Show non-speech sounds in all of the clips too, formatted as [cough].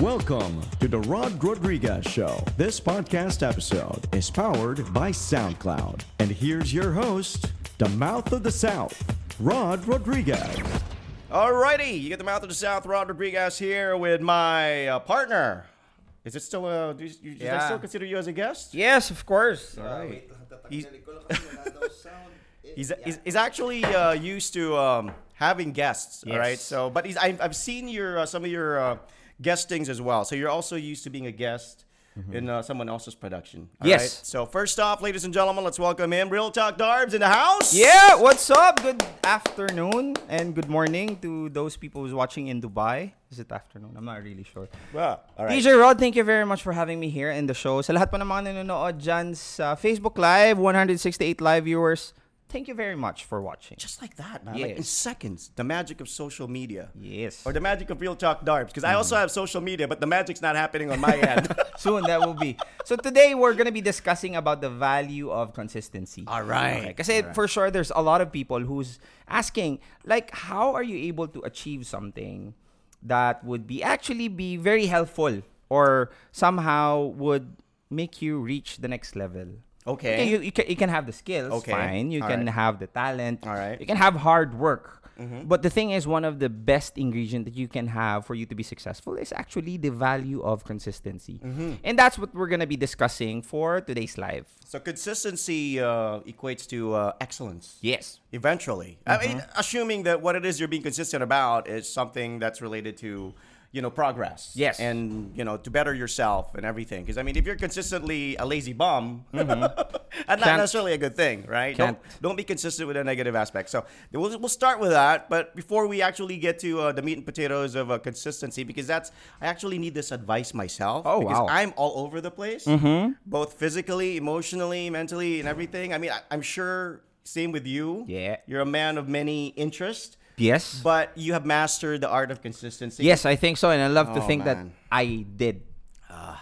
Welcome to the Rod Rodriguez Show. This podcast episode is powered by SoundCloud. And here's your host, the mouth of the South, Rod Rodriguez. Alrighty, you get the mouth of the South, Rod Rodriguez here with my uh, partner. Is it still a? Do you, you, Does I still consider you as a guest? Yes, of course. Right. [laughs] He's, he's, he's, he's actually uh, used to um, having guests. All right. So, but he's I've, I've seen your uh, some of your uh, guestings as well. So you're also used to being a guest. In uh, someone else's production. all Mm-hmm. Yes. right? So first off, ladies and gentlemen, let's welcome in Real Talk Darbs in the house. Yeah, what's up? Good afternoon and good morning to those people who's watching in Dubai. Is it afternoon? I'm not really sure. Wow. All right. DJ Rod, thank you very much for having me here in the show. Sa lahat po ng mga nanonood dyan sa Facebook Live, 168 live viewers, thank you very much for watching. Just like that, man. Like in seconds, the magic of social media. Yes. Or the magic of Real Talk Darbs. Because I also Mm-hmm. have social media, but the magic's not happening on my end. [laughs] Soon that will be. So today we're gonna be discussing about the value of consistency. All right. Okay. Kasi for sure there's a lot of people who's asking like how are you able to achieve something that would be actually be very helpful or somehow would make you reach the next level. Okay. you, you, can, you can have the skills, Okay. fine. You All can right. have the talent. All right. Mm-hmm. You can have hard work. But the thing is, one of the best ingredient that you can have for you to be successful is actually the value of consistency. Mm-hmm. And that's what we're going to be discussing for today's live. so consistency uh, equates to uh, excellence. Yes. Eventually. I mean, Mm-hmm. assuming that what it is you're being consistent about is something that's related to, you know, progress. Yes. And, you know, to better yourself and everything. Because, I mean, if you're consistently a lazy bum, [laughs] that's not Mm-hmm. Necessarily a good thing, right? Don't, Can't. don't be consistent with a negative aspect. So we'll, we'll start with that. But before we actually get to uh, the meat and potatoes of uh, consistency, because that's, I actually need this advice myself. Oh, because wow. Mm-hmm. I'm all over the place, both physically, emotionally, mentally, and everything. I mean, I, I'm sure, same with you. Yeah. You're a man of many interests, Yes. but you have mastered the art of consistency. yes, I think so. And I love to Oh, think that. I did.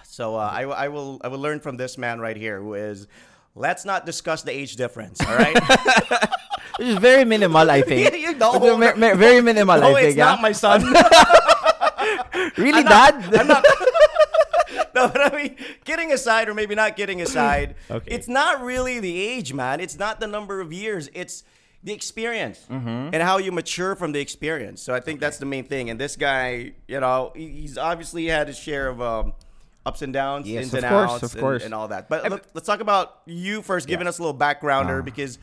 So uh, I, I will I will learn from this man right here, who is. Let's not discuss the age difference. All right. [laughs] Which is very minimal, I think. [laughs] You know. It's a me- me- very minimal, no, I think. it's not yeah? my son. [laughs] really, Dad? no, but I mean, kidding aside, or maybe not kidding aside, Okay. it's not really the age, man. It's not the number of years. It's the experience Mm-hmm. and how you mature from the experience. So I think that's the main thing. And this guy, you know, he's obviously had his share of um, ups and downs, Yes, ins and course, outs, of and- course. And, all that. But let, us talk about you first, giving us a little backgrounder because.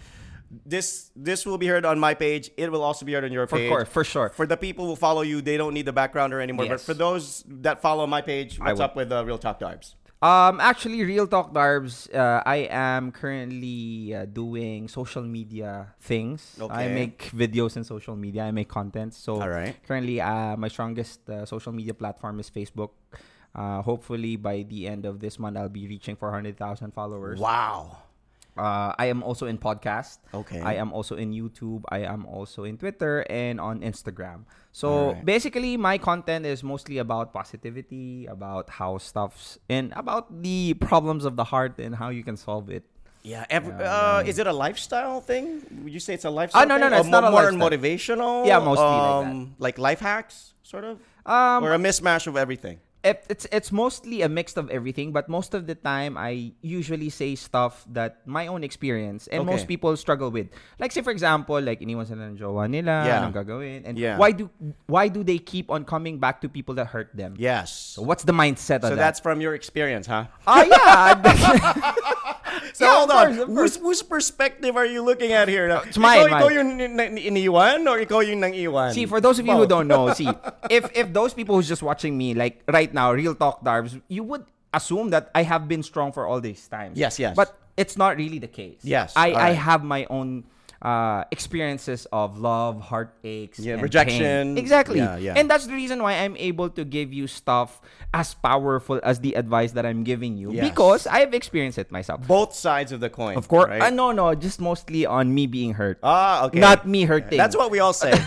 This this will be heard on my page. It will also be heard on your page. For page. course, for sure. For the people who follow you, they don't need the backgrounder anymore. But for those that follow my page, what's up with uh, Real Talk Darbs? Um, actually, Real Talk Darbs, uh, I am currently uh, doing social media things. Okay. I make videos in social media. I make content. So Alright. currently, uh, my strongest uh, social media platform is Facebook. Uh, hopefully, by the end of this month, I'll be reaching 400,000 followers. Wow. Uh, I am also in podcast. Okay. I am also in YouTube. I am also in Twitter and on Instagram. So Alright. basically, my content is mostly about positivity, about how stuff's and about the problems of the heart and how you can solve it. Yeah. Every, uh, is it a lifestyle thing? Would you say it's a lifestyle? Ah, no, no, thing? no, Or it's not mo- a more motivational. Yeah, mostly like that. um, like life hacks, sort of, Um, or a mismatch of everything. It, it's it's mostly a mix of everything, but most of the time I usually say stuff that my own experience and most people struggle with. Like say for example, like iniwan sila ng jowa nila, Yeah. anong gagawin, and Yeah. why do why do they keep on coming back to people that hurt them? Yes. So what's the mindset So of that? So that's from your experience, huh? Ah, yeah. [laughs] [laughs] So Yeah, hold on. course, Whose, whose perspective are you looking at here? Now, It's mine, Ikaw, ikaw yung ni- ni- iniwan or ikaw yung nang iwan? see, for those of you who don't know, see, [laughs] if if those people who's just watching me, like right now, real talk, Darbs, you would assume that I have been strong for all these times. Yes, yes. But it's not really the case. Yes, I, all I have my own uh, experiences of love, heartaches, Yeah, and rejection. pain. Exactly. Yeah, yeah. And that's the reason why I'm able to give you stuff as powerful as the advice that I'm giving you Yes. because I've experienced it myself. Both sides of the coin. Of course. right? Uh, no, no, just mostly on me being hurt. Ah, okay. Not me hurting. That's what we all say. [laughs]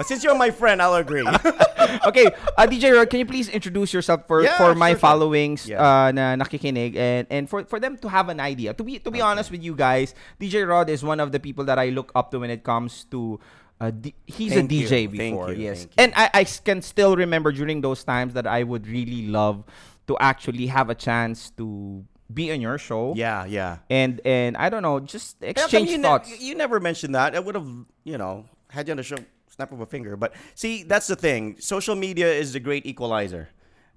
but [laughs] since you're my friend, I'll agree. [laughs] okay, uh, DJ Rod, can you please introduce yourself for, Yeah, for my sure, sure. followings Yeah. uh, na nakikinig and and for for them to have an idea. To be to be honest with you guys, DJ Rod is one of the people that I look up to when it comes to a D- he's Thank a you, DJ thank before, you, yes. thank you. And I, I can still remember during those times that I would really love to actually have a chance to be on your show. Yeah, yeah. And and I don't know, just exchange you, ne- thoughts. you never mentioned that. I would have, you know, had you on the show, snap of a finger. But see, that's the thing. Social media is the great equalizer.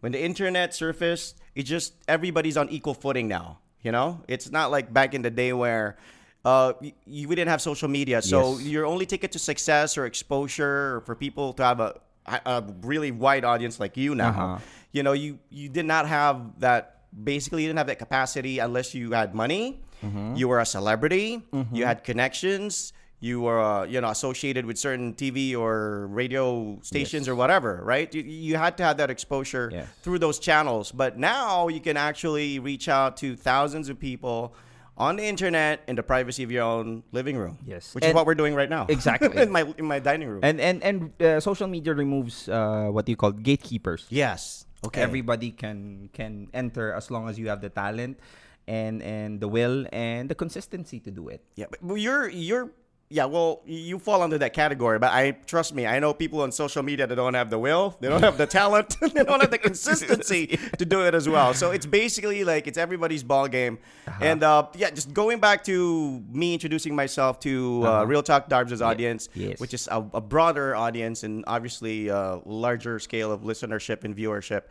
When the internet surfaced, it just everybody's on equal footing now. You know, it's not like back in the day where uh, y- you, we didn't have social media. So Yes. your only ticket to success or exposure, or for people to have a, a really wide audience like you now, Uh-huh. you know, you you did not have that. Basically, you didn't have that capacity unless you had money. Mm-hmm. You were a celebrity. You had connections. You were, uh, you know, associated with certain TV or radio stations or whatever, right? You, you had to have that exposure Yes. through those channels. But now you can actually reach out to thousands of people on the internet in the privacy of your own living room. Yes. which is what we're doing right now. Exactly. [laughs] in my in my dining room. and and and uh, social media removes uh, what you call gatekeepers. yes. Okay. Everybody can can enter as long as you have the talent and and the will and the consistency to do it. Yeah, but you're you're yeah. Well, you fall under that category, but I trust me. I know people on social media that don't have the will, they don't have the talent, [laughs] they don't have the consistency [laughs] to do it as well. So it's basically like it's everybody's ball game. And uh, yeah, just going back to me introducing myself to uh, Real Talk Darbs' audience, Yes. which is a, a broader audience and obviously a larger scale of listenership and viewership.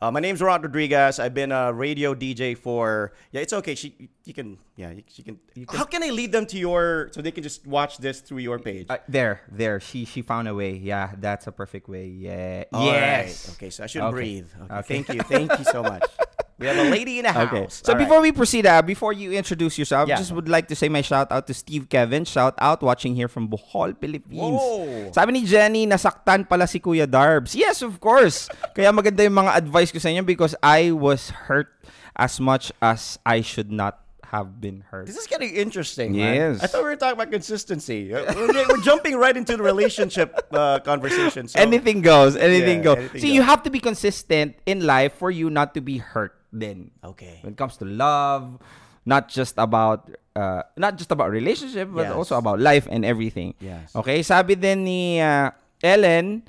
Uh, my name's Rod Rodriguez. I've been a radio DJ for yeah. It's okay. She you can yeah. You, she can, How can I lead them to your so they can just watch this through your page? Uh, there, there. She she found a way. Yeah, that's a perfect way. Yeah. All right. yes. Okay. So I should Okay. breathe. Okay. Okay. Thank you. Thank you so much. [laughs] We have a lady in the house. Okay. So All right. before we proceed, uh, before you introduce yourself, Yeah. just would like to say my shout out to Steve Kevin. Shout out watching here from Bohol, Philippines. Whoa. Sabi ni Jenny, nasaktan pala si Kuya Darbs. Yes, of course. [laughs] Kaya maganda yung mga advice ko sa inyo because I was hurt as much as I should not have been hurt. This is getting interesting. man. Yes. I thought we were talking about consistency. Uh, We're, we're jumping right into the relationship uh, conversation. So. anything goes. Anything Yeah, goes. anything See, goes. you have to be consistent in life for you not to be hurt then. Okay. When it comes to love, not just about uh, not just about relationship, but Yes. also about life and everything. Yes. Okay, sabi din ni uh, Ellen,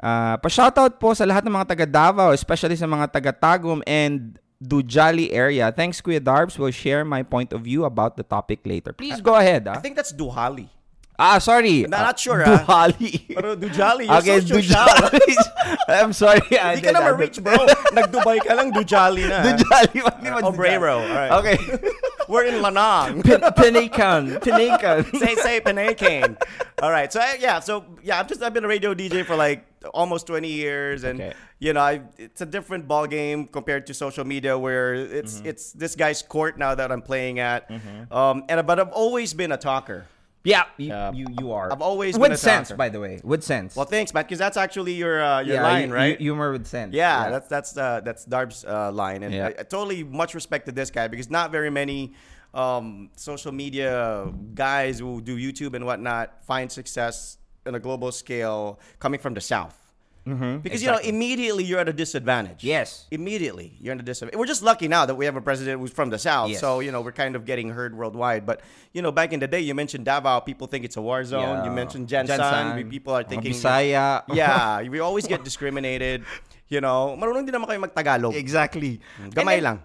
uh, pa-shoutout po sa lahat ng mga taga Davao, especially sa mga taga Tagum and Dujali area. Thanks, Kuya Darbs. Will share my point of view about the topic later. Please go ahead. I Ah, think that's Duhali. Ah sorry. Not- not Ah, sure, ah. Duhali. Pero Dujali, you're okay, so. Dujali. [laughs] I'm sorry. Hindi ka did- naman rich, bro. Nag-Dubai ka lang, Dujali na. Dujali. What di ba Obrero. Right. Okay. [laughs] We're in Lanang. Pin- Pinakan. Pinakan. [laughs] say say Panaycan. All right. So yeah. So yeah. I've just I've been a radio DJ for like almost 20 years, and Okay. you know, I it's a different ball game compared to social media where it's Mm-hmm. it's this guy's court now that I'm playing at. Um, and but I've always been a talker. Yeah, you, Yeah. you you are. I've always with been a sense, by the way, with sense. Well, thanks, Matt, because that's actually your uh, your yeah, line, hu- right? hu- humor with sense. Yeah, that's that's uh, that's Darb's uh, line, and Yeah. I, I totally much respect to this guy because not very many um, social media guys who do YouTube and whatnot find success on a global scale coming from the South. Mhm, Because exactly. you know immediately you're at a disadvantage. Yes. immediately you're at a disadvantage. We're just lucky now that we have a president who's from the South, Yes. so you know we're kind of getting heard worldwide. But you know, back in the day, you mentioned Davao, people think it's a war zone. Yeah. You mentioned GenSan, GenSan, people are thinking Bisaya. yeah, [laughs] we always get discriminated. You know, marunong din naman kayo magtagalog. exactly. Gamay And lang.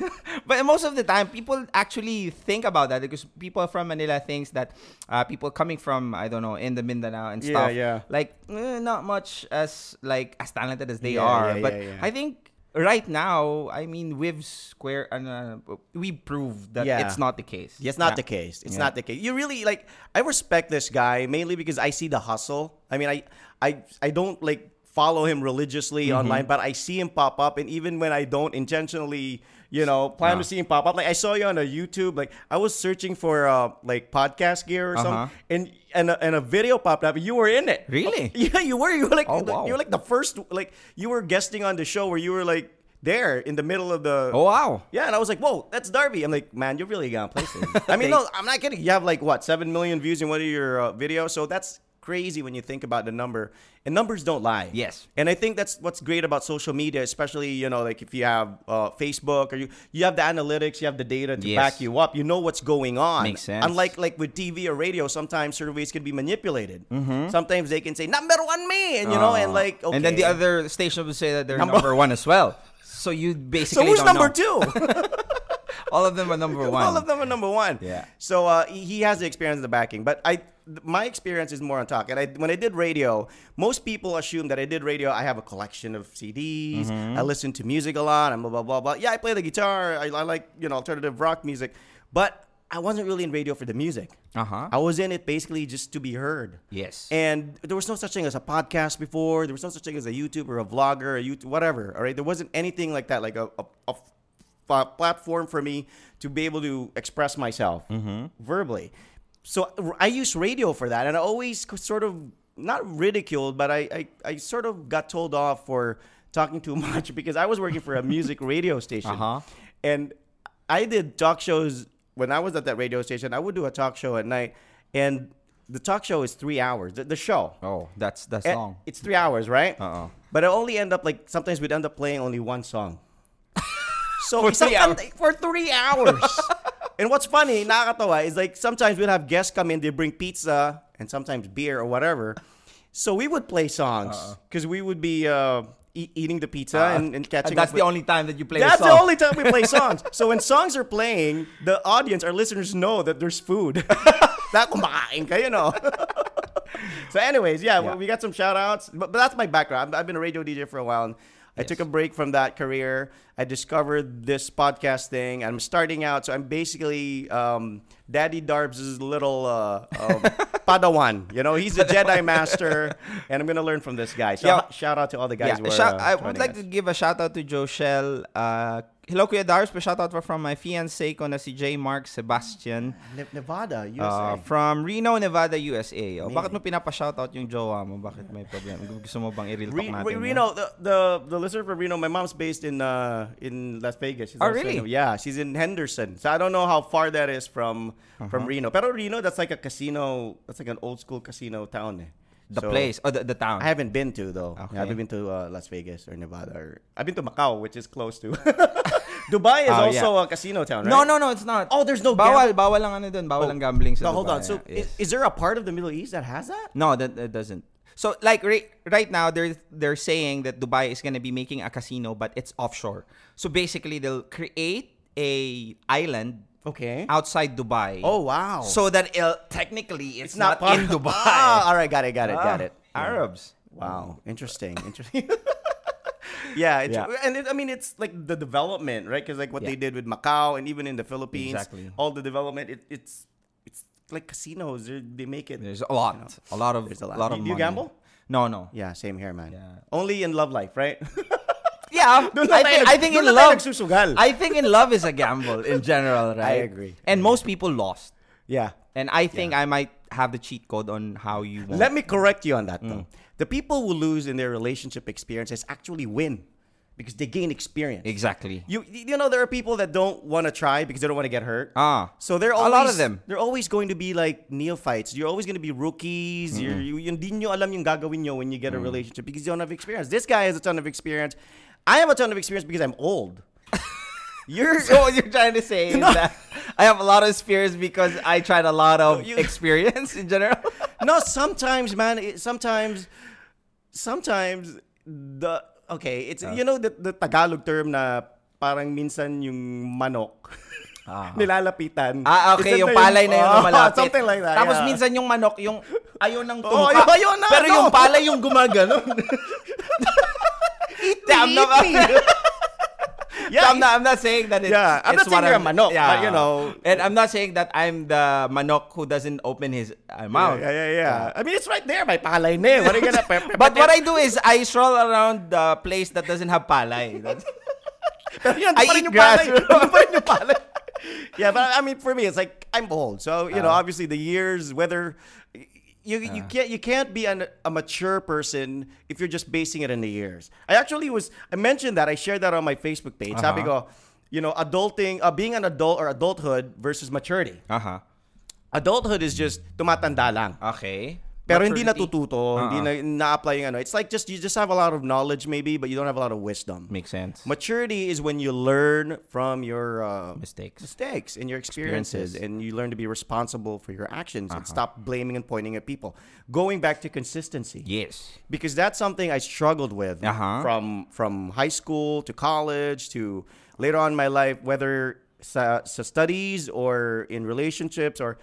[laughs] but most of the time, people actually think about that because people from Manila thinks that uh, people coming from I don't know in the Mindanao and stuff, yeah. like eh, not much as like as talented as they Yeah, are. yeah, but yeah, yeah. I think right now, I mean, with Square, uh, we proved that Yeah. it's not the case. It's not Yeah. the case. It's Yeah. not the case. You really like. I respect this guy mainly because I see the hustle. I mean, I, I, I don't like follow him religiously Mm-hmm. online, but I see him pop up, and even when I don't intentionally, you know, plan to see him pop up, like I saw you on a YouTube. Like I was searching for uh like podcast gear or Uh-huh. something, and and a, and a video popped up. You were in it. Really? [laughs] Yeah, you were. You were like Oh, wow. you were like the first. Like you were guesting on the show where you were like there in the middle of the. Oh wow. Yeah, and I was like, "Whoa, that's Darby." I'm like, "Man, you're really gonna play this." [laughs] I mean, no, I'm not kidding. You have like what seven million views in one of your uh, videos, so that's crazy when you think about the number. And numbers don't lie. Yes. And I think that's what's great about social media, especially you know, like if you have uh, Facebook or you you have the analytics, you have the data to Yes. back you up. You know what's going on. Makes sense. Unlike like with TV or radio, sometimes surveys can be manipulated. Mm-hmm. Sometimes they can say number one me, and you know, and like okay. And then the other station would say that they're Number- number, one as well. So you basically. So who's number know. two? [laughs] All of them are number [laughs] one. All of them are number one. Yeah. So uh, he has the experience in the backing, but I my experience is more on talk. And I when I did radio, most people assume that I did radio. I have a collection of CDs. Mm-hmm. I listen to music a lot. And blah blah blah blah. Yeah, I play the guitar. I, I like you know alternative rock music, but I wasn't really in radio for the music. Uh-huh. I was in it basically just to be heard. Yes. And there was no such thing as a podcast before. There was no such thing as a YouTube or a vlogger, a YouTube, whatever. All right, there wasn't anything like that, like a, a, a platform for me to be able to express myself verbally. So I use radio for that, and I always sort of not ridiculed, but I, I, I sort of got told off for talking too [laughs] much because I was working for a music radio station, Uh-huh. and I did talk shows when I was at that radio station. I would do a talk show at night, and the talk show is three hours. The, the show. oh, that's that's Eh, long. It's three hours, right? Uh-uh. But I only end up like sometimes we'd end up playing only one song. So For three hours. For three hours. [laughs] and what's funny, nakakatawa, is like sometimes we'd have guests come in, they bring pizza and sometimes beer or whatever. So we would play songs because we would be uh, e- eating the pizza and, and catching And that's the only time that you play That's the only time we play [laughs] songs. so when songs are playing, the audience, our listeners know that there's food. [laughs] that kumakain ka, you know. so anyways, yeah, Yeah. we got some shout outs. But, but that's my background. I've, I've been a radio DJ for a while. And I took a break from that career. I discovered this podcast thing. I'm starting out. So I'm basically um, Daddy Darbs' little uh, um, [laughs] Padawan. You know, he's a Jedi Master. And I'm going to learn from this guy. So Yeah. shout out to all the guys Yeah, who are shout- uh, I would like us. to give a shout out to Joshel. Uh, hello, Kuya Dars. Pa shout out pa from my fiance ko na si J. Mark Sebastian. Ne- Nevada, Uh, USA. from Reno, Nevada, USA. Oh, bakit mo pinapa-shoutout yung jowa mo? Bakit may problem? Gusto mo bang i-real talk natin? Re- yan? Reno, the, the the listener from Reno, my mom's based in uh in Las Vegas. She's Oh, really? in- yeah, she's in Henderson. So I don't know how far that is from Uh-huh. from Reno. Pero Reno, that's like a casino. That's like an old school casino town. Eh. The So, place. Oh, the, the town. I haven't been to though. Okay. I haven't been to uh, Las Vegas or Nevada. Or I've been to Macau, which is close to. [laughs] Dubai is Oh, also a casino town, right? No, no, no, it's not. Oh, there's no Bawal, gam- bawal lang ano dun. Oh, Bawal lang gambling sa No, hold on. So Yeah, is, is there a part of the Middle East that has that? No, that, that doesn't. So like right, right now they're they're saying that Dubai is gonna be making a casino, but it's offshore. So basically they'll create a island Okay. outside Dubai. Oh wow. So that it'll, technically it's, not, part in Dubai. [laughs] Ah, all right, got it, got it, got Ah, it. Arabs. Wow, interesting, interesting. [laughs] yeah, it's, Yeah. and it, I mean it's like the development, right? Because like what Yeah. they did with Macau and even in the Philippines, Exactly. all the development, it, it's it's like casinos. They make it. There's a lot, a lot of, There's a lot. lot of do you money. gamble? No, no. Yeah, same here, man. Yeah. Only in love life, right? [laughs] Yeah, [laughs] I think, I think in love. I think in love is a gamble in general, [laughs] right? I agree. And most people lost. yeah. And I think I might have the cheat code on how you. Let me correct you on that Mm. though. The people who lose in their relationship experiences actually win because they gain experience. exactly. You you know there are people that don't want to try because they don't want to get hurt. Ah. So they're A lot of them. They're always going to be like neophytes. You're always going to be rookies. You're, you yung di nyo alam yung gagawin nyo when you get a relationship because you don't have experience. This guy has a ton of experience. I have a ton of experience because I'm old. You're So [laughs] what you're trying to say is that I have a lot of experience because I tried a lot of You- experience in general. [laughs] no. Sometimes, man. It, sometimes, sometimes the okay. It's ah. you know the, the Tagalog term na parang minsan yung manok. Ah. [laughs] Nilalapitan. Ah, okay, yung palay na yun Oh, malapit. Something like that. Tapos yeah. minsan yung manok, yung ayaw ng Oh, tumpa. ayaw- ayaw na, pero no. yung palay yung gumaganon. I'm not, [laughs] Yeah, I'm not, I'm not saying that it's, Yeah, I'm it's not saying you're a I'm- manok, but, you know- And I'm not saying that I'm the manok who doesn't open his uh, mouth. Yeah, yeah, yeah. I mean, it's right there. May palay na eh. What are you gonna... [laughs] But what I do is I stroll around the place that doesn't have palay. That's, [laughs] Pero yun, I eat grass. Ano pa rin yung palay? yeah, but I mean, for me, it's like I'm old. So you know, Uh. obviously the years, whether you you can't you can't be an, a mature person if you're just basing it in the years. I actually was I mentioned that I shared that on my Facebook page. Sabi Uh-huh. ko, you know, adulting, uh, being an adult or adulthood versus maturity. uh-huh. Adulthood is just tumatanda lang. Okay. Pero hindi natututo, hindi na na-apply yung ano. It's like just you just have a lot of knowledge maybe, but you don't have a lot of wisdom. Makes sense. Maturity is when you learn from your uh, Mistakes. mistakes and your experiences, Experiences. and you learn to be responsible for your actions Uh-huh. and stop blaming and pointing at people. Going back to consistency. Yes. Because that's something I struggled with Uh-huh. from from high school to college to later on in my life, whether sa, sa studies or in relationships or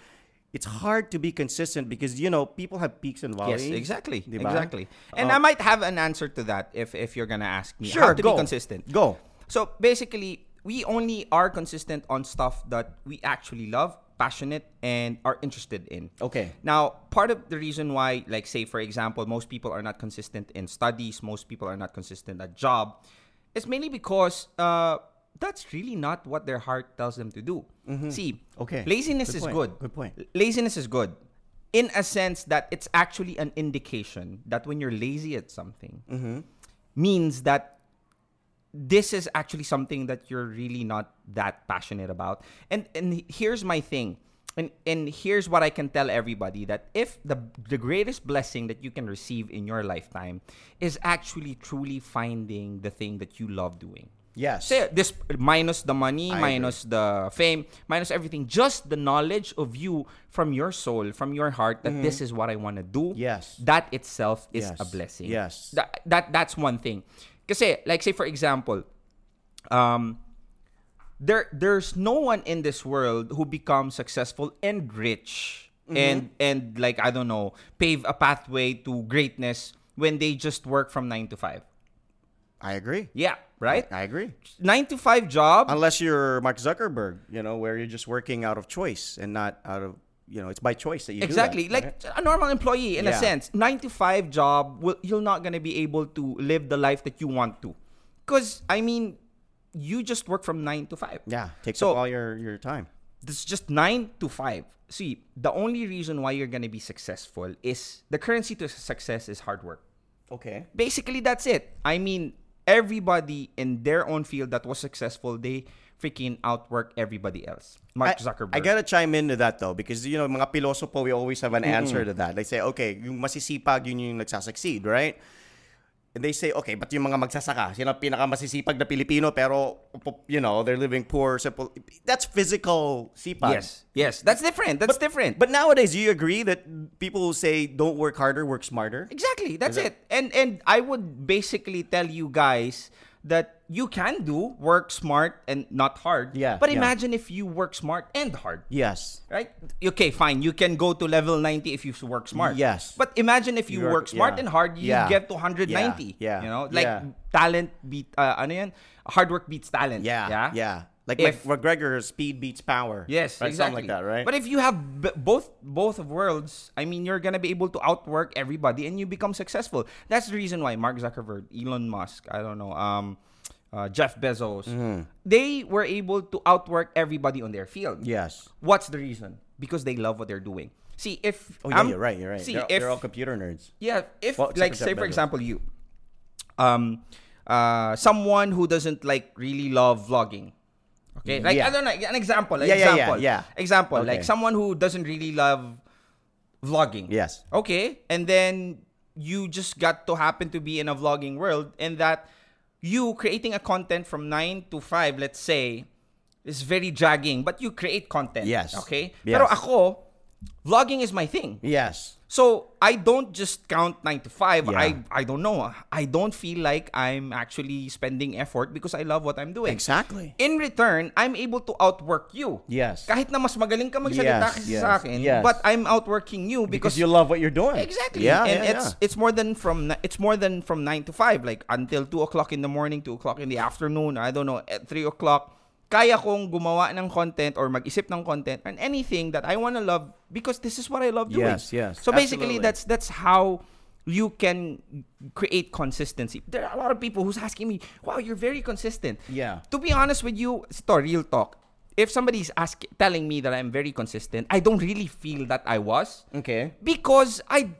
it's hard to be consistent because you know people have peaks and valleys. Yes, exactly. Diba? Exactly. And Uh, I might have an answer to that if if you're gonna ask me Sure, how to go. be consistent. Go. So basically, we only are consistent on stuff that we actually love, passionate, and are interested in. Okay. Now, part of the reason why, like, say, for example, most people are not consistent in studies, most people are not consistent at job, is mainly because uh, that's really not what their heart tells them to do. See, Mm-hmm. Okay. laziness Good is point. good. Good point. Laziness is good. In a sense that it's actually an indication that when you're lazy at something, Mm-hmm. means that this is actually something that you're really not that passionate about. And and here's my thing. And and here's what I can tell everybody that if the the greatest blessing that you can receive in your lifetime is actually truly finding the thing that you love doing. Yes. Say this minus the money, I minus the fame, minus everything, just the knowledge of you from your soul, from your heart that this is what I want to do. Mm-hmm. Yes. That itself is Yes. a blessing. Yes. That, that that's one thing. Kasi like say for example, um there there's no one in this world who becomes successful and rich Mm-hmm. and and like I don't know, pave a pathway to greatness when they just work from 9 to 5. I agree. Yeah, right? I agree. 9 to 5 job Unless you're Mark Zuckerberg, you know, where you're just working out of choice and not out of, you know, it's by choice that you Exactly. that. like right? a normal employee in a sense. 9 to 5 job, will, you're not going to be able to live the life that you want to. Cuz I mean, you just work from 9 to 5. yeah, takes So- up all your your time. This is just 9 to 5. See, the only reason why you're going to be successful is the currency to success is hard work. Okay. Basically, that's it. I mean, everybody in their own field that was successful, they freaking outwork everybody else. Mark I, Zuckerberg. I gotta chime into that though because you know mga piloso po we always have an answer to that. They say okay, yung masisipag yun yung nagsasucceed, right? And they say okay, but yung mga magsasaka, sino ang pinaka masisipag na Pilipino pero you know they're living poor, simple. That's physical sipag. Yes. Yes. That's different. That's different. But nowadays, do you agree that people who say don't work harder, work smarter? Exactly. That's Is it. And and I would basically tell you guys that you can do work smart and not hard. Yeah, But yeah. imagine if you work smart and hard. Yes. Right? Okay, fine. You can go to level 90 if you work smart. Yes. But imagine if you, You work, work- smart yeah. and hard, you Yeah. get to 190. Yeah, yeah, You know? Like yeah. talent beat uh, ano yan? Hard work beats talent. Yeah. Yeah. Yeah. Like If- Mc- McGregor, speed beats power. Yes, right? exactly. Something like that, right? But if you have b- both both of worlds, I mean, you're gonna be able to outwork everybody, and you become successful. That's the reason why Mark Zuckerberg, Elon Musk, I don't know, um, uh, Jeff Bezos, Mm-hmm. they were able to outwork everybody on their field. yes. What's the reason? Because they love what they're doing. See, if Oh yeah, I'm- you're right. You're right. See, they're, if they're all computer nerds. yeah, if Well, like for say Jeff for example you, um, uh, someone who doesn't like really love vlogging. Okay, mm, like Yeah. I don't know, an example, an Yeah, yeah, yeah, example, yeah. example, Okay. like someone who doesn't really love vlogging. Yes. Okay, and then you just got to happen to be in a vlogging world, and that you creating a content from nine to five, let's say, is very dragging, but you create content. Yes. Okay. Yes. Pero ako, vlogging is my thing. Yes. So I don't just count nine to five. Yeah. I I don't know. I don't feel like I'm actually spending effort because I love what I'm doing. Exactly. In return, I'm able to outwork you. Yes. Kahit na mas magaling ka magsalita Yes, yes, sa akin, yes. but I'm outworking you Because because, you love what you're doing. exactly. Yeah. and yeah, it's yeah. it's more than from it's more than from nine to five. Like until two o'clock in the morning, two o'clock in the afternoon. I don't know at three o'clock. Kaya kong gumawa ng content or mag-isip ng content and anything that I want to love because this is what I love doing. Yes, yes, So basically, absolutely. that's that's how you can create consistency. There are a lot of people who's asking me, "Wow, you're very consistent." Yeah. To be honest with you, ito, real talk. If somebody's asking, telling me that I'm very consistent, I don't really feel that I was Okay. because I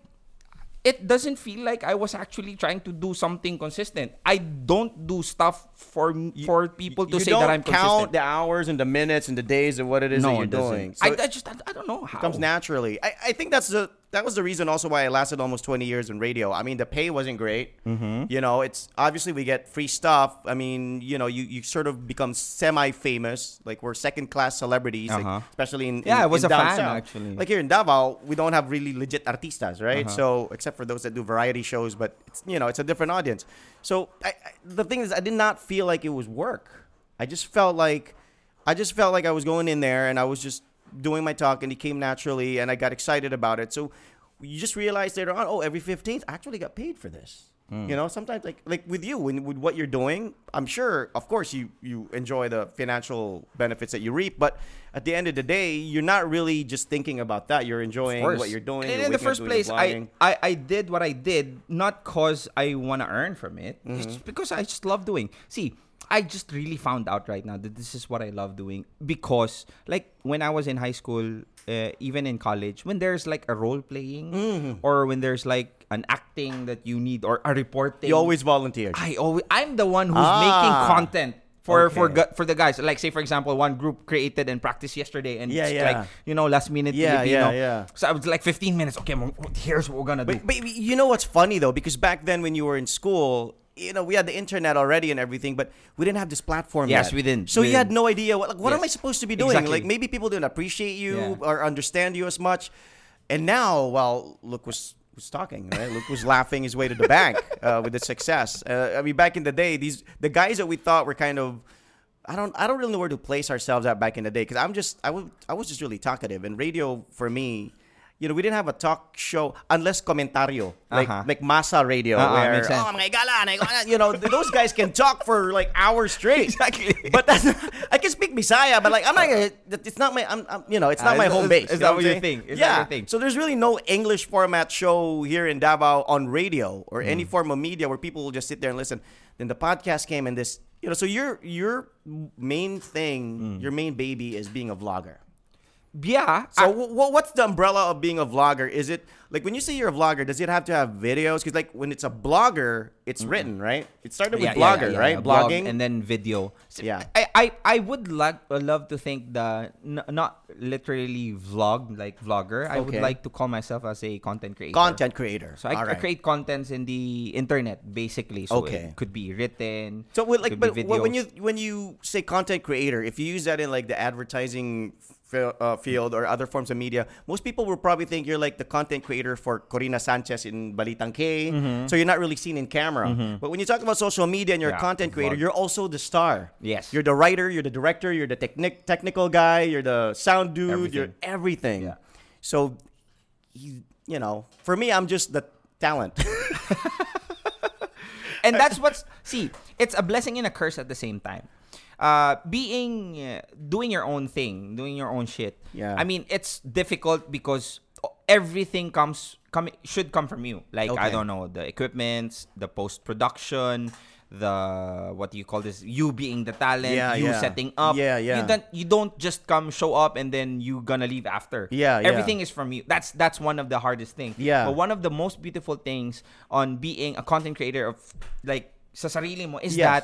it doesn't feel like I was actually trying to do something consistent. I don't do stuff for for people to say that I'm count consistent. the hours and the minutes and the days of what it is no, that you're doing. So I, I just I, I don't know how. It comes naturally. I, I think that's the that was the reason also why I lasted almost 20 years in radio. I mean, the pay wasn't great. Mm-hmm. You know, it's obviously we get free stuff. I mean, you know, you, you sort of become semi-famous. Like we're second-class celebrities, like, Uh-huh. especially in Yeah, in, I was a fan, south. actually. Like here in Davao, we don't have really legit artistas, right? Uh-huh. So except for those that do variety shows, but it's, you know, it's a different audience. So I, I, the thing is, I did not feel like it was work. I just felt like, I just felt like I was going in there and I was just doing my talk and it came naturally and I got excited about it. So you just realize later on, oh, every 15th, I actually got paid for this. Hmm. You know, sometimes like like with you, and with what you're doing, I'm sure, of course, you you enjoy the financial benefits that you reap, but at the end of the day, you're not really just thinking about that. You're enjoying what you're doing. And you're in the first place, I. I I did what I did not cause I want to earn from it. It's Mm-hmm. just because I just love doing. See, I just really found out right now that this is what I love doing because, like, when I was in high school, uh, even in college, when there's like a role playing Mm-hmm. or when there's like an acting that you need or a reporting, you always volunteer. I always I'm the one who's Ah. making content for for Okay. gu- for the guys. Like say for example, one group created and practiced yesterday, and Yeah, yeah. like you know last minute Yeah, Filipino. yeah, yeah. So I was like 15 minutes. Okay, here's what we're gonna do. But, but you know what's funny though, because back then when you were in school, you know, we had the internet already and everything, but we didn't have this platform. Yes, yet. we didn't. So We you had didn't. no idea what like, what am I supposed to be doing? Exactly. Like maybe people didn't appreciate you Yeah. or understand you as much. And now, well, Luke was was talking, right? Luke was laughing his way to the bank [laughs] uh, with the success. Uh, I mean, back in the day, these the guys that we thought were kind of. I don't. I don't really know where to place ourselves at back in the day because I'm just. I was. I was just really talkative, and radio for me, you know, we didn't have a talk show unless comentario, like Uh-huh. like masa radio, Uh-uh, where makes sense. oh my gala, my gala," you know, those guys can talk for like hours straight. Exactly. But that's, I can speak Bisaya, but like I'm not. Gonna, it's not my. I'm, I'm. You know, it's not Ah, my is- home base. is that what I'm you think? Is yeah. what you think? So there's really no English format show here in Davao on radio or Hmm. any form of media where people will just sit there and listen. Then the podcast came and this, you know, so your your main thing, your main baby is being a vlogger. Yeah. So I- wh- what's the umbrella of being a vlogger? Is it like when you say you're a vlogger, does it have to have videos? Because like when it's a blogger, it's written, right? It started with Yeah, blogger, yeah, right? yeah, blog Blogging. and then video. So Yeah. I, I, I would like uh, love to think that n- not literally vlog like vlogger. I would like to call myself as a content creator. content creator. So I, All I create contents in the internet basically. So Okay. it could be written. So well, like, but when you when you say content creator, if you use that in like the advertising f- uh, field or other forms of media, most people will probably think you're like the content creator for Korina Sanchez in Balitang K. Mm-hmm. So you're not really seen in camera. But when you talk about social media and you're a content creator, you're also the star. Yes. You're the writer. You're the director. You're the technic- technical guy. You're the sound dude. You're everything. Yeah. So, you, you know, for me, I'm just the talent. [laughs] [laughs] and that's what's see it's a blessing and a curse at the same time uh being uh, doing your own thing doing your own shit Yeah. i mean it's difficult because everything comes come should come from you like i don't know the equipments the post production the what do you call this you being the talent Yeah, you yeah. setting up Yeah, yeah. you don't you don't just come show up and then you gonna leave after Yeah, yeah. everything is from you that's that's one of the hardest things Yeah. but one of the most beautiful things on being a content creator of like sa sarili mo is Yes. that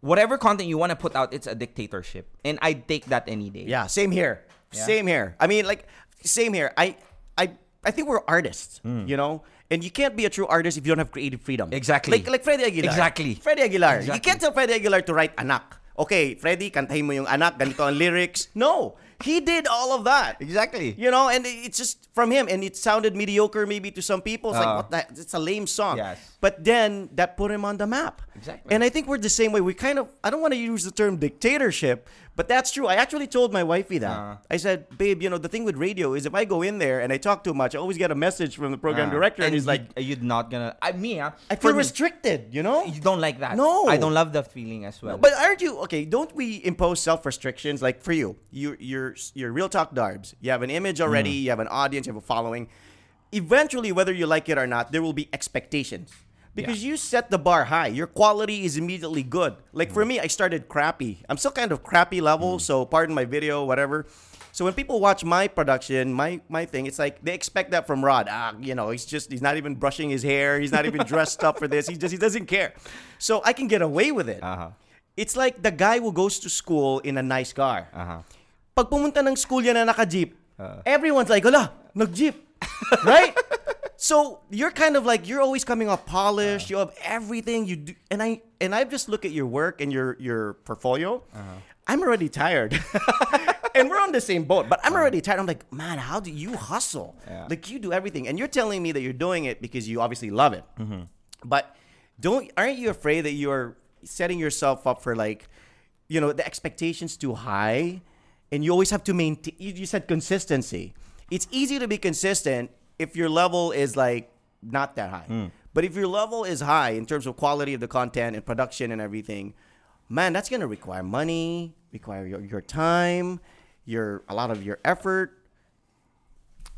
whatever content you want to put out it's a dictatorship and i take that any day Yeah, same here. Yeah. Same here. I mean, like, same here. I, I, I think we're artists, you know, and you can't be a true artist if you don't have creative freedom. Exactly. Like, like Freddie Aguilar. Exactly. Freddie Aguilar. You can't tell Freddie Aguilar to write anak. Okay, Freddie, kantahin mo yung anak, ganito ang lyrics. No, he did all of that. exactly You know, and it's just from him, and it sounded mediocre maybe to some people. It's like, Uh. what the? It's a lame song. Yes. But then that put him on the map. Exactly. And I think we're the same way. We kind of, I don't want to use the term dictatorship, but that's true. I actually told my wifey that. Uh. I said, babe, you know, the thing with radio is if I go in there and I talk too much, I always get a message from the program Uh, director, and, he's you- like, you're not gonna i me ah, I for feel restricted, you know? you don't like that No. i don't love that feeling as well But aren't you okay? Don't we impose self restrictions? Like for you, you you're you're real talk darbs. You have an image already. Mm. You have an audience. You have a following. Eventually, whether you like it or not, there will be expectations because you set the bar high. Your quality is immediately good. Like Mm. for me, I started crappy. I'm still kind of crappy level. So pardon my video, whatever. So when people watch my production, my my thing, it's like they expect that from Rod. Ah, you know, he's just he's not even brushing his hair. He's not even dressed up for this. He just he doesn't care. So I can get away with it. uh-huh It's like the guy who goes to school in a nice car. uh-huh Pag pumunta ng school yan na naka-jeep, Uh. everyone's like, ala, nag-jeep. [laughs] right? So you're kind of like you're always coming off polished. you have everything you do, and I and I just look at your work and your your portfolio. Uh-huh. I'm already tired, [laughs] and we're on the same boat. But I'm already tired. I'm like, man, how do you hustle? Yeah. Like you do everything, and you're telling me that you're doing it because you obviously love it. Mm-hmm. But don't aren't you afraid that you're setting yourself up for like, you know, the expectations too high, and you always have to maintain. You said consistency. It's easy to be consistent if your level is like not that high. But if your level is high in terms of quality of the content and production and everything, man, that's gonna require money, require your, your time, your a lot of your effort.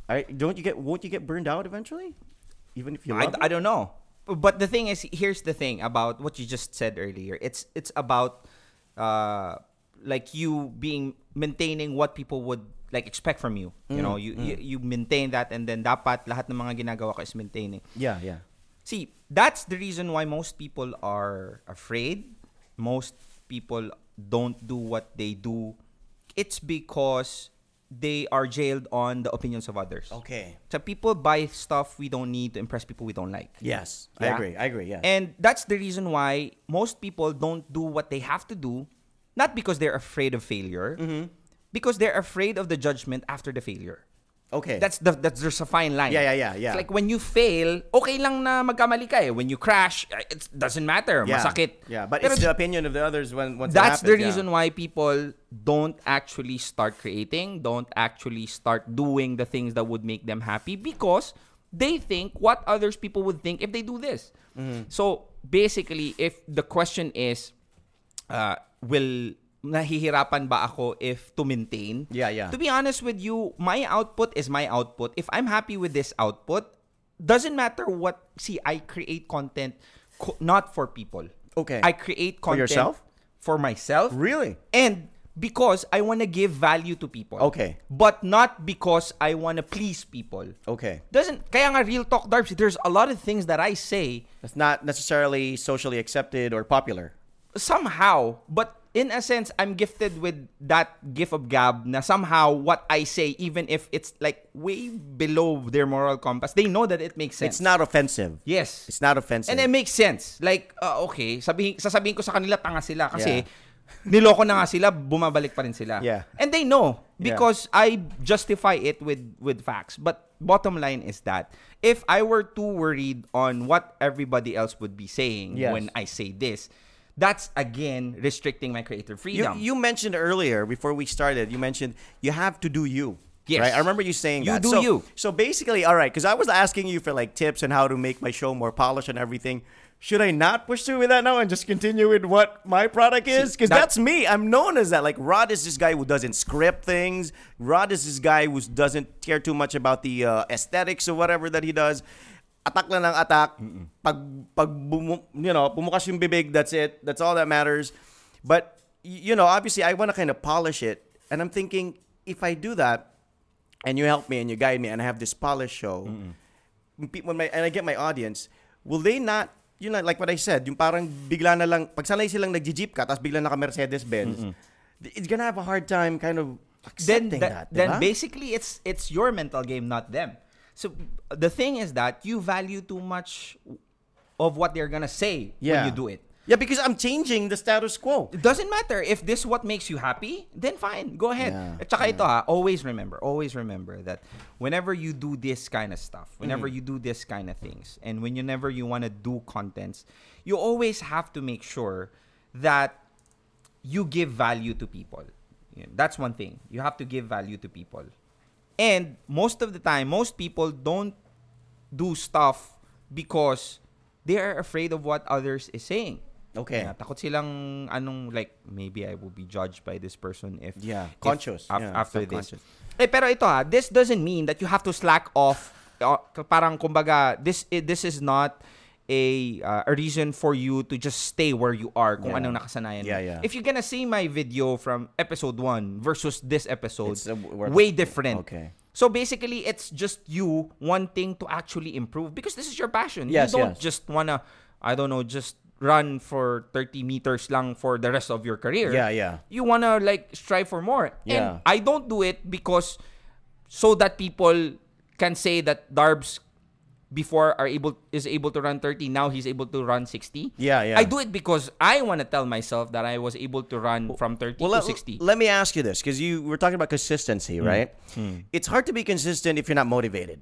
I, don't you get won't you get burned out eventually? Even if you I. I don't know. But the thing is, here's the thing about what you just said earlier. It's it's about uh like you being maintaining what people would like expect from you. You mm, know, you, mm. you you maintain that and then dapat lahat ng mga ginagawa ko is maintaining. Eh. Yeah, yeah. See, that's the reason why most people are afraid. Most people don't do what they do. It's because they are jailed on the opinions of others. Okay. So people buy stuff we don't need to impress people we don't like. Yes, I agree. I agree. Yeah. And that's the reason why most people don't do what they have to do, not because they're afraid of failure, Mm-hmm. Because they're afraid of the judgment after the failure. okay. That's the that's there's a fine line. Yeah, yeah, yeah, yeah. It's like when you fail, okay lang na magkamali ka eh. When you crash, it doesn't matter. yeah. Masakit. Yeah, but Pero it's the opinion of the others when once that's the happens, yeah. reason why people don't actually start creating, don't actually start doing the things that would make them happy because they think what others people would think if they do this. Mm-hmm. So basically, if the question is, uh, will nahihirapan ba ako if to maintain? Yeah, yeah. To be honest with you, my output is my output. If I'm happy with this output, doesn't matter what. See, I create content co- not for people. Okay. I create content For yourself? for myself. Really? And because I want to give value to people. Okay. But not because I want to please people. Okay. Doesn't kaya nga real talk Darbs, there's a lot of things that I say that's not necessarily socially accepted or popular. somehow, but in a sense, I'm gifted with that gift of gab na somehow what I say, even if it's like way below their moral compass, they know that it makes sense. It's not offensive. Yes. It's not offensive. And it makes sense. Like, uh, okay, sabihin, sasabihin ko sa kanila, tanga sila. Kasi, Yeah. [laughs] niloko na nga sila, bumabalik pa rin sila. Yeah. And they know. Yeah. Because I justify it with, with facts. But bottom line is that, if I were too worried on what everybody else would be saying Yes. when I say this, that's again restricting my creative freedom. you mentioned earlier before we started, you mentioned you have to do you. Yes. Right? I remember you saying You that. do so, you. So basically, all right, because I was asking you for like tips on how to make my show more polished and everything. Should I not push through with that now and just continue with what my product is? Because that- that's me. I'm known as that. Like Rod is this guy who doesn't script things. Rod is this guy who doesn't care too much about the uh, aesthetics or whatever that he does. Attack lang ng attack. Pag, pag bumu- you know, bumukas yung bibig, that's it. That's all that matters. But, you know, obviously I want to kind of polish it. And I'm thinking, if I do that, and you help me and you guide me, and I have this polished show, pe- when my, and I get my audience, will they not, you know, like what I said, yung parang bigla na lang, pag sanay silang nag-jeep ka, tapos bigla naka Mercedes-Benz, it's gonna have a hard time kind of then accepting that, that, then diba? basically it's it's your mental game not them so the thing is that you value too much of what they're gonna say yeah. when you do it Yeah, because I'm changing the status quo. it doesn't matter if this what makes you happy then fine go ahead Yeah, At saka ito ha always remember always remember that whenever you do this kind of stuff whenever Mm-hmm. you do this kind of things and whenever you want to do contents you always have to make sure that you give value to people. That's one thing. You have to give value to people. And most of the time, most people don't do stuff because they are afraid of what others is saying. Okay. Yeah, takot silang anong like maybe I will be judged by this person if Yeah, if- conscious. af- Yeah, after this. Eh pero ito ha, this doesn't mean that you have to slack off. Uh, parang kumbaga this eh, this is not a uh, a reason for you to just stay where you are kung Yeah. anong nakasanayan. Yeah, yeah. If you're gonna see my video from episode 1 versus this episode, It's, uh, way different. Okay. So basically, it's just you wanting to actually improve because this is your passion. Yes, you don't yes. just wanna, I don't know, just run for 30 meters lang for the rest of your career. Yeah, yeah. You wanna like strive for more. Yeah. And I don't do it because so that people can say that Darbs before are able is able to run 30 now he's able to run 60 Yeah, yeah. i do it because i want to tell myself that i was able to run from 30 Well, to let, 60 let me ask you this because you were talking about consistency, Hmm. right? It's hard to be consistent if you're not motivated.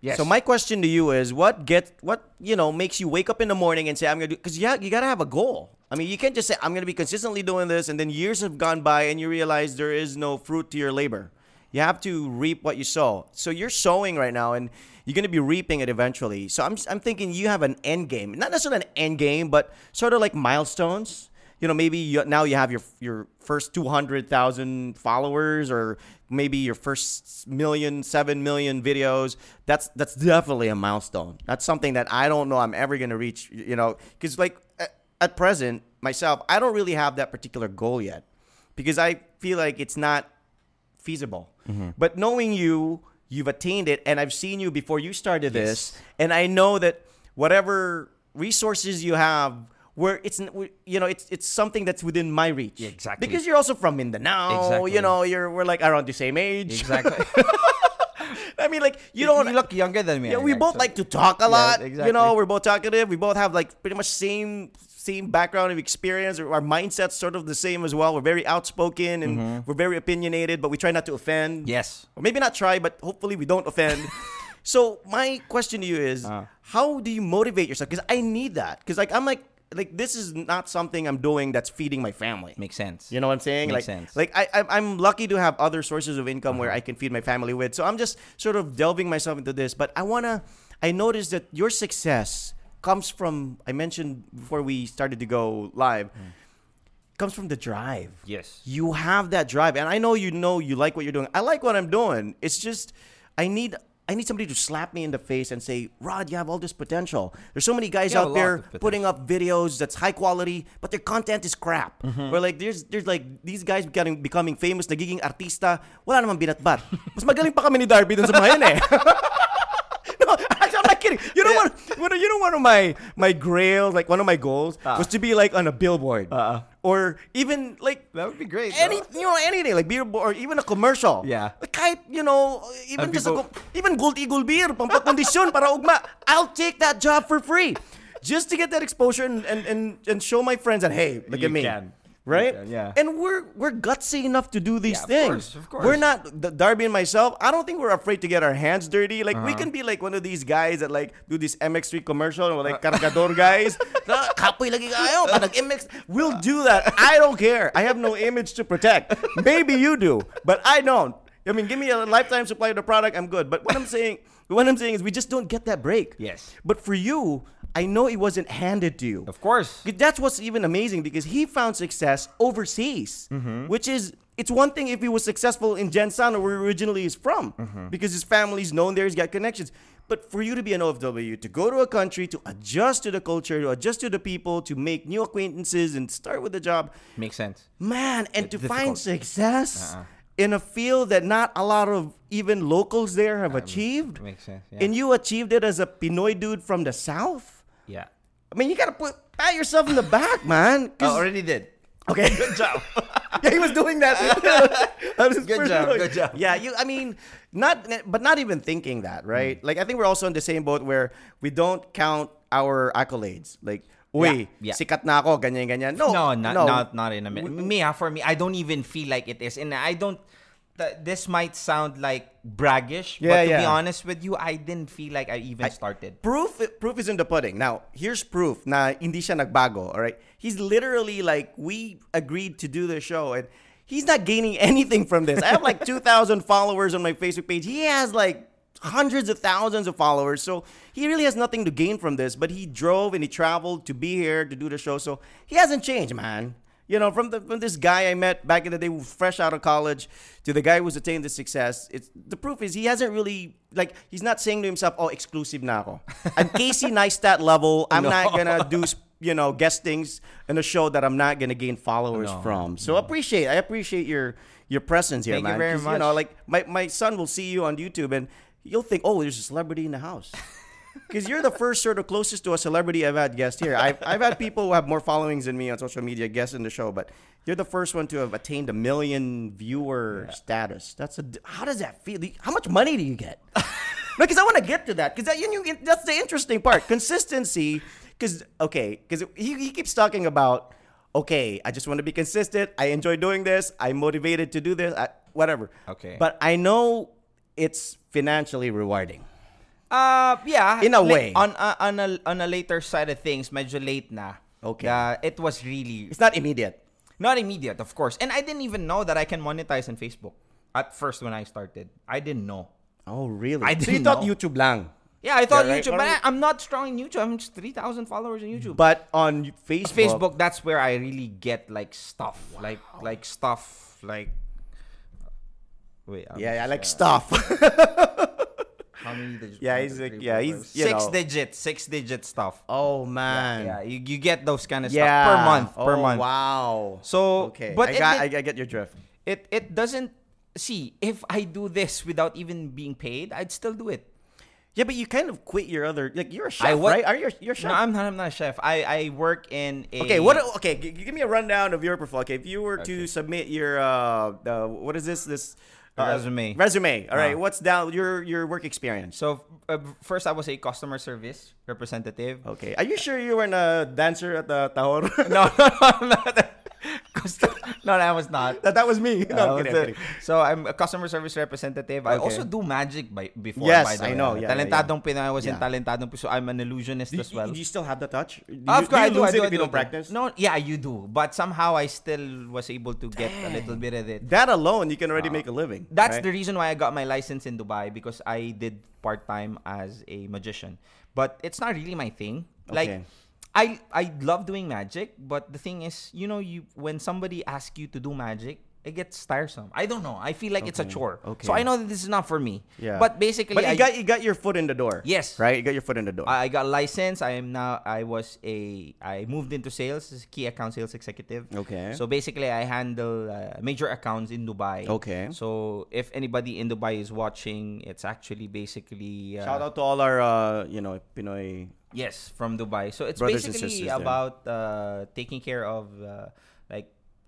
yes So my question to you is, what get what you know makes you wake up in the morning and say I'm gonna do? Because yeah, you gotta have a goal. I mean, you can't just say I'm gonna be consistently doing this, and then years have gone by and you realize there is no fruit to your labor. You have to reap what you sow. So you're sowing right now, and you're gonna be reaping it eventually. So I'm I'm thinking you have an end game, not necessarily an end game, but sort of like milestones. You know, maybe you, now you have your your first two hundred thousand followers, or maybe your first million, seven million videos. That's that's definitely a milestone. That's something that I don't know I'm ever gonna reach. You know, because like at, at present, myself, I don't really have that particular goal yet, because I feel like it's not feasible. Mm-hmm. But knowing you, you've attained it, and I've seen you before you started this, and I know that whatever resources you have, where it's you know it's it's something that's within my reach. Yeah, exactly. Because you're also from Mindanao. Exactly. You know, you're we're like around the same age. exactly [laughs] I mean, like you don't you look younger than me yeah, we both so- like to talk a lot. You exactly. You know, we're both talkative. We both have like pretty much same same background of experience. Our mindset's sort of the same as well. We're very outspoken and we're very opinionated, but we try not to offend. Mm-hmm. yes Or maybe not try, but hopefully we don't offend. [laughs] so my question to you is, Uh. how do you motivate yourself? Because I need that. Because like I'm like like this is not something I'm doing that's feeding my family. makes sense You know what I'm saying? Makes like, sense. like I, I'm- I'm lucky to have other sources of income where I can feed my family with. So I'm just sort of delving myself into this. But I wanna. I noticed that your success comes from. I mentioned before we started to go live. Comes from the drive. yes You have that drive, and I know you know you like what you're doing. I like what I'm doing. It's just I need I need somebody to slap me in the face and say, Rod, you have all this potential. There's so many guys out there putting up videos that's high quality, but their content is crap. Mm-hmm. Or like there's there's like these guys becoming becoming famous, nagiging artista, wala namang binatbat. Mas magaling pa kami ni Darby dun sa mga yun eh. [laughs] no, actually, I'm not kidding. You know what? You know one of my my grails, like one of my goals, Ah. was to be like on a billboard, Uh-uh. or even like that would be great any you know anything like beer or even a commercial. Yeah. Like, kahit you know even And just a, people- co- even Gold Eagle beer pampakondisyon para ugma. I'll take that job for free. Just to get that exposure and and, and, and show my friends that hey, look You at me. can. Right? Can, yeah. And we're we're gutsy enough to do these Yeah, of things. course, of course. We're not the Darby and myself. I don't think we're afraid to get our hands dirty. Like Uh-huh. we can be like one of these guys that like do this MX3 commercial or like cargador guys. Kapoy lagi kayo. Ka nag-MX. We'll do that. I don't care. I have no image to protect. Maybe you do, but I don't. I mean, give me a lifetime supply of the product, I'm good. But what I'm saying, what I'm saying is we just don't get that break. Yes. But for you, I know it wasn't handed to you. of course That's what's even amazing because he found success overseas, Mm-hmm. which is it's one thing if he was successful in GenSan where he originally he's from, Mm-hmm. because his family's known there, he's got connections. But for you to be an OFW, to go to a country, to adjust to the culture, to adjust to the people, to make new acquaintances and start with the job, makes sense man, and to It's find success Uh-uh. in a field that not a lot of even locals there have achieved, makes sense yeah. and you achieved it as a Pinoy dude from the South. Yeah I mean, you gotta put pat yourself in the back, man. [laughs] I already did Okay, good job. [laughs] yeah, he was doing that. [laughs] That was Good job, good job. Yeah, you. I mean, not, but not even thinking that, right? Hmm. Like, I think we're also in the same boat where we don't count our accolades. Like, uy, Yeah, yeah. sikat na ako, ganyan, ganyan. No, no, not no. not not in a minute. Me, ah, for me, I don't even feel like it is, and I don't. Th- this might sound like braggish, Yeah, but to be honest with you, I didn't feel like I even started. Proof, proof is in the pudding. Now, here's proof na hindi siya nagbago, all right? He's literally like, we agreed to do the show, and he's not gaining [laughs] anything from this. I have like [laughs] 2,000 followers on my Facebook page. He has like hundreds of thousands of followers, so he really has nothing to gain from this, but he drove and he traveled to be here to do the show, so he hasn't changed, man. You know, from the from this guy I met back in the day, fresh out of college, to the guy who's attained the success. It's the proof is he hasn't really like he's not saying to himself, "Oh, exclusive na ako." I'm [laughs] Casey Neistat level. I'm No. not gonna do you know guestings in a show that I'm not gonna gain followers No, from. So appreciate I appreciate your your presence here, Thank you man. very 'Cause, You know, like my my son will see you on YouTube and you'll think, "Oh, there's a celebrity in the house." [laughs] Because you're the first sort of closest to a celebrity I've had guest here. I've, I've had people who have more followings than me on social media guest in the show, but you're the first one to have attained a million viewer status. That's a. How does that feel? How much money do you get? Because I want to get to that. Because that, you, you, that's the interesting part. Consistency. Because okay, because he, he keeps talking about okay, I just want to be consistent. I enjoy doing this. I'm motivated to do this. I, whatever. Okay. But I know it's financially rewarding. Uh, yeah. In a way. On, uh, on, a, on a later side of things, medyo late na. Okay. Uh, it was really It's not immediate. not immediate, of course. And I didn't even know that I can monetize on Facebook at first when I started. I didn't know. Oh, really? I didn't so you didn't thought know. YouTube lang. Yeah, I thought Yeah, right. YouTube, but I, I'm not strong in YouTube. I'm just 3,000 followers on YouTube. But on Facebook, Facebook, that's where I really get like stuff, like like stuff, like. Wait. I'm yeah, yeah, like uh, stuff. [laughs] How many digits? Yeah, he's like- yeah, he's, you six know. digit, six digit stuff. oh man. Yeah, you, you get those kind of Yeah. stuff per month, per Oh, month. Wow. So, okay, but I it got, did- I, I get your drift. It it doesn't see if I do this without even being paid, I'd still do it. Yeah, but you kind of quit your other like you're a chef, I wa- right? Are you you're a chef? No, I'm not. I'm not a chef. I I work in a. okay, what? Okay, g- give me a rundown of your profile. Okay, if you were to submit your uh, uh what is this this uh, Resume. Resume. All right, Uh. what's down your your work experience? So uh, first, I was a customer service representative. Okay, are you sure you weren't a dancer at the Tahor? [laughs] No, no, no, I'm not. [laughs] No, that was not. that that was me. No, I I'm kidding, I'm kidding. so I'm a customer service representative. I Okay. also do magic by before. Yes, by the I way. know. Yeah, yeah, Talentadong Pinoy. I was in Yeah. Talentadong Pinoy, so I'm an illusionist Do as well. do you still have the touch? Do you, of course, I do do. you I do. it I if you do, don't practice? No, yeah, you do. But somehow I still was able to get a little bit of it. That alone, you can already make a living. That's right? the reason why I got my license in Dubai because I did part time as a magician. But it's not really my thing. Like Okay. I I love doing magic, but the thing is, you know, you when somebody asks you to do magic, it gets tiresome. I don't know. I feel like it's a chore. Okay. So I know that this is not for me. Yeah. But basically But you I, got you got your foot in the door. Yes. Right. You got your foot in the door. I got license. I am now. I was a. I moved into sales as key account sales executive. Okay. So basically, I handle uh, major accounts in Dubai. Okay. So if anybody in Dubai is watching, it's actually basically. Uh, Shout out to all our uh, you know Pinoy. Yes, from Dubai. So it's basically about uh, taking care of uh,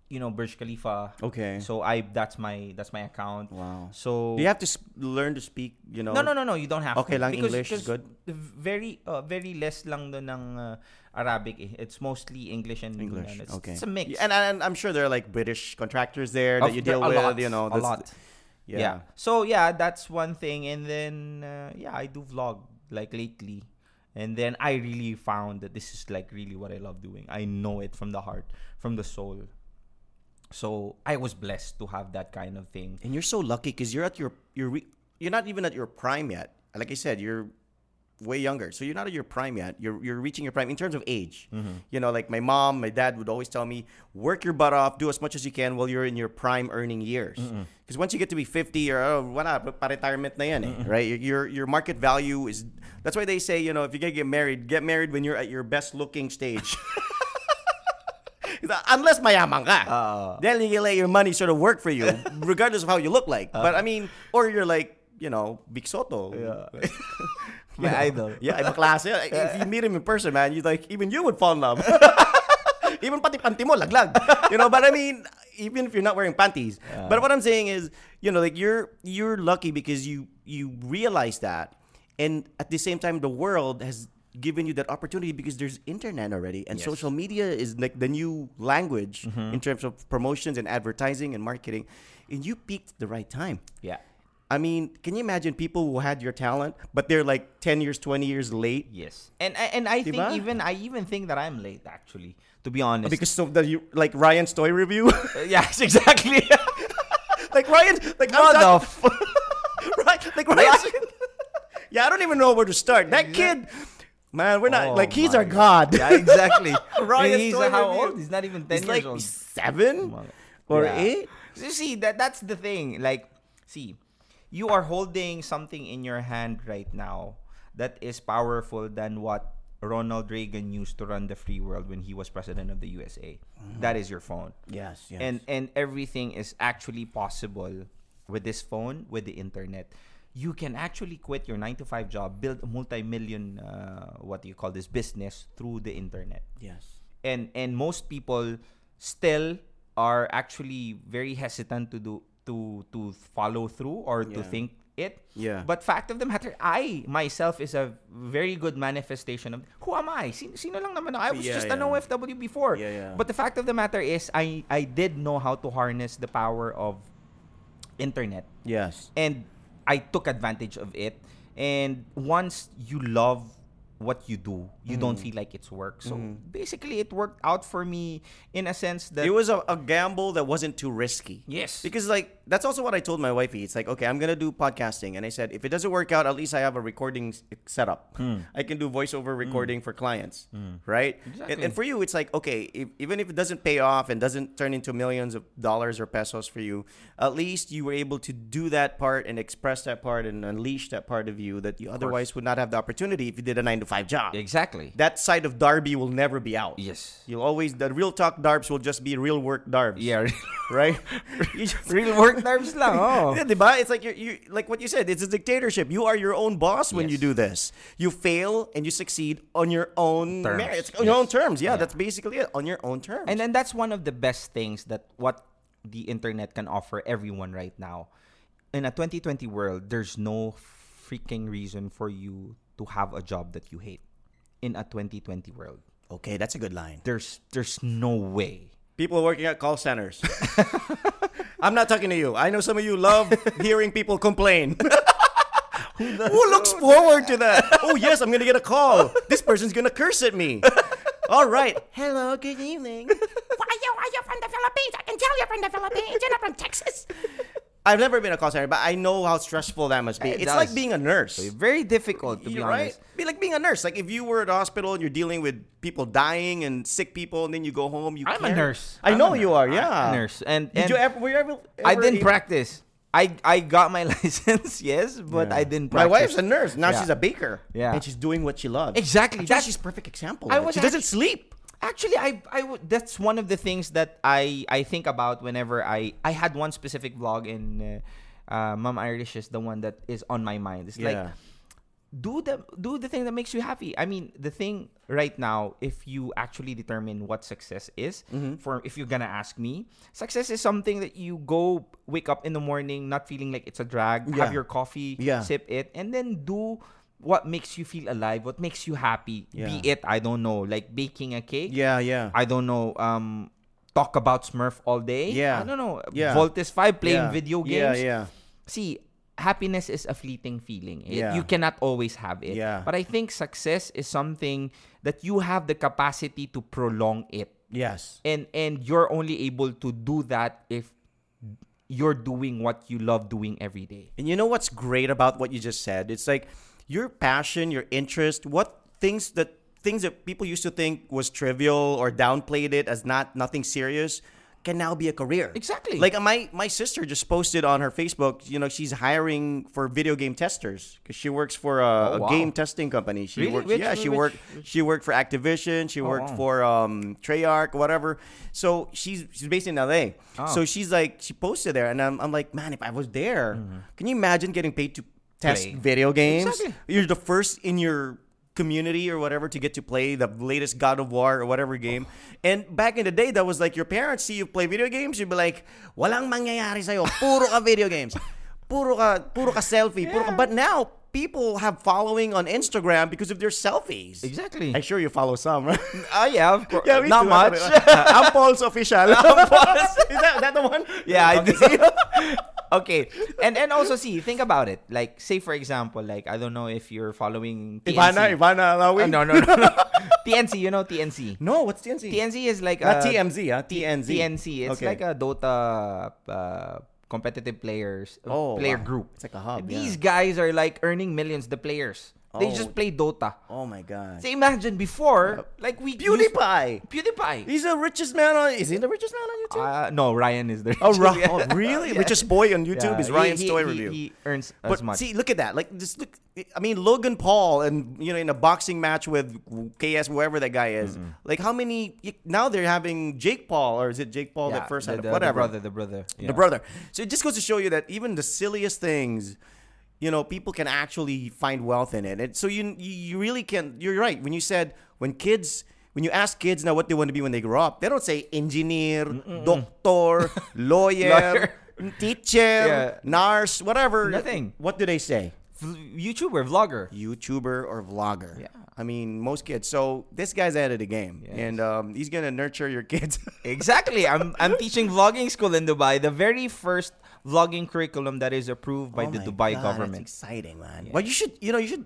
you know Burj Khalifa. Okay. So I that's my that's my account. Wow. So Do you have to sp- learn to speak? You know. No, no, no, no. You don't have Okay to. lang, Because- English is good? Very, uh, very less lang doon ng uh, Arabic. Eh. It's mostly English and English. ano, It's, okay. it's a mix. And, and I'm sure there are like British contractors there that Of- you deal with. lot, You know. a lot. Yeah. Yeah. So yeah, that's one thing. And then uh, yeah, I do vlog like lately. And then I really found that this is like really what I love doing. I know it from the heart, from the soul. So I was blessed to have that kind of thing. And you're so lucky because you're at your you're re- you're not even at your prime yet. Like I said, you're way younger, so you're not at your prime yet. You're you're reaching your prime in terms of age. Mm-hmm. You know, like my mom, my dad would always tell me, work your butt off, do as much as you can while you're in your prime earning years. Because once you get to be 50 or oh, wala, pa retirement na yan, eh, right? Your- Your your market value is. That's why they say, you know, if you're gonna get married, get married when you're at your best looking stage. [laughs] Unless mayaman ka. Uh. then you let your money sort of work for you, [laughs] regardless of how you look like. but I mean, or you're like, you know, Vic Sotto. Yeah. [laughs] My idol. Yeah, ibang klase. [laughs] If you meet him in person, man, you like, even you would fall in love. even pati panty mo, laglag. You know, but I mean, even if you're not wearing panties. But what I'm saying is, you know, like you're you're lucky because you you realize that, and at the same time, the world has given you that opportunity because there's internet already, and Yes. social media is like the new language in terms of promotions and advertising and marketing, and you peaked the right time. Yeah. I mean, can you imagine people who had your talent, but they're like 10 years, 20 years late? Yes. And I- and I think Diba? even I even think that I'm late actually. To be honest. Because of the, you, like Ryan's toy review? [laughs] Uh, yes, [laughs] exactly. [laughs] like Ryan, like I'm What the talking- right, like Ryan. yeah, I don't even know where to start. That kid, man, we're not, Oh like, he's our God. yeah, exactly. [laughs] Ryan's And he's uh, how old? He's not even 10 He's years like old. seven or Yeah. eight. You see, that that's the thing. Like, see, you are holding something in your hand right now that is powerful than what Ronald Reagan used to run the free world when he was president of the USA. That is your phone. Yes, yes. And and everything is actually possible with this phone, with the internet. You can actually quit your 9 to 5 job, build a multi-million uh, what do you call this business through the internet yes. and and most people still are actually very hesitant to do to to follow through or to think it. Yeah. But fact of the matter, I myself is a very good manifestation of who am I? Sino, sino lang naman ako? I was Yeah, just an. OFW before. Yeah, yeah. But the fact of the matter is, I I did know how to harness the power of internet Yes. and I took advantage of it. And once you love what you do, you Mm. don't feel like it's work. So basically, it worked out for me in a sense that It was a, a gamble that wasn't too risky. Yes. Because like that's also what I told my wifey. It's like, okay, I'm gonna do podcasting, and I said if it doesn't work out, at least I have a recording s- setup. Hmm. I can do voiceover hmm. recording for clients, hmm. right? And, Exactly. and for you, it's like okay, if, even if it doesn't pay off and doesn't turn into millions of dollars or pesos for you, at least you were able to do that part and express that part and unleash that part of you that you otherwise would not have the opportunity if you did a nine to five job. exactly. That side of Darby will never be out. yes. You'll always the real talk darbs will just be real work darbs. Yeah. Right? [laughs] [laughs] you just, Real work nerves lang. Oh. yeah, diba? It's like you you like what you said, it's a dictatorship. You are your own boss when you do this. You fail and you succeed on your own Terms. mer- it's on your own terms. Yeah, Yeah. that's basically it. On your own terms. And then that's one of the best things that what the internet can offer everyone right now. In a 2020 world, there's no freaking reason for you to have a job that you hate. In a 2020 world, okay, that's a good line. there's there's no way. People working at call centers. [laughs] I'm not talking to you. I know some of you love [laughs] hearing people complain. [laughs] Who looks forward to that? Oh yes, I'm gonna get a call. This person's gonna curse at me. [laughs] All right. Hello. Good evening. Why you? Are you from the Philippines? I can tell you're from the Philippines. You're not from Texas. I've never been a call center, but I know how stressful that must be. It it's like being a nurse. Very difficult to be You're right. honest. Be like being a nurse. Like if you were at a hospital and you're dealing with people dying and sick people, and then you go home. You I'm a nurse. I I'm know a you nurse. are. I'm Yeah. a nurse. And, Did and you ever? Were you ever? I didn't able- practice. I I got my [laughs] license, yes, but Yeah. I didn't Practice. My wife's a nurse. Now Yeah. she's a baker. Yeah. And she's doing what she loves. Exactly. That's That's- she's perfect example. I was She doesn't sleep. Actually, I. That's one of the things that I I think about whenever I I had one specific vlog in uh, uh, Mom Irish is the one that is on my mind. It's like do the do the thing that makes you happy. I mean, the thing right now, if you actually determine what success is, Mm-hmm. for if you're gonna ask me, success is something that you go wake up in the morning not feeling like it's a drag, Yeah. have your coffee, Yeah. sip it, and then do what makes you feel alive, what makes you happy. Be it I don't know, like baking a cake. Yeah, yeah. I don't know, um, talk about Smurf all day. Yeah. I don't know. Yeah. Voltes 5 playing yeah. video Yeah, games. yeah. See, happiness is a fleeting feeling. It- Yeah. You cannot always have it. Yeah. But I think success is something that you have the capacity to prolong it. Yes. And and you're only able to do that if you're doing what you love doing every day. And you know what's great about what you just said? It's like your passion, your interest, what things that things that people used to think was trivial or downplayed it as not nothing serious can now be a career. Exactly. Like my my sister just posted on her Facebook, you know, she's hiring for video game testers because she works for a, Oh, a wow. game testing company. She Really? works, Which- yeah, she which- worked she worked for Activision, she Oh, worked wow. for um Treyarch, whatever. So she's she's based in LA. Oh. So she's like she posted there and I'm, I'm like, man, if I was there, can you imagine getting paid to test. Play. video games? Exactly. You're the first in your community or whatever to get to play the latest God of War or whatever game. And back in the day, that was like your parents see you play video games, you'd be like, walang mangyayari sa'yo, puro ka video games. Puro ka, puro ka selfie, puro ka. But now, people have following on Instagram because of their selfies. Exactly. I'm sure you follow some, right? Ah, yeah, of course. [laughs] Yeah, Not too. much. [laughs] I'm Paul's official. [laughs] I'm Paul's. Is that, that the one? Yeah, I Okay, okay. And and also see, think about it. Like say for example, like I don't know if you're following TNC. Ivana, Ivana Alawi? Uh, no, no, no, no. TNC, you know TNC. No, what's TNC? TNC is like Not a TMZ, ah, TNZ. TNC. It's Okay. like a Dota uh, competitive players uh, Oh, player wow. group. It's like a hub, These yeah. guys are like earning millions. The players. They Oh. just play Dota. Oh my god. So imagine before, like we used- PewDiePie. PewDiePie. He's the richest man on. Is he the richest man on YouTube? Uh, no, Ryan is there. oh, Ra- [laughs] oh, really? Yeah. Richest boy on YouTube Yeah, is Ryan's he, Toy he, Review. He earns but as much. see, look at that. Like, just look. I mean, Logan Paul, and you know, in a boxing match with KS, whoever that guy is. Like, how many? Now they're having Jake Paul, or is it Jake Paul that first the, had the. Whatever. The brother, the brother. the brother. So it just goes to show you that even the silliest things, you know, people can actually find wealth in it. And so you you really can. You're right when you said when kids. When you ask kids now what they want to be when they grow up, they don't say engineer, doctor, [laughs] lawyer, Lawyer. teacher, Yeah. nurse, whatever. Nothing. What do they say? YouTuber, vlogger. YouTuber or vlogger. Yeah. I mean, most kids. So this guy's out of the game, Yes. and um, he's gonna nurture your kids. [laughs] Exactly. I'm I'm teaching vlogging school in Dubai. The very first vlogging curriculum that is approved by Oh the Dubai God, government. That's exciting, man. Yeah. Well, you should, you know, you should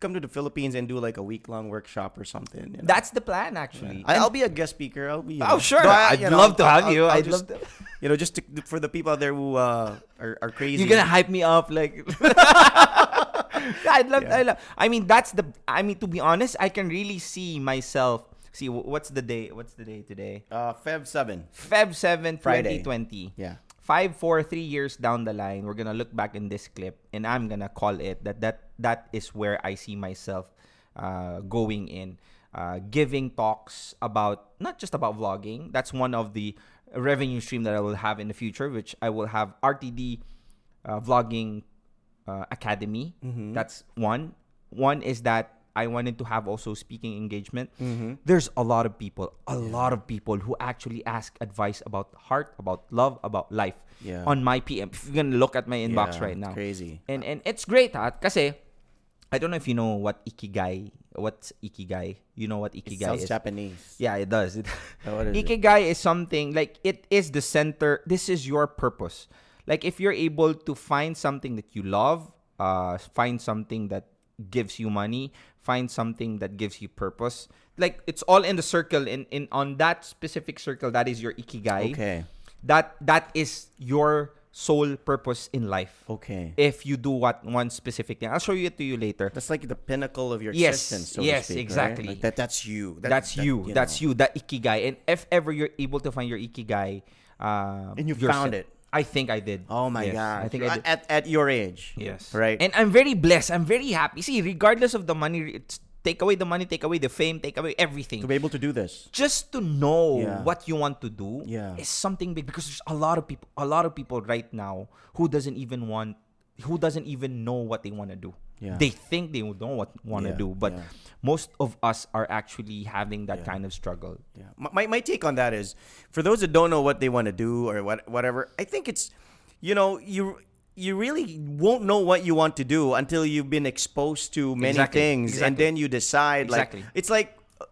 come to the Philippines and do like a week long workshop or something. you know? That's the plan, actually. I, I'll be a guest speaker. I'll be. you Oh, know- sure. I- I'd know, love to have you. I'd love to. You know, just to, for the people out there who uh, are, are crazy. You're gonna hype me up, like. [laughs] I'd love. I love. I mean, that's the. I mean, to be honest, I can really see myself. See, what's the day? What's the day today? uh, Feb seven. Feb 7, Friday. 2020. Yeah. Five, four, three years down the line, we're gonna look back in this clip, and I'm gonna call it that. That that is where I see myself uh, going in, uh, giving talks about not just about vlogging. That's one of the revenue stream that I will have in the future, which I will have RTD uh, vlogging uh, academy. That's one. One is that I wanted to have also speaking engagement. There's a lot of people, a lot of people who actually ask advice about heart, about love, about life Yeah. on my PM. If you're gonna look at my inbox Yeah, right now, crazy. and and it's great, ha? Kasi I don't know if you know what ikigai. What's ikigai? You know what It ikigai sounds is? Japanese. Yeah, it does. It, [laughs] Oh, is? Ikigai is something like it is the center. This is your purpose. Like if you're able to find something that you love, uh, find something that gives you money, find something that gives you purpose. Like it's all in the circle. In in on that specific circle, that is your ikigai. Okay. That that is your sole purpose in life. Okay. If you do what one specific thing, I'll show you it to you later. That's like the pinnacle of your Yes, existence. So yes, speak, right? exactly. Like that. That's you. That- that's that, you. That's know. you. That ikigai. And if ever you're able to find your ikigai, uh, And you found it. I think I did. Oh my Yes, god! I think I did. At at your age. yes. Right. And I'm very blessed. I'm very happy. See, regardless of the money, it's take away the money, take away the fame, take away everything. to be able to do this. Just to know Yeah. what you want to do Yeah. is something big because there's a lot of people, a lot of people right now who doesn't even want, who doesn't even know what they want to do. Yeah. They think they don't want to Yeah, do, but yeah. most of us are actually having that kind of struggle. Yeah. My, my my take on that is, for those that don't know what they want to do or what whatever, I think it's, you know, you you really won't know what you want to do until you've been exposed to many Exactly, things, and then you decide. Exactly. Like it's like.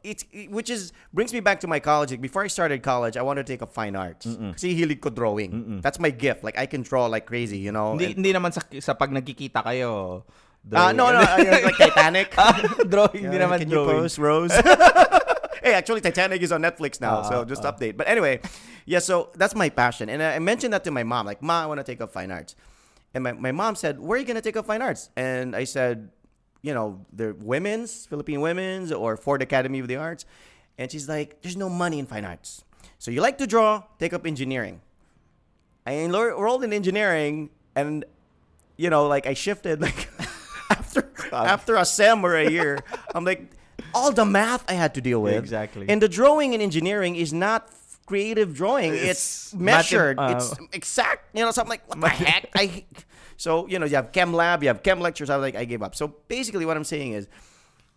It's which is brings me back to my college. Like, before I started college, I wanted to take a fine arts. Kasi hilig ko drawing. That's my gift. Like I can draw like crazy, you know. Hindi, And- hindi naman sa, sa pag nagkikita kayo. [laughs] Ah, drawing. no, no, uh, like Titanic. drawing, hindi Yeah, naman Can you drawing. post Rose? [laughs] [laughs] hey, actually, Titanic is on Netflix now, so Ah, just update. But anyway, yeah, so that's my passion, and I mentioned that to my mom. Like, Ma, I want to take up fine arts, and my, my mom said, "Where are you gonna take up fine arts?" And I said, "You know, the women's Philippine women's or Ford Academy of the Arts," and she's like, "There's no money in fine arts, so you like to draw, take up engineering." I enrolled in engineering, and you know, like I shifted like after a sem or a year, [laughs] I'm like all the math I had to deal with. Exactly. And the drawing in engineering is not creative drawing. It's, It's measured. math- uh, it's exact. You know, something like what the heck? I [laughs] so you know you have chem lab, you have chem lectures. I was like I gave up. So basically, what I'm saying is,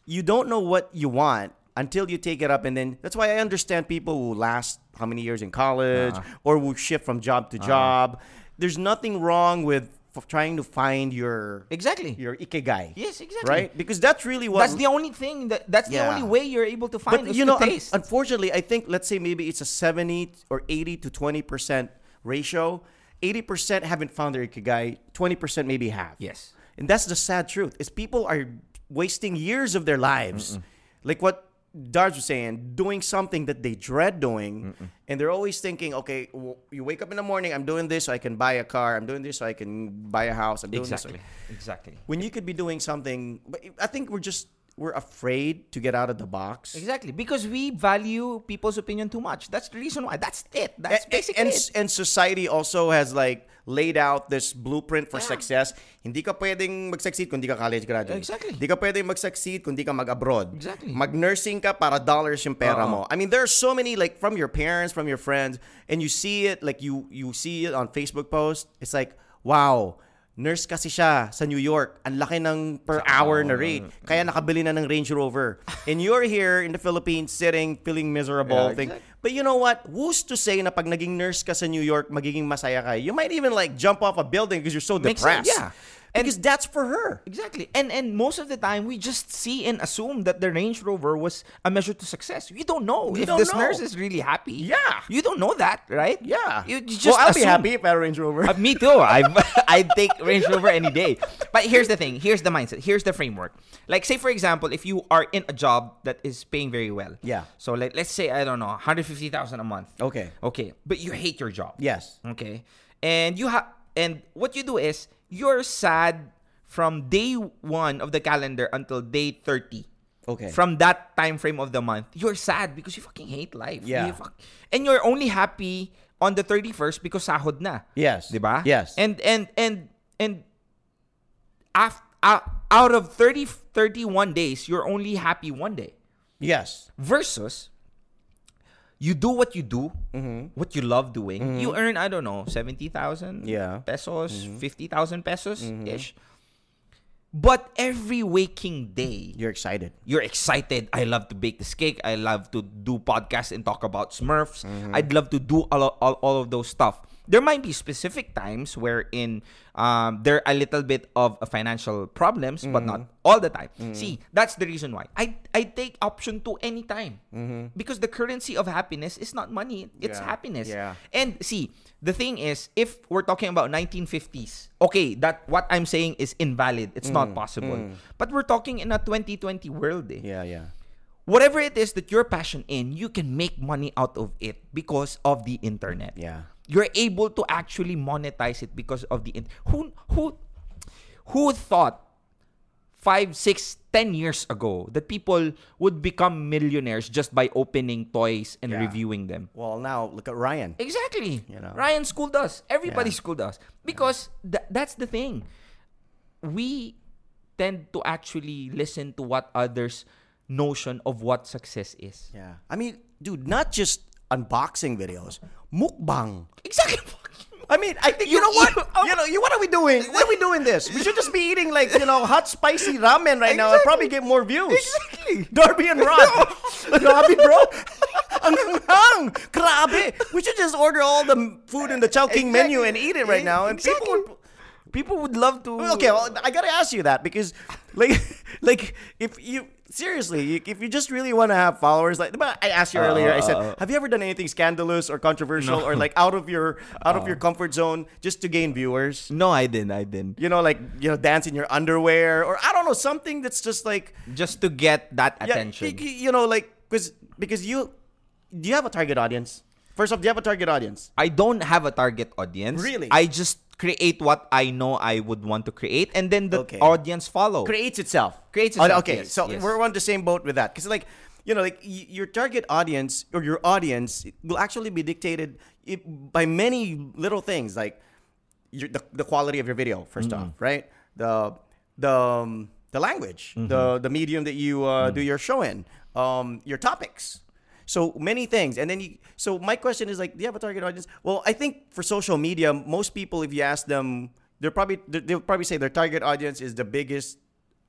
you don't know what you want until you take it up, and then that's why I understand people who last how many years in college Ah. or who shift from job to job. There's nothing wrong with trying to find your Exactly. your ikigai. Yes, exactly. Right? Because that's really what That's the only thing that that's the only way you're able to find but you know, un- unfortunately, I think let's say maybe it's a 70 or 80 to 20 percent ratio. 80 percent haven't found their ikigai. 20 percent maybe have. yes. And that's the sad truth. Is people are wasting years of their lives, like what Darj was saying, doing something that they dread doing, and they're always thinking, okay, w- you wake up in the morning, I'm doing this so I can buy a car, I'm doing this so I can buy a house, I'm doing this. so- Exactly. Exactly. when you could be doing something, but I think we're just we're afraid to get out of the box. Exactly. Because we value people's opinion too much. That's the reason why. That's it. That's and, basically and, it. and society also has like laid out this blueprint for Yeah. success. Hindi ka pwedeng mag-succeed kung di ka college graduate. Exactly. Hindi ka pwedeng mag-succeed kung di ka mag-abroad. Exactly. Mag-nursing ka para dollars yung pera uh-huh. mo. Oo. I mean, there are so many like from your parents, from your friends, and you see it like you you see it on Facebook posts. It's like, wow, nurse kasi siya sa New York. Ang laki ng per hour na rate. Kaya nakabili na ng Range Rover. And you're here in the Philippines sitting, feeling miserable. Yeah, think, exact- But you know what? Who's to say na pag naging nurse ka sa New York, magiging masaya ka? You might even like jump off a building because you're so Makes depressed. sense, yeah. And- Because that's for her. Exactly. And and most of the time we just see and assume that the Range Rover was a measure to success. You don't know You if don't this know. nurse is really happy. Yeah. You don't know that, right? Yeah. You, you just well, I'll be happy if I had a Range Rover. Uh, me too. I [laughs] I'd take Range Rover any day. But here's the thing. Here's the mindset. Here's the framework. Like say for example, if you are in a job that is paying very well. Yeah. So like let's say I don't know, 150,000 a month. okay. Okay. But you hate your job. Yes. Okay. And you have and what you do is you're sad from day 1 of the calendar until day 30. Okay. From that time frame of the month, you're sad because you fucking hate life. Yeah. You fuck- and you're only happy on the 31st because sahod na. Yes. 'Di ba? Yes. And and and and af, out, out of 30 31 days, you're only happy one day. yes. Versus you do what you do, mm-hmm. what you love doing. Mm-hmm. You earn I don't know, 70,000 Yeah. pesos, mm-hmm. 50,000 pesos ish. But every waking day, You're excited. you're excited. I love to bake this cake. I love to do podcasts and talk about Smurfs. I'd love to do all, all, all of those stuff. There might be specific times wherein um, there are a little bit of financial problems, but not mm-hmm. all the time. Mm-hmm. See, that's the reason why I I take option two anytime mm-hmm. because the currency of happiness is not money; it's Yeah. happiness. Yeah. And see, the thing is, if we're talking about 1950s, okay, that what I'm saying is invalid. It's not mm, possible. Mm. But we're talking in a 2020 world. Eh. Yeah, yeah. Whatever it is that you're passionate in, you can make money out of it because of the internet. Yeah. You're able to actually monetize it because of the in- who who who thought five, six, ten years ago that people would become millionaires just by opening toys and Yeah. reviewing them. Well, now look at Ryan. Exactly. You know? Ryan schooled us. Everybody Yeah. schooled us. Because tha- that's the thing. We tend to actually listen to what others' notion of what success is. Yeah. I mean, dude, not just unboxing videos, mukbang. Exactly. I mean, I think you, You know what? eat- [laughs] oh. you know, you what are we doing? Why are we doing this? We should just be eating like you know hot spicy ramen right now and probably get more views. Exactly. Darby and Rod. Grabe, bro. Ang hang. Grabe. We should just order all the food in the Chowking menu and eat it right now, and people would. People would love to. Okay, well, I gotta ask you that because, like, [laughs] like if you seriously, if you just really want to have followers, like I asked you uh, earlier, I said, uh, uh. have you ever done anything scandalous or controversial or like out of your out of your comfort zone just to gain viewers? No, I didn't. I didn't. You know, like you know, dance in your underwear or I don't know something that's just like Just to get that attention. y- y- you know, like because because you do you have a target audience? First off, do you have a target audience? I don't have a target audience. Really? I just create what I know I would want to create, and then the Okay. audience follow. creates itself. Creates Oh, itself, Okay, yes, so yes. we're on the same boat with that because, like, you know, like y- your target audience or your audience will actually be dictated by many little things, like your, the, the quality of your video, 1st Mm-hmm. off, right? The the um, the language, Mm-hmm. the the medium that you uh, Mm. do your show in, um, your topics. So many things, and then you. So my question is like, do you have a target audience? Well, I think for social media, most people, if you ask them, they're probably they- they'll probably say their target audience is the biggest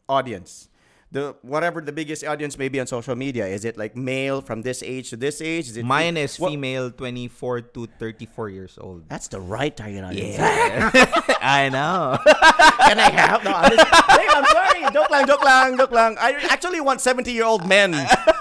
audience. The whatever the biggest audience may be on social media. Is it like male from this age to this age? Is it Mine is what- female, 24 to 34 years old. That's the right target audience. Yeah. [laughs] I know. Can I have? No, I'm, just, Hey, I'm sorry. Joke lang, joke lang, joke lang. I actually want 70 year old men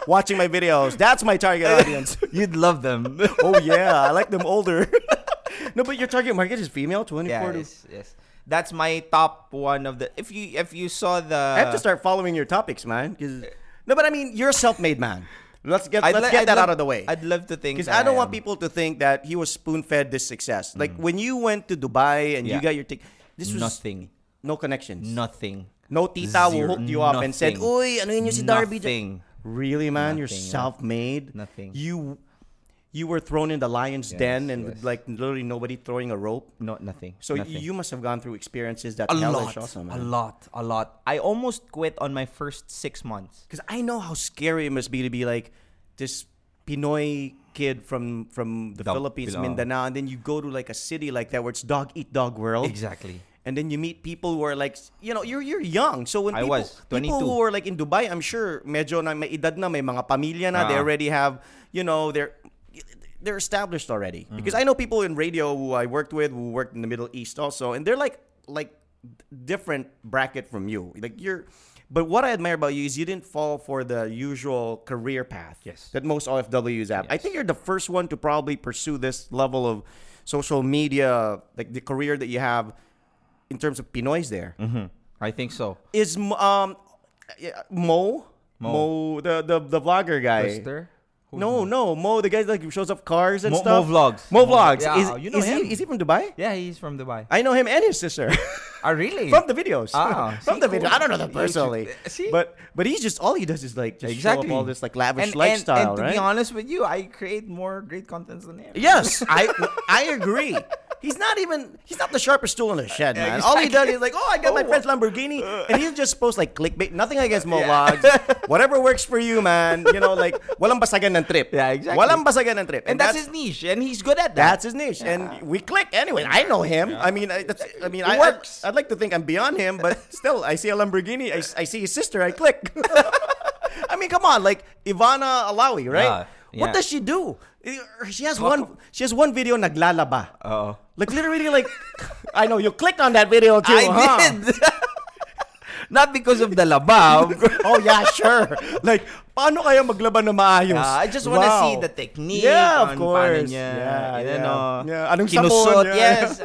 watching my videos. That's my target audience. [laughs] You'd love them. oh yeah, I like them older. [laughs] no, but your target market is female, 24 yeah, to. yes, yes. That's my top one of the. If you if you saw the. I have to start following your topics, man. 'cause- no, but I mean, you're a self-made man. Let's get I'd let's li- get I'd that love- out of the way. I'd love to think Because I don't I want people to think that he was spoon-fed this success. Mm. Like when you went to Dubai and you got your ticket, this was nothing, no connections. nothing. No tita Zero- will hook you up and said, nothing. "Uy, ano yun yung si Darby?" Nothing. Really, man? You're self-made. Nothing. You you were thrown in the lion's Yes, den and yes. like literally nobody throwing a rope. No, nothing. So nothing. you must have gone through experiences that a lot, also, a lot, a lot. I almost quit on my first six months. Because I know how scary it must be to be like this Pinoy kid from from the Dog- Philippines, Pino- Mindanao, and then you go to like a city like that where it's dog eat dog world. Exactly. And then you meet people who are like, you know, you're you're young. So when I people, was, people who are like in Dubai, I'm sure medyo na may edad na, may mga pamilya na, they Ah. already have, you know, they're they're established already. Mm-hmm. Because I know people in radio who I worked with who worked in the Middle East also, and they're like like different bracket from you. Like you're. But what I admire about you is you didn't fall for the usual career path Yes. that most OFWs have. I think you're the first one to probably pursue this level of social media, like the career that you have in terms of Pinoy's there. I think so. Is um yeah, Mo Mo, the, the the vlogger guy? Mister? Who's No, no, Mo, the guy that like shows off cars and Mo- stuff. Mo Vlogs. Mo Mo- vlogs. yeah, is, you know is him. He, is he from Dubai? Yeah, he's from Dubai. I know him and his sister [laughs] Ah, really? from the videos. Ah, [laughs] from see, the cool. video. I don't know them personally, see? but but he's just all he does is like just exactly. show up all this like lavish and, lifestyle, and, and to be honest with you, I create more great contents than him. Yes, [laughs] I I agree. He's not even he's not the sharpest tool in the shed, man. All he does is like, oh, I got my Oh. friend's Lamborghini, and he'll just post like clickbait. Nothing against Mo Yeah. Vlogs. Whatever works for you, man. You know, like [laughs] walang basagan ng trip. Yeah, exactly. Walang basagan ng trip, And that's, his niche, and he's good at that. That's his niche, and we click anyway. I know him. I mean, I, that's, I mean, It I, works. I, would like to think I'm beyond him, but [laughs] still, I see a Lamborghini. I, I see his sister. I click. [laughs] I mean, come on, like Ivana Alawi, right? Yeah, What does she do? Uh, she has one. She has one video naglalaba. Oh. Like literally, like I know you clicked on that video too. I huh? did. [laughs] Not because of the labab. oh yeah, sure. Like, paano kaya maglaba na maayos? Yeah, I just want to Wow. see the technique. Yeah, of course. Niya, Yeah, yeah. know, Yeah, anong kinusot, sabon, yeah. yes.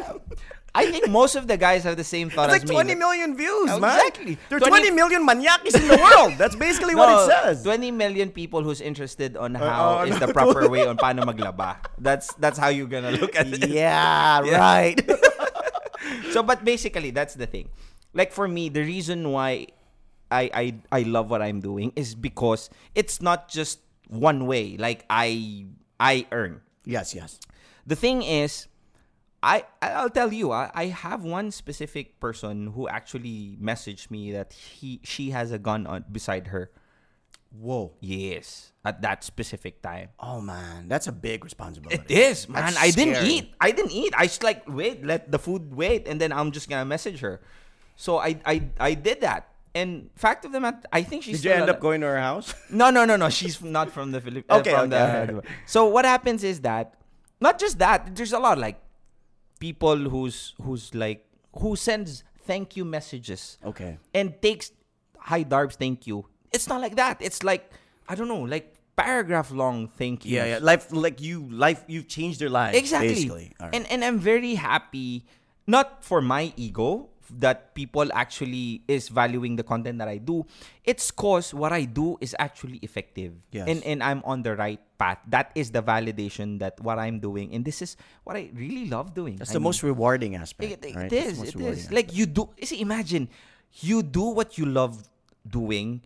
I think most of the guys have the same thought It's like as me. 20 million views, man. exactly. There are 20 20 million maniakis in the world. That's basically what it says. 20 million people who's interested on uh, how is no. the proper way on paano maglaba. That's that's how you're gonna look at it. yeah, [laughs] Yeah. right. [laughs] So, but basically, that's the thing. Like for me, the reason why I I I love what I'm doing is because it's not just one way. Like I I earn. yes, yes. The thing is, I I'll tell you, I, I have one specific person who actually messaged me that he she has a gun on beside her. Whoa. Yes, at that specific time. Oh man, that's a big responsibility. It is, man. That's I didn't eat. I didn't eat. I just like wait, let the food wait, and then I'm just gonna message her. So I I I did that. And fact of the matter, I think she's. Did you end up going to her house? [laughs] No, no, no, no. She's not from the Philippines. Uh, okay, from okay. The, [laughs] so what happens is that, not just that. There's a lot like people who's who's like who sends thank you messages Okay. and takes hi darbs thank you. It's not like that. It's like I don't know, like paragraph long thank you. Yeah, yeah. Life, like you, life, you've changed their lives. Exactly. Right. And and I'm very happy, not for my ego that people actually is valuing the content that I do. It's cause what I do is actually effective. Yes. And and I'm on the right path. That is the validation that what I'm doing. And this is what I really love doing. that's I the mean, most rewarding aspect. it, it right? is. The most It is. aspect. Like you do. See, imagine you do what you love doing.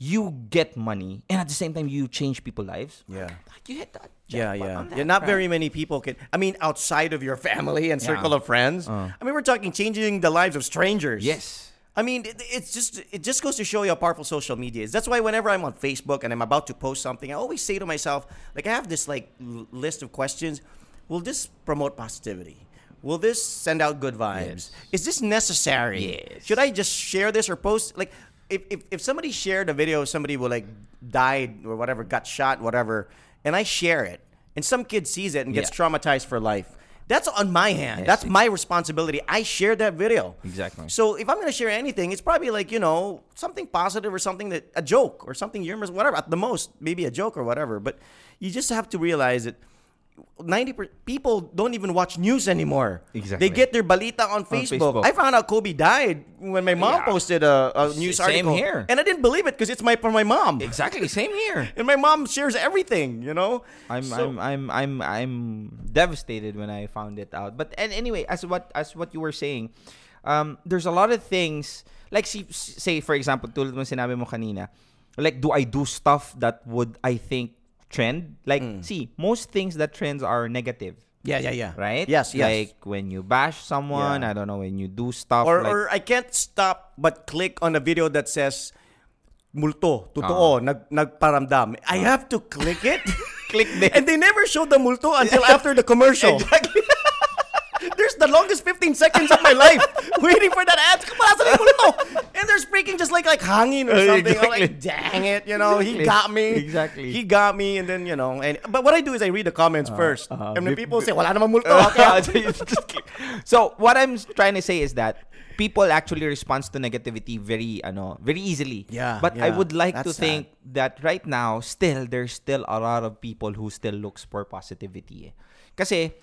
You get money, and at the same time, you change people's lives. Yeah. You hit that. Yeah, yeah. Yeah, not very many people can. I mean, outside of your family and circle Yeah. of friends. Uh. I mean, we're talking changing the lives of strangers. Yes. I mean, it, it's just it just goes to show you how powerful social media is. That's why whenever I'm on Facebook and I'm about to post something, I always say to myself, like I have this like l- list of questions. Will this promote positivity? Will this send out good vibes? Yes. Is this necessary? Yes. Should I just share this or post like if, if if somebody shared a video of somebody who like died or whatever, got shot, whatever, and I share it, and some kid sees it and gets Yeah. traumatized for life. That's on my hand. Yes. That's my responsibility. I shared that video. Exactly. So if I'm gonna share anything, it's probably like you know something positive or something that a joke or something humorous, whatever. At the most, maybe a joke or whatever. But you just have to realize that ninety per- people don't even watch news anymore. Exactly. They get their balita on Facebook. Facebook. I found out Kobe died when my mom Yeah. posted a, a news Same article. here. and I didn't believe it because it's my from my mom. Exactly. Same here. [laughs] And my mom shares everything. You know. I'm So- I'm I'm I'm I'm devastated when I found it out. But and anyway, as what as what you were saying, um, there's a lot of things like see, say for example, tulad mo sinabi mo kanina, like do I do stuff that would I think trend? Like Mm. see, most things that trends are negative. Yeah, yeah, yeah. Right? Yes, yes. Like when you bash someone, Yeah. I don't know, when you do stuff or, like or I can't stop but click on a video that says multo, totoo, nag, nagparamdam. I have to click it. [laughs] Click [laughs] there. And they never show the multo until after the commercial. [laughs] There's the longest 15 seconds of my life [laughs] waiting for that ad. Come on, asan yung multo? And there's freaking just like like hanging or something. I'm like, dang it, you know, he got me. Exactly. He got me, and then you know, and but what I do is I read the comments first, uh, and when people say, "Wala namang multo," Uh, [laughs] okay, [laughs] so what I'm trying to say is that people actually respond to negativity very ano very easily. Yeah, But I would like to That's think that right now still there's still a lot of people who still looks for positivity. Eh. Kasi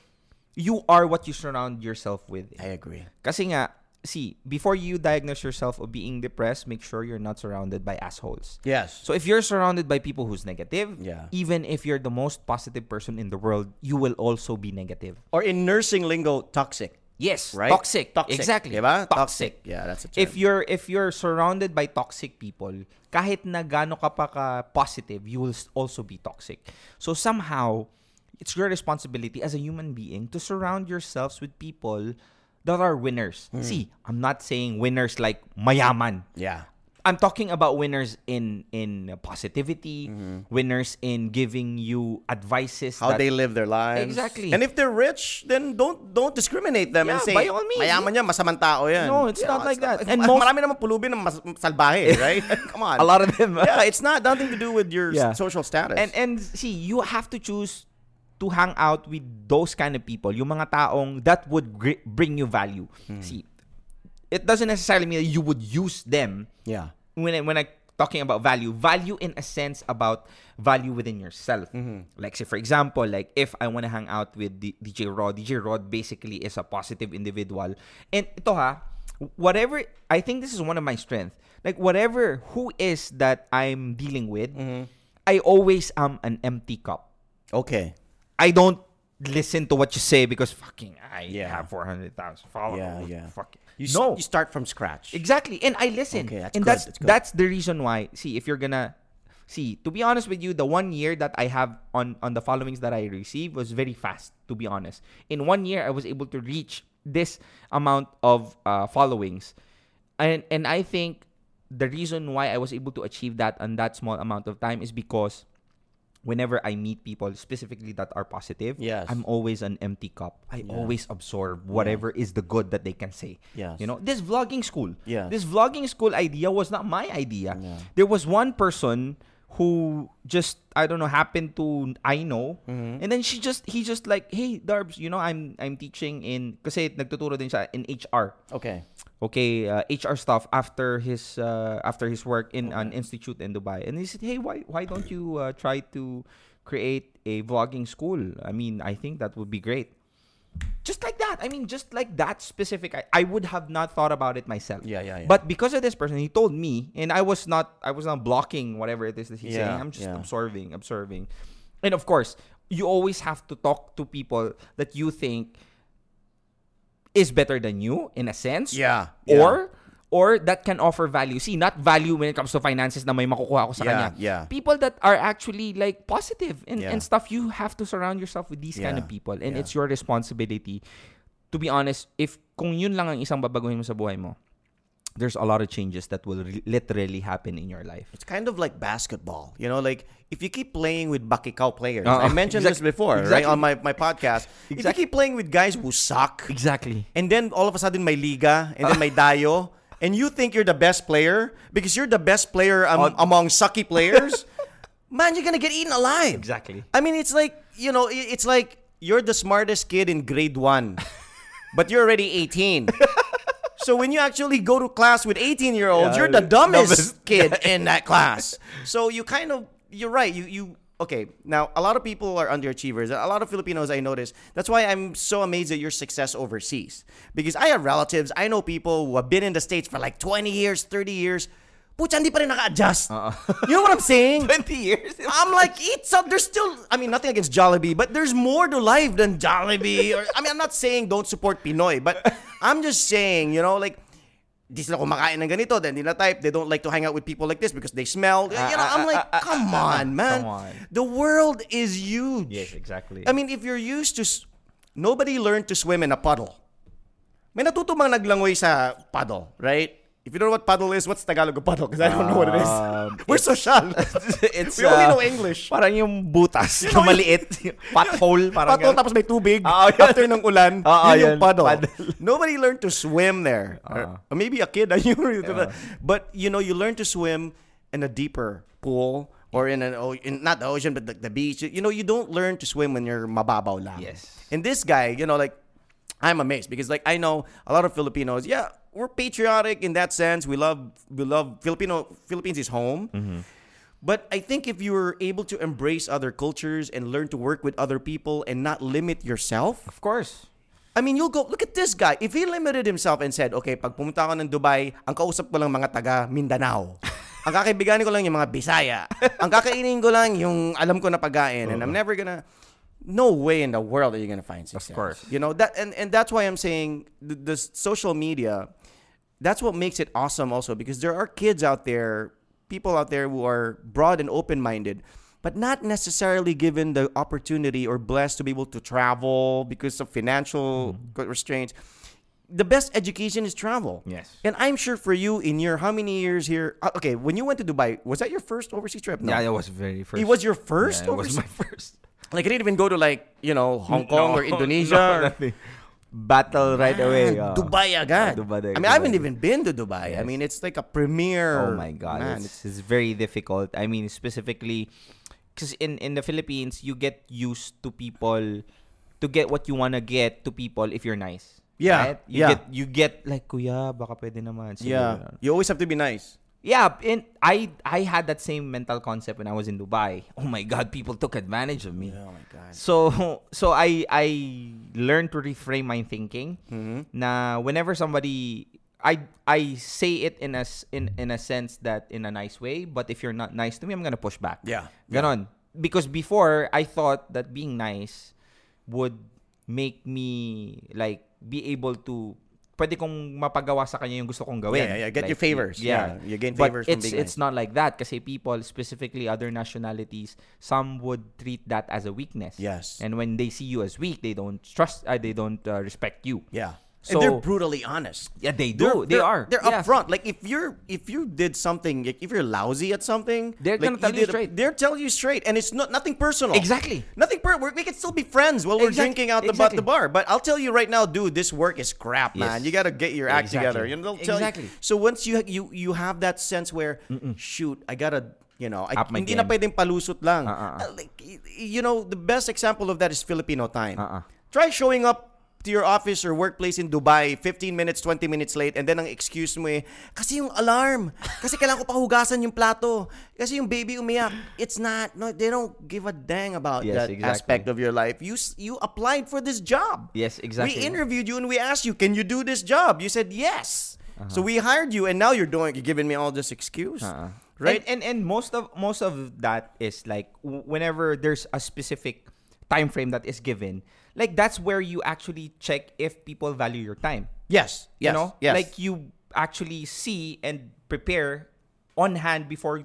you are what you surround yourself with. I agree. Kasi nga see, before you diagnose yourself of being depressed, make sure you're not surrounded by assholes. Yes. So if you're surrounded by people who's negative, Yeah. even if you're the most positive person in the world, you will also be negative. or in nursing lingo, toxic. Yes, Right? toxic. Toxic, Exactly. diba? Toxic. Yeah, that's a term. If you're if you're surrounded by toxic people, kahit na gaano ka pa ka positive, you will also be toxic. So somehow, it's your responsibility as a human being to surround yourselves with people that are winners. Hmm. See, I'm not saying winners like mayaman. Yeah. I'm talking about winners in in positivity, winners in giving you advices Mm-hmm. How that- they live their lives. Exactly. And if they're rich, then don't don't discriminate them and say, by all means. mayaman yan, masamang tao yan. No, it's not like that. And And most- marami naman pulubi ng mas salbahe, [laughs] right? [laughs] Come on. a lot of them. Yeah, it's not nothing to do with your Yeah. social status. And and see, you have to choose to hang out with those kind of people, yung mga taong that would gr- bring you value. Hmm. See, it doesn't necessarily mean that you would use them yeah. when I, when I talking about value. Value in a sense about value within yourself. Mm-hmm. Like say for example, like if I want to hang out with D- DJ Rod, DJ Rod basically is a positive individual. And ito ha, whatever I think this is one of my strengths. Like whatever who is that I'm dealing with, Mm-hmm. I always am an empty cup. Okay. I don't listen to what you say because fucking I Yeah. have 400,000 followers. Yeah, yeah. Fuck. You, s- no. you start from scratch. Exactly. And I listen. Okay, that's and good, that's that's good. that's the reason why. See, if you're gonna see, to be honest with you, the one year that I have on on the followings that I received was very fast. To be honest, in one year I was able to reach this amount of uh, followings, and and I think the reason why I was able to achieve that on that small amount of time is because whenever I meet people specifically that are positive, Yes. I'm always an empty cup. I always absorb whatever is the good that they can say. Yes. You know, this vlogging school. Yes. This vlogging school idea was not my idea. Yeah. There was one person who just I don't know happened to I know Mm-hmm. and then she just he just like hey Darbs you know I'm I'm teaching in kasi nagtuturo din siya in HR Okay. Okay uh, HR stuff after his uh, after his work in an institute in Dubai. And he said hey why why don't you uh, try to create a vlogging school? I mean I think that would be great. Just like that. I mean just like that specific I, I would have not thought about it myself. Yeah, yeah, yeah. but because of this person he told me and I was not I was not blocking whatever it is that he's Yeah, saying I'm just yeah. observing observing. And of course you always have to talk to people that you think is better than you in a sense Yeah, yeah. or or that can offer value. See, not value when it comes to finances na may makukuha ko sa Yeah, kanya. yeah. People that are actually like positive and, Yeah. and stuff, you have to surround yourself with these kind of people. And yeah. it's your responsibility. To be honest, if kung yun lang ang isang babaguhin mo sa buhay mo, there's a lot of changes that will re- literally happen in your life. It's kind of like basketball. You know, like if you keep playing with Bakikao players, Uh-uh. I mentioned [laughs] Exact- this before, right, on my, my podcast. If you keep playing with guys who suck, Exactly. and then all of a sudden my liga, and then my [laughs] dayo, and you think you're the best player because you're the best player Oh. among sucky [laughs] players, man, you're gonna get eaten alive. Exactly. I mean, it's like you know, it's like you're the smartest kid in grade one, but you're already 18. So when you actually go to class with 18 year olds, Yeah, you're the dumbest, dumbest. kid [laughs] in that class. So you kind of you're right. You you okay. Now a lot of people are underachievers. A lot of Filipinos I notice. That's why I'm so amazed at your success overseas. Because I have relatives, I know people who have been in the States for like 20 years, 30 years. Pucha, hindi pa rin naka-adjust. You know what I'm saying? [laughs] 20 years? I'm like, it's up. There's still, I mean, nothing against Jollibee, but there's more to life than Jollibee. Or, I mean, I'm not saying don't support Pinoy, but I'm just saying, you know, like, di sila kumakain ng ganito, then di na type, they don't like to hang out with people like this because they smell. You ah, know, I'm ah, like, ah, come on, man. Come on. The world is huge. Yes, exactly. I mean, if you're used to, nobody learned to swim in a puddle. May natutong mga naglangoy sa puddle, right? If you don't know what puddle is, what's Tagalog of puddle? Because I don't know what it is. Um, [laughs] We're social. [laughs] it's, we only uh, know English. Parang yung butas [laughs] na maliit. Pothole. Parang ganun. tapos may tubig yun. after ng ulan. Ah, yun yung yun. puddle. Puddle. Nobody learned to swim there. Or, or maybe a kid. I knew But, you know, you learn to swim in a deeper pool or in an, in, not the ocean, but the, the beach. You know, you don't learn to swim when you're mababaw lang. Yes. And this guy, you know, like, I'm amazed because, like, I know a lot of Filipinos, yeah, we're patriotic in that sense. We love, we love Filipino, Philippines is home. Mm-hmm. But I think if you're able to embrace other cultures and learn to work with other people and not limit yourself, Of course. I mean, you'll go, look at this guy. If he limited himself and said, okay, pag pumunta ako ng Dubai, ang kausap ko lang mga taga Mindanao. ang kakaibiganin ko lang yung mga Bisaya. ang kakainin ko lang yung alam ko na pagkain. And I'm never gonna, no way in the world are you gonna find success. Of course. You know, that, and, and that's why I'm saying the, the social media, that's what makes it awesome also because there are kids out there, people out there who are broad and open-minded, but not necessarily given the opportunity or blessed to be able to travel because of financial restraints. The best education is travel. Yes. And I'm sure for you in your how many years here? uh, Okay, when you went to Dubai, was that your first overseas trip? No. Yeah, that was very first. It was your first Yeah, it was my [laughs] first. Like I didn't even go to like, you know, Hong [laughs] Kong No, or [laughs] Indonesia. no, or-. Battle right away. Uh, Dubai agad. Dubai, I mean, I haven't even been to Dubai. I mean, it's like a premier. Oh my god, it's, it's very difficult. I mean, specifically because in in the Philippines, you get used to people to get what you wanna get to people if you're nice. Yeah, right? You yeah. get you get like kuya, baka pwede naman. Sige, yeah, you always have to be nice. Yeah, and I I had that same mental concept when I was in Dubai. Oh my god, people took advantage of me. Oh my god. So so I I learned to reframe my thinking. Mm-hmm. Na whenever somebody I I say it in a in in a sense that in a nice way, but if you're not nice to me, I'm gonna push back. Yeah. Ganon. Because before I thought that being nice would make me like be able to pwede kong mapagawa sa kanya yung gusto kong gawin. Yeah, yeah, yeah. Get Like, your favors. Yeah, you gain But favors from it's being it's not like that kasi people specifically other nationalities some would treat that as a weakness. Yes. And when they see you as weak, they don't trust uh, they don't uh, respect you. Yeah. So- and they're brutally honest. Yeah, they They're, do. they they're- are. They're Yes. upfront. Like if you're if you did something, like, if you're lousy at something, They're like, gonna tell you a- straight. They're telling you straight, and it's not nothing personal. Exactly. Nothing per. we're- can still be friends while we're drinking out the, exactly. the bar. But I'll tell you right now, dude, this work is crap, man. Yes. You gotta get your act Exactly. together. You know, tell Exactly. you. So once you you you have that sense where, shoot, I gotta. You know, I, hindi na game. pwedeng palusot lang. Uh-uh. Uh, like, you know, the best example of that is Filipino time. Uh-uh. Try showing up to your office or workplace in Dubai 15 minutes, 20 minutes late and then ang excuse mo eh, kasi yung alarm. Kasi kailangan ko pa hugasan yung plato. Kasi yung baby umiyak. It's not, no, they don't give a dang about Yes, that exactly. aspect of your life. You you applied for this job. Yes, exactly. We interviewed you and we asked you, can you do this job? You said yes. Uh-huh. So we hired you and now you're doing, you're giving me all this excuse. Uh-uh. Right? And, and and most of most of that is like whenever there's a specific time frame that is given, like that's where you actually check if people value your time. yes. Yes. You know? Yes. Like you actually see and prepare on hand before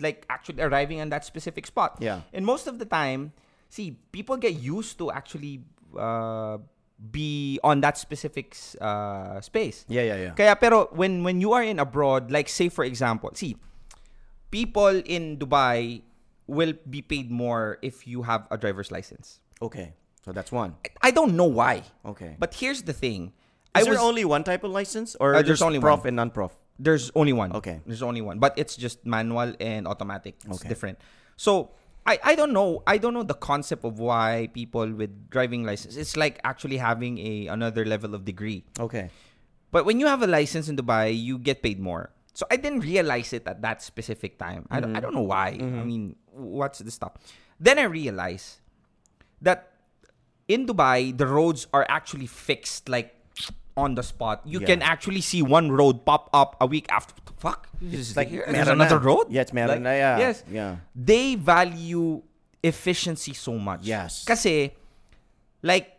like actually arriving on that specific spot. Yeah. And most of the time, see, people get used to actually uh, be on that specific uh, space. Yeah, yeah, yeah. Kaya pero when when you are in abroad, like say for example, see, people in Dubai will be paid more if you have a driver's license. okay. So that's one. I don't know why. Okay. But here's the thing. Is I there was only one type of license or Uh, there's there's only prof one. and non-prof? There's only one. Okay. There's only one, but it's just manual and automatic. It's Okay. different. So I, I don't know I don't know the concept of why people with driving license. It's like actually having a another level of degree. Okay. But when you have a license in Dubai, you get paid more. So I didn't realize it at that specific time. I, don't, I don't know why. I mean, what's the stuff? Then I realized that in Dubai, the roads are actually fixed like on the spot. You Yeah. can actually see one road pop up a week after. Fuck, is like, meron there's another road. Yeah, it's meron Like, yeah. Yes, Yeah. They value efficiency so much. Yes. Kasi, like,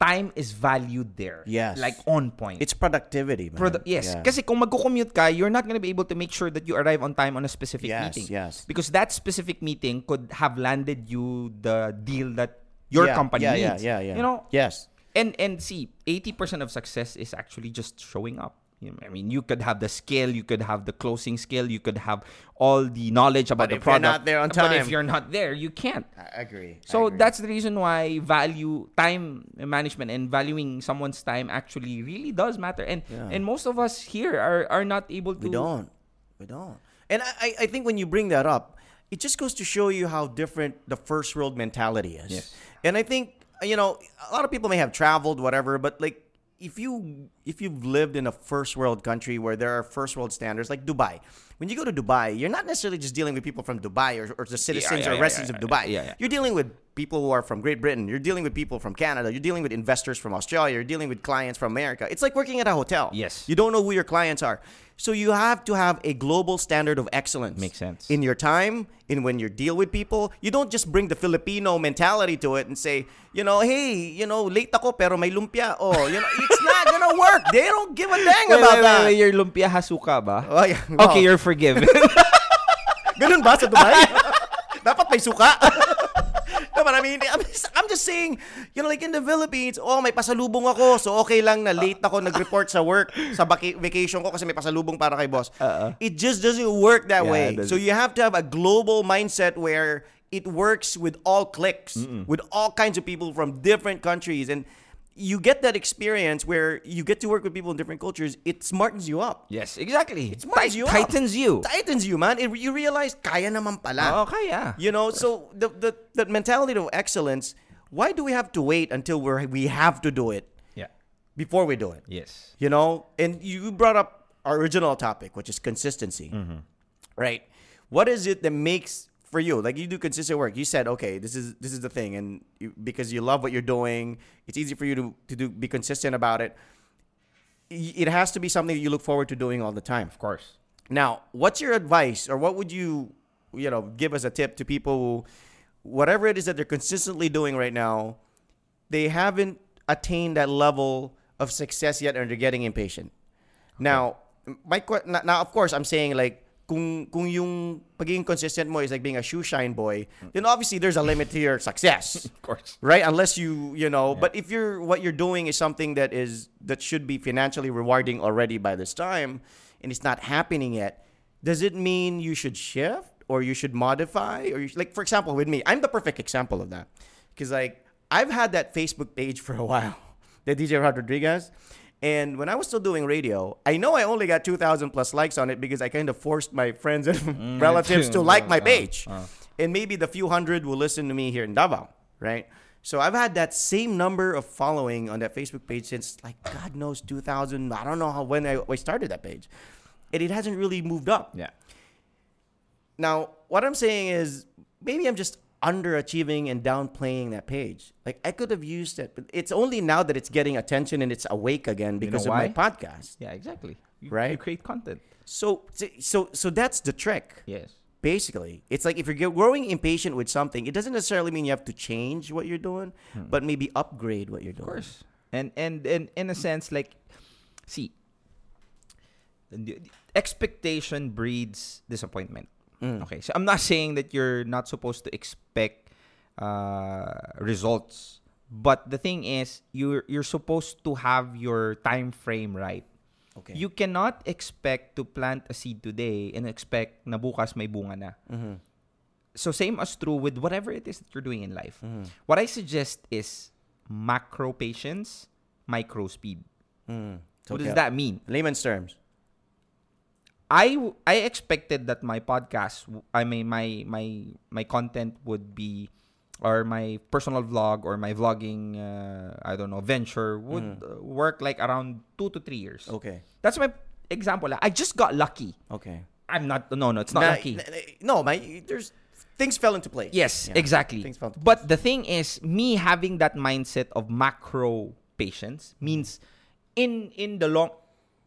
time is valued there. Yes. Like on point. It's productivity, man. Produ- yes. Yeah. Kasi kung magko-commute ka, you're not gonna be able to make sure that you arrive on time on a specific Yes, meeting. yes. Because that specific meeting could have landed you the deal that your Yeah, company yeah, needs. Yeah, yeah, yeah. You know? Yes. And and see, 80% of success is actually just showing up. I mean, you could have the skill, you could have the closing skill, you could have all the knowledge about But the if you're product. not there on But if you're not there, you can't. I agree. So that's the reason why value time management and valuing someone's time actually really does matter. And Yeah. and most of us here are are not able to We don't. We don't. And I, I- I think when you bring that up, it just goes to show you how different the first world mentality is. Yes. And I think you know a lot of people may have traveled, whatever, but like if you if you've lived in a first world country where there are first world standards like Dubai, when you go to Dubai, you're not necessarily just dealing with people from Dubai or, or the citizens yeah, or yeah, residents yeah, of Dubai. yeah, yeah. You're dealing with people who are from Great Britain. You're dealing with people from Canada. You're dealing with investors from Australia. You're dealing with clients from America. It's like working at a hotel. Yes. You don't know who your clients are. So you have to have a global standard of excellence. Makes sense. In your time, in when you deal with people, you don't just bring the Filipino mentality to it and say, you know, hey, you know, late ako pero may lumpia. Oh, you know, it's not gonna [laughs] work. They don't give a dang Wait, about wait, that. wait, your lumpia hasuka ba? Oh, yeah. Okay, Wow. you're forgiven. [laughs] Ganun ba sa Dubai? [laughs] Dapat may suka. No, but I mean, I'm just, I'm just saying, you know, like in the Philippines, oh, may pasalubong ako, so okay lang na late ako nag-report sa work, sa vaca- vacation ko kasi may pasalubong para kay boss. It just doesn't work that Yeah, way. So you have to have a global mindset where it works with all cliques, with all kinds of people from different countries. And you get that experience where you get to work with people in different cultures. It smartens you up. yes, exactly. It smartens you up. tightens you. Tightens you, man. You realize, kaya naman pala. Oh, kaya. You know, so the, the the mentality of excellence. Why do we have to wait until we're we have to do it Yeah. before we do it? Yes. You know, and you brought up our original topic, which is consistency, mm-hmm. right? What is it that makes for you like you do consistent work? You said, okay, this is this is the thing, and you, because you love what you're doing, it's easy for you to to do be consistent about it. It has to be something that you look forward to doing all the time. Of course. Now, what's your advice, or what would you, you know, give as a tip to people who, whatever it is that they're consistently doing right now, they haven't attained that level of success yet, and they're getting impatient. Now, my now of course I'm saying like kung kung yung pagiging consistent mo is like being a shoe shine boy, then obviously there's a limit to your success. [laughs] Of course. right? Unless you you know but if you're what you're doing is something that is that should be financially rewarding already by this time and it's not happening yet does it mean you should shift or you should modify? Or you, like for example with me i'm the perfect example of that. Because like i've had that facebook page [laughs] for a while the dj rod rodriguez and when I was still doing radio, I know I only got 2,000 plus likes on it because I kind of forced my friends and mm, [laughs] relatives [laughs] to like my uh-huh, page. Uh-huh. And maybe the few hundred will listen to me here in Davao, right? So I've had that same number of following on that Facebook page since like God knows 2000. I don't know how when I, I started that page, and it hasn't really moved up. Yeah. Now, what I'm saying is maybe I'm just underachieving and downplaying that page. Like I could have used it, but it's only now that it's getting attention and it's awake again because know of my podcast. Yeah, exactly. You, Right? You create content. So, so, so that's the trick. Yes. Basically, it's like if you're growing impatient with something, it doesn't necessarily mean you have to change what you're doing, hmm. but maybe upgrade what you're doing. Of course. And and and in a sense, like, see, expectation breeds disappointment. Okay, so I'm not saying that you're not supposed to expect uh, results, but the thing is, you're you're supposed to have your time frame right. Okay. You cannot expect to plant a seed today and expect na bukas may bunga na. So same as true with whatever it is that you're doing in life. What I suggest is macro patience, micro speed. Mm. What Okay. does that mean? Layman's terms. I I expected that my podcast, I mean my my my content would be, or my personal vlog or my vlogging, uh, I don't know, venture would uh, work like around two to three years. Okay. That's my example. I just got lucky. Okay. I'm not. No, no, it's not Na- lucky. No, my there's things fell into place. Yes, Yeah. exactly. Things fell into But the thing is, me having that mindset of macro patience means in in the long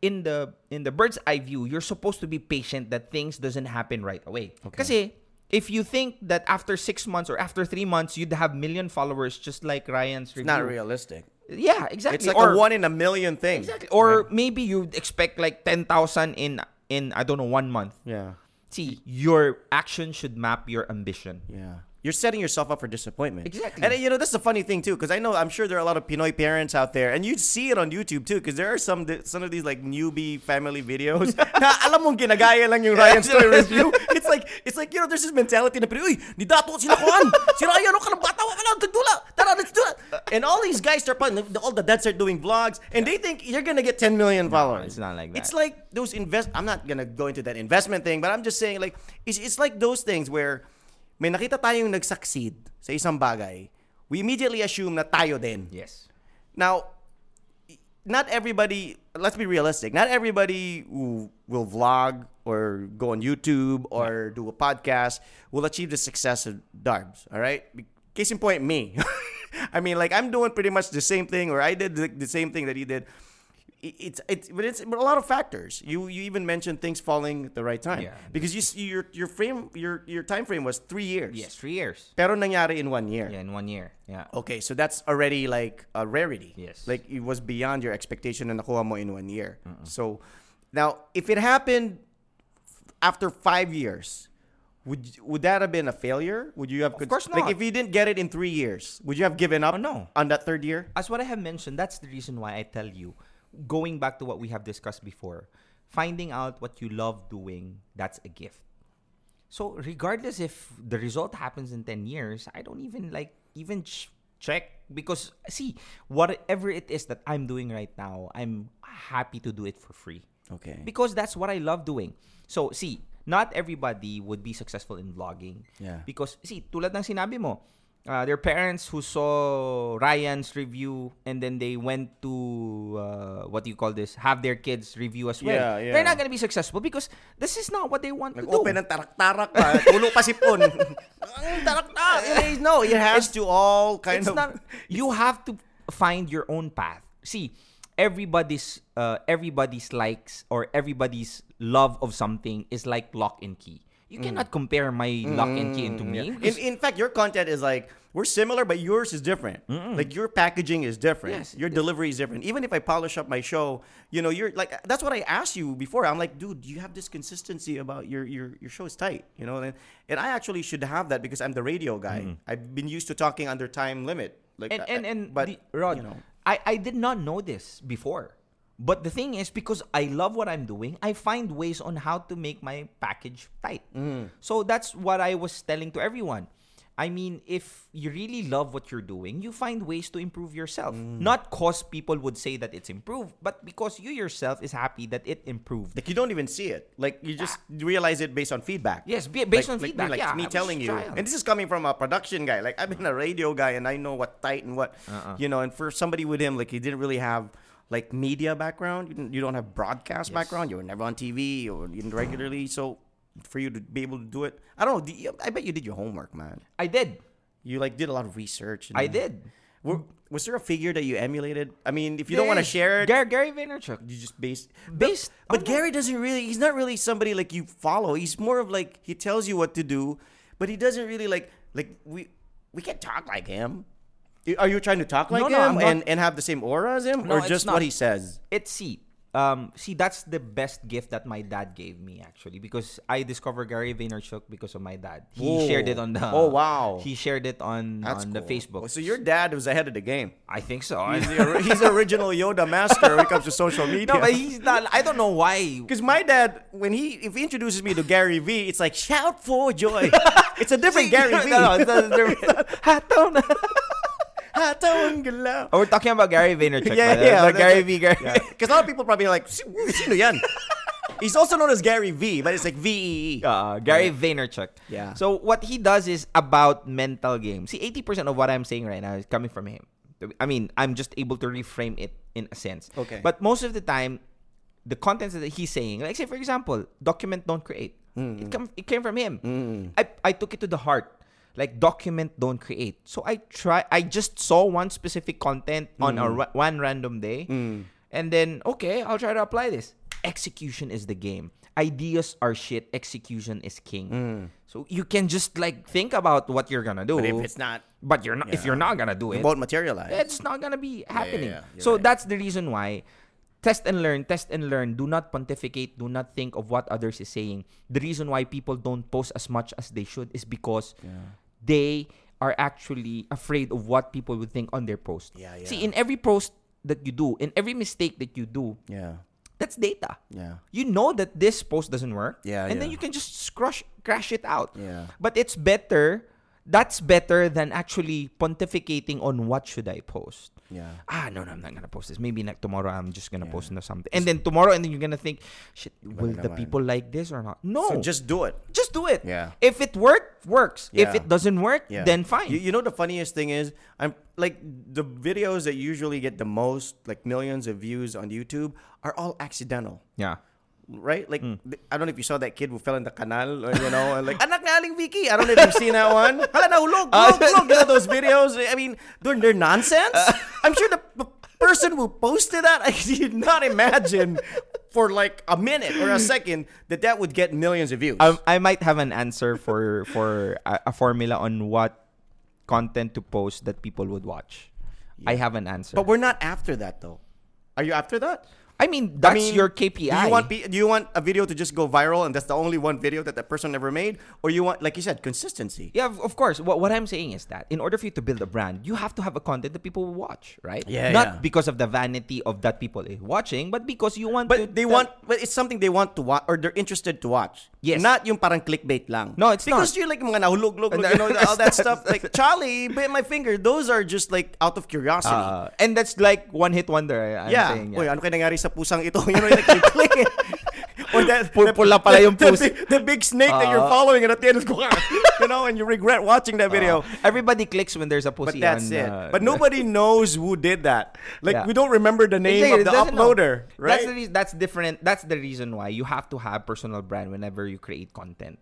in the in the bird's eye view, you're supposed to be patient that things doesn't happen right away. Okay. Kasi if you think that after six months or after three months you'd have million followers just like Ryan's It's not realistic. Yeah, exactly. It's like or, a one in a million thing. exactly. Or maybe you'd expect like ten thousand in in I don't know one month. Yeah. See, your action should map your ambition. Yeah. You're setting yourself up for disappointment. Exactly. And you know, that's the funny thing too, because I know I'm sure there are a lot of Pinoy parents out there, and you see it on YouTube too, because there are some some of these like newbie family videos. [laughs] na alam mong ginagaya lang yung Ryan's Toy review. It's like it's like you know, there's this mentality na Uy, ni Dato sila kuan. Si Ryan, oh, ano ka bata lang, tagdula. Tara, let's do it. And all these guys start putting, all the dads are doing vlogs, and they think you're gonna get 10 million followers. it's not like that. It's like those invest. I'm not gonna go into that investment thing, but I'm just saying like it's, it's like those things where may nakita tayong nag-succeed sa isang bagay, we immediately assume na tayo din. Yes. Now, not everybody, let's be realistic, not everybody who will vlog or go on YouTube or do a podcast will achieve the success of Darbs, all right? Case in point, me. [laughs] I mean, like, I'm doing pretty much the same thing, or I did the, the same thing that he did. It- It's it's but it's but a lot of factors. You you even mentioned things falling at the right time Yeah. because you your your frame your your time frame was three years. Yes, three years. Pero nangyari in one year. Yeah, in one year. Yeah. Okay, so that's already like a rarity. Yes. Like it was beyond your expectation na nakuha mo in one year. So now, if it happened after five years, would would that have been a failure? Would you have? Of course not. Like if you didn't get it in three years, would you have given up? Oh, no. On that third year. As what I have mentioned, that's the reason why I tell you, going back to what we have discussed before, finding out what you love doing, that's a gift. So regardless if the result happens in 10 years, I don't even like even ch- check because see, whatever it is that I'm doing right now, I'm happy to do it for free. Okay. Because that's what I love doing. So, see, not everybody would be successful in vlogging. Yeah. Because, see, tulad ng sinabi mo, uh, their parents who saw Ryan's review and then they went to, uh, what do you call this, have their kids review as well. Yeah, yeah. They're not gonna be successful because this is not what they want to do. Nag-open ng tarak-tarak pa. Tulo pa sipon. [laughs] Tarak-tarak. No, it has to all kind it's of... not you have to find your own path see everybody's uh, everybody's likes or everybody's love of something is like lock and key you mm. cannot compare my lock and key into mm, me In, in fact, your content is like we're similar, but yours is different. Like your packaging is different. Yes. Your delivery is different. Even if I polish up my show, you know, you're like that's what I asked you before. I'm like, dude, you have this consistency about your your your show is tight, you know, and and I actually should have that because I'm the radio guy. I've been used to talking under time limit. Like and I- and, and but the, Rod, you know, I, I did not know this before. But the thing is, because I love what I'm doing, I find ways on how to make my package tight. Mm. So that's what I was telling to everyone. I mean, if you really love what you're doing, you find ways to improve yourself. Mm. Not cause people would say that it's improved, but because you yourself is happy that it improved. like you don't even see it. Like you just realize it based on feedback. Yes, based Like- on like me, feedback. Like yeah, me I telling you, trial. and this is coming from a production guy. Like I've been a radio guy, and I know what tight and what Uh-uh. you know. And for somebody with him, like he didn't really have like media background. You, don't have broadcast background. You were never on TV or didn't regularly. So for you to be able to do it, I don't know. I bet you did your homework, man. I did. You like did a lot of research. and- I did. Were, was there a figure that you emulated? I mean, if you don't want to share it, Gar- Gary Vaynerchuk. you just base Based but on- Gary doesn't really he's not really somebody like you follow. He's more of like he tells you what to do, but he doesn't really like like we we can't talk like him. Are you trying to talk like No, no, him I'm and, and have the same aura as him? No, or just not. what he says? it's see um see that's the best gift that my dad gave me actually because I discovered Gary Vaynerchuk because of my dad. He Whoa. shared it on the Oh, wow. He shared it on That's on the cool. Facebook. So your dad was ahead of the game. I think so. He's the, [laughs] he's the original Yoda master when it comes to social media. no, but he's not. I don't know why. Because my dad, when he if he introduces me to Gary Vee, it's like shout for joy. [laughs] it's a different Gary [laughs] V. no, no, it's not- it's- Hato na. Hatawang galaw. Oh, we're talking about Gary Vaynerchuk. Yeah, by yeah, that's Gary. V. Gary. Because a lot of people probably are like, "Si- sino yan? He's also known as Gary Vee, but it's like V E E. Uh, Gary Vaynerchuk. Yeah. So what he does is about mental games. See, 80% of what I'm saying right now is coming from him. I mean, I'm just able to reframe it in a sense. Okay. But most of the time, the contents that he's saying, like say for example, document, don't create. It, come, it came from him. I, I took it to the heart. Like document, don't create. So I try. I just saw one specific content on a mm. ra- one random day, mm. and then okay, I'll try to apply this. Execution is the game. Ideas are shit. Execution is king. Mm. So you can just like think about what you're gonna do. But if it's not, but you're not. If you're not gonna do it it, won't materialize. it's not gonna be happening. yeah, you're so right. that's the reason why test and learn, test and learn. Do not pontificate. Do not think of what others is saying. The reason why people don't post as much as they should is because they are actually afraid of what people would think on their post. Yeah, See, in every post that you do, in every mistake that you do, Yeah. that's data. Yeah. You know that this post doesn't work. Yeah, And then you can just crush crash it out. Yeah. But it's better that's better than actually pontificating on what should I post. Yeah. Ah, no, no, I'm not gonna post this. Maybe like tomorrow I'm just gonna post no something. And then tomorrow and then you're gonna think, shit, will the people like this or not? No. So just do it. just do it. Yeah. If it worked, works. Yeah. If it doesn't work, Yeah. then fine. You, you know the funniest thing is I'm like the videos that usually get the most like millions of views on YouTube are all accidental. yeah. Right? Like hmm. th- I don't know if you saw that kid who fell in the canal or you know like anak na aling Vicky. I don't know if you've seen that one. [laughs] Hala nahulog, ah. hulog, hulog. You know those videos? I mean, they're, they're nonsense. Ah. I'm sure the p- person who posted that [laughs] I did not imagine for like a minute or a second that that would get millions of views. Um, I might have an answer for for a, a formula on what content to post that people would watch. I have an answer. but we're not after that though. Are you after that? I mean, that's I mean, your KPI. Do you want do you want a video to just go viral and that's the only one video that that person ever made, or you want, like you said, consistency? Yeah, of, course. What, what I'm saying is that in order for you to build a brand, you have to have a content that people will watch, right? Yeah, Not yeah. because of the vanity of that people watching, but because you want But to. they want, but it's something they want to watch or they're interested to watch. Yes. Not yung parang clickbait lang. No, it's not because not. you're like mga nahulog, log, And you know, all that [laughs] stuff. Like Charlie bit my finger. Those are just like out of curiosity. Uh, and that's like one hit wonder. I- I'm yeah. saying. Uy, ano kaya nangyari sa pusang ito? You know, like click it. Or that, [laughs] Pu- pula pala yung the, pus- big, the big snake that you're Uh, following and at the end is [laughs] going, you know, and you regret watching that video. Everybody clicks when there's a pussy But that's on, it. uh, but nobody knows who did that. Like Yeah. we don't remember the name Exactly, of the doesn't know. uploader, right? That's the reason, that's different. That's the reason why you have to have personal brand whenever you create content.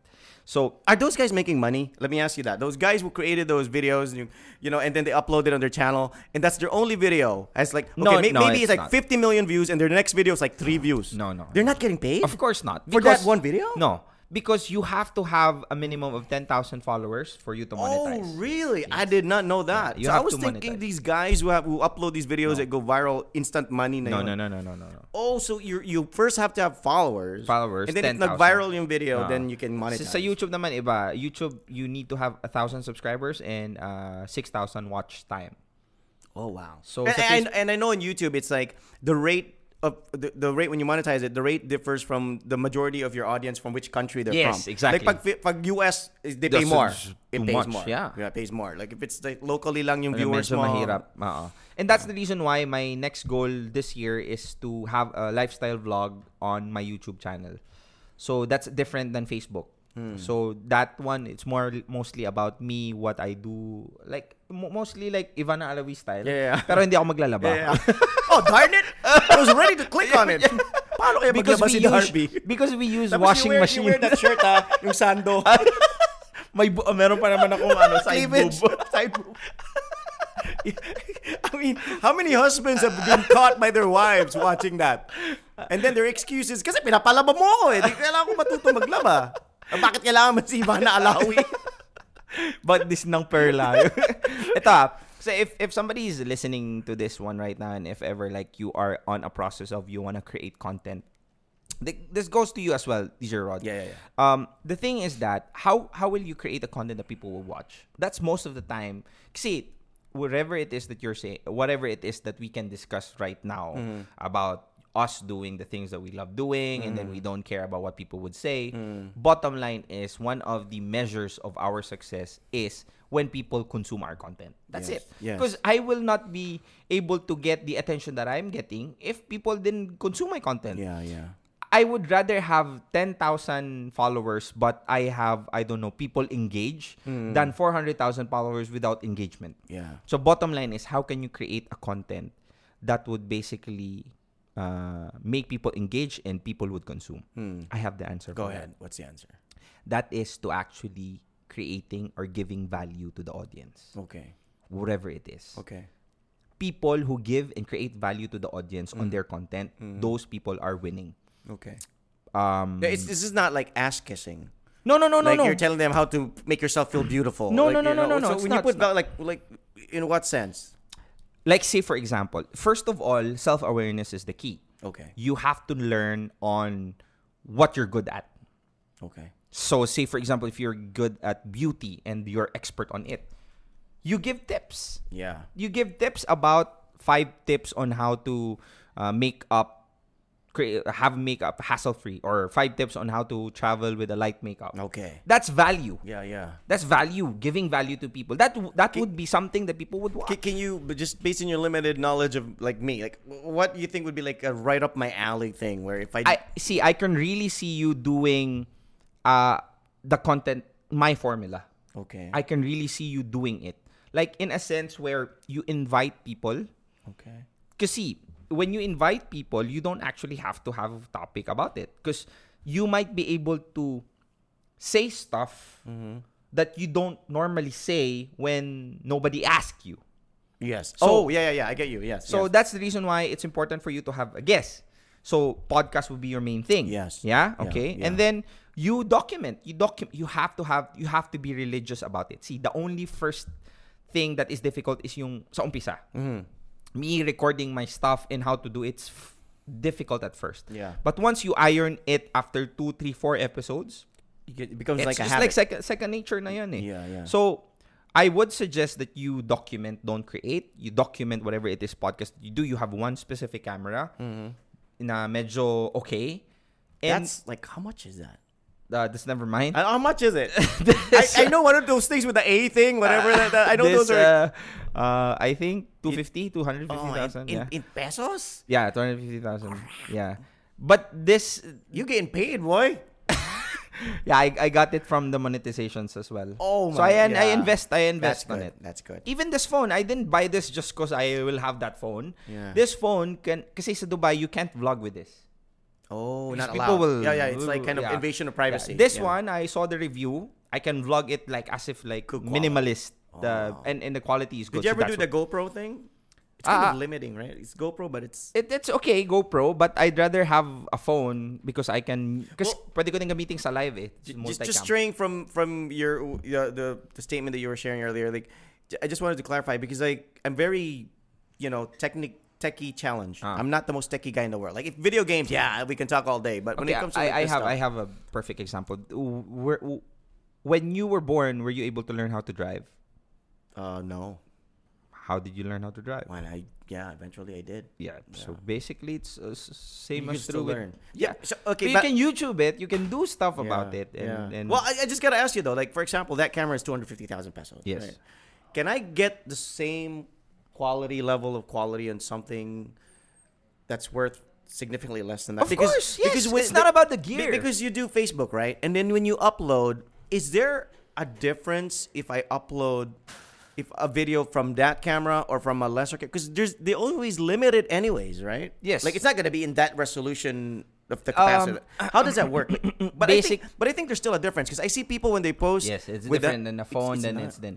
So Are those guys making money? Let me ask you that. Those guys who created those videos, you, you know, and then they upload it on their channel, and that's their only video. As like, okay, No, may- no, maybe it's, it's like not. 50 million views, and their next video is like three views. No, no, they're not getting paid. Of course not. For that one video? No, because you have to have a minimum of 10,000 followers for you to monetize. Oh, really? I did not know that. you so I was thinking monetize. these guys who have who upload these videos that go viral, instant money. No, no, no, no, no, no, no. Oh, so you you first have to have followers. Followers, And then if 10,000. nag-viral yung video, Ah. then you can monetize. sa YouTube naman iba, YouTube you need to have a thousand subscribers and uh, 6,000 watch time. Oh wow. So and, and, and I know on YouTube it's like the rate of the, the rate when you monetize it, the rate differs from the majority of your audience from which country they're Yes, from. exactly. Like pag, pag US, is- they pay That's- more. It pays much, more. yeah. it pays more. Like if it's like locally lang yung viewers mo. mahirap. Oo. And that's the reason why my next goal this year is to have a lifestyle vlog on my YouTube channel. So that's different than Facebook. Hmm. So that one, it's more mostly about me, what I do, like mostly like Ivana Alawi style. Yeah, yeah. Pero hindi ako maglalaba. Yeah. [laughs] oh, darn it! I was ready to click on it. [laughs] Paano kaya because maglaba si use Darby? because we use Tapos washing you wear, machine. You wear that shirt ha, yung sando. [laughs] May bu- meron pa naman akong ano side boob. Side boob. I mean, how many husbands have been caught by their wives watching that? And then their excuses, kasi pinapalaba mo ako eh. Di kailangan ko matuto maglaba. Ah, Bakit kailangan mo si Ivana Alawi? [laughs] But this nang perla. [laughs] Ito ah. So if if somebody is listening to this one right now and if ever like you are on a process of you want to create content, this goes to you as well, DJ Rod. Yeah, yeah, yeah. Um, the thing is that how how will you create a content that people will watch? That's most of the time. See, whatever it is that you're saying, whatever it is that we can discuss right now Mm-hmm. about us doing the things that we love doing and then Mm. we don't care about what people would say. Bottom line is one of the measures of our success is when people consume our content. That's Yes, it. yes. Because I will not be able to get the attention that I'm getting if people didn't consume my content. Yeah, yeah. I would rather have 10,000 followers but I have I don't know people engage than 400,000 followers without engagement. Yeah. So bottom line is how can you create a content that would basically uh, make people engage and people would consume? I have the answer. Go for that. ahead. What's the answer? That is to actually creating or giving value to the audience, Okay. whatever it is. Okay. People who give and create value to the audience on their content, those people are winning. Okay. Um, It's, this is not like ass kissing. no, no, no, no, like no. you're telling them how to make yourself feel beautiful. No, Like, no, no, you no, know, no, no, So when not, you put like like in what sense? Like say for example, first of all, self-awareness is the key. Okay. You have to learn on what you're good at. Okay. So, say for example, if you're good at beauty and you're expert on it, you give tips. Yeah. You give tips about five tips on how to uh, make up, create, have makeup hassle free, or five tips on how to travel with a light makeup. Okay. That's value. Yeah, yeah. That's value, giving value to people. That that would be something that people would watch. Can, can you, just based on your limited knowledge of like me, like what you think would be like a right up my alley thing where if I, I see. I can really see you doing uh the content, my formula. okay, I can really see you doing it, like in a sense where you invite people. okay, Because see, when you invite people, you don't actually have to have a topic about it. Because you might be able to say stuff that you don't normally say when nobody asks you. yes. So- oh, yeah, yeah, yeah. I get you. Yes. So yes. that's the reason why it's important for you to have a guest. So podcast will be your main thing. Yes. Yeah. Yeah, Okay. yeah. And then you document. You document. You have to have. You have to be religious about it. See, the only first thing that is difficult is yung sa umpisa. Mm-hmm. Me recording my stuff and how to do it's f- difficult at first. Yeah. But once you iron it after two, three, four episodes, it becomes like a just habit. like second second nature na yun eh. Yeah, yeah. So, I would suggest that you document, don't create. You document whatever it is podcast you do. You have one specific camera Hmm. na medyo okay. And That's like how much is that? Uh, that's never mind. Uh, How much is it? [laughs] I, I know one of those things with the A thing, whatever. that, that- I know This, those are. uh, uh, I think 250, oh, 250,000. in, yeah. in pesos? yeah, 250,000. Yeah. But this, You getting paid, boy? [laughs] yeah, I, I got it from the monetizations as well. Oh So my- I, I yeah. invest, I invest That's on good. it. That's good. Even this phone, I didn't buy this just because I will have that phone. Yeah. This phone can, kasi sa Dubai, you can't vlog with this. Oh, not people allowed. will- yeah, yeah. It's like kind of yeah. invasion of Yeah. privacy. This Yeah. one, I saw the review. I can vlog it like as if like Good minimalist. The, and, and the quality is good. Did you so ever do the GoPro thing? It's kind Ah. of limiting, right? It's GoPro, but it's It, it's okay, GoPro, but I'd rather have a phone because I can... Because Well- pwede ko din gamitin sa live eh. Just, just straying from from your uh, the the statement that you were sharing earlier like I just wanted to clarify because like i'm very you know technic techie challenge. Ah. i'm not the most techie guy in the world like if video games yeah we can talk all day but when it comes to I, like, I have stuff, I have a perfect example. Where, when you were born, were you able to learn how to drive? uh no How did you learn how to drive? when i yeah eventually i did Yeah. So basically, it's uh, same You as through learn. Yeah. So, okay, But you can YouTube it. You can do stuff about it. And, yeah. and well I, I just gotta ask you though like for example that camera is 250000 pesos Yes. right? can i get the same quality level of quality on something that's worth significantly less than that Of course, yes. with It's not about the gear. because you do facebook right and then when you upload is there a difference if i upload if a video from that camera or from a lesser camera? because there's they always limited anyways right Yes. like it's not going to be in that resolution of the Um, [clears throat] how does that work [coughs] but Basic- I think, but I think there's still a difference because I see people when they post. Yes, it's with different that- than a it's- phone. it's then not. it's then.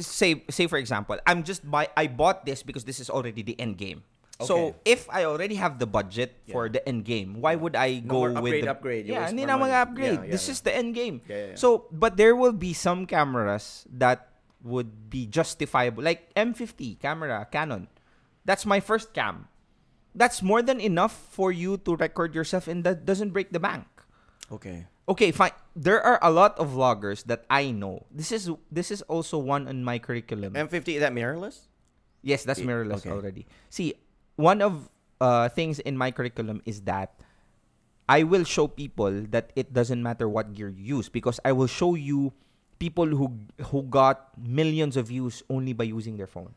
Say say for example, I'm just buy. I bought this because this is already the end game. Okay. So if I already have the budget for the end game, why would I No go with upgrade, the upgrade. You Yeah, waste hindi na mga upgrade. Yeah, yeah, this yeah. is the end game. Yeah, yeah, yeah. So, but there will be some cameras that would be justifiable, like M50 camera, Canon. That's my first cam. That's more than enough for you to record yourself, and that doesn't break the bank. Okay. Okay, fine. There are a lot of vloggers that I know. This is this is also one on my curriculum. M50 is that mirrorless? yes, that's mirrorless okay. already. See, one of uh, things in my curriculum is that I will show people that it doesn't matter what gear you use because I will show you people who who got millions of views only by using their phone.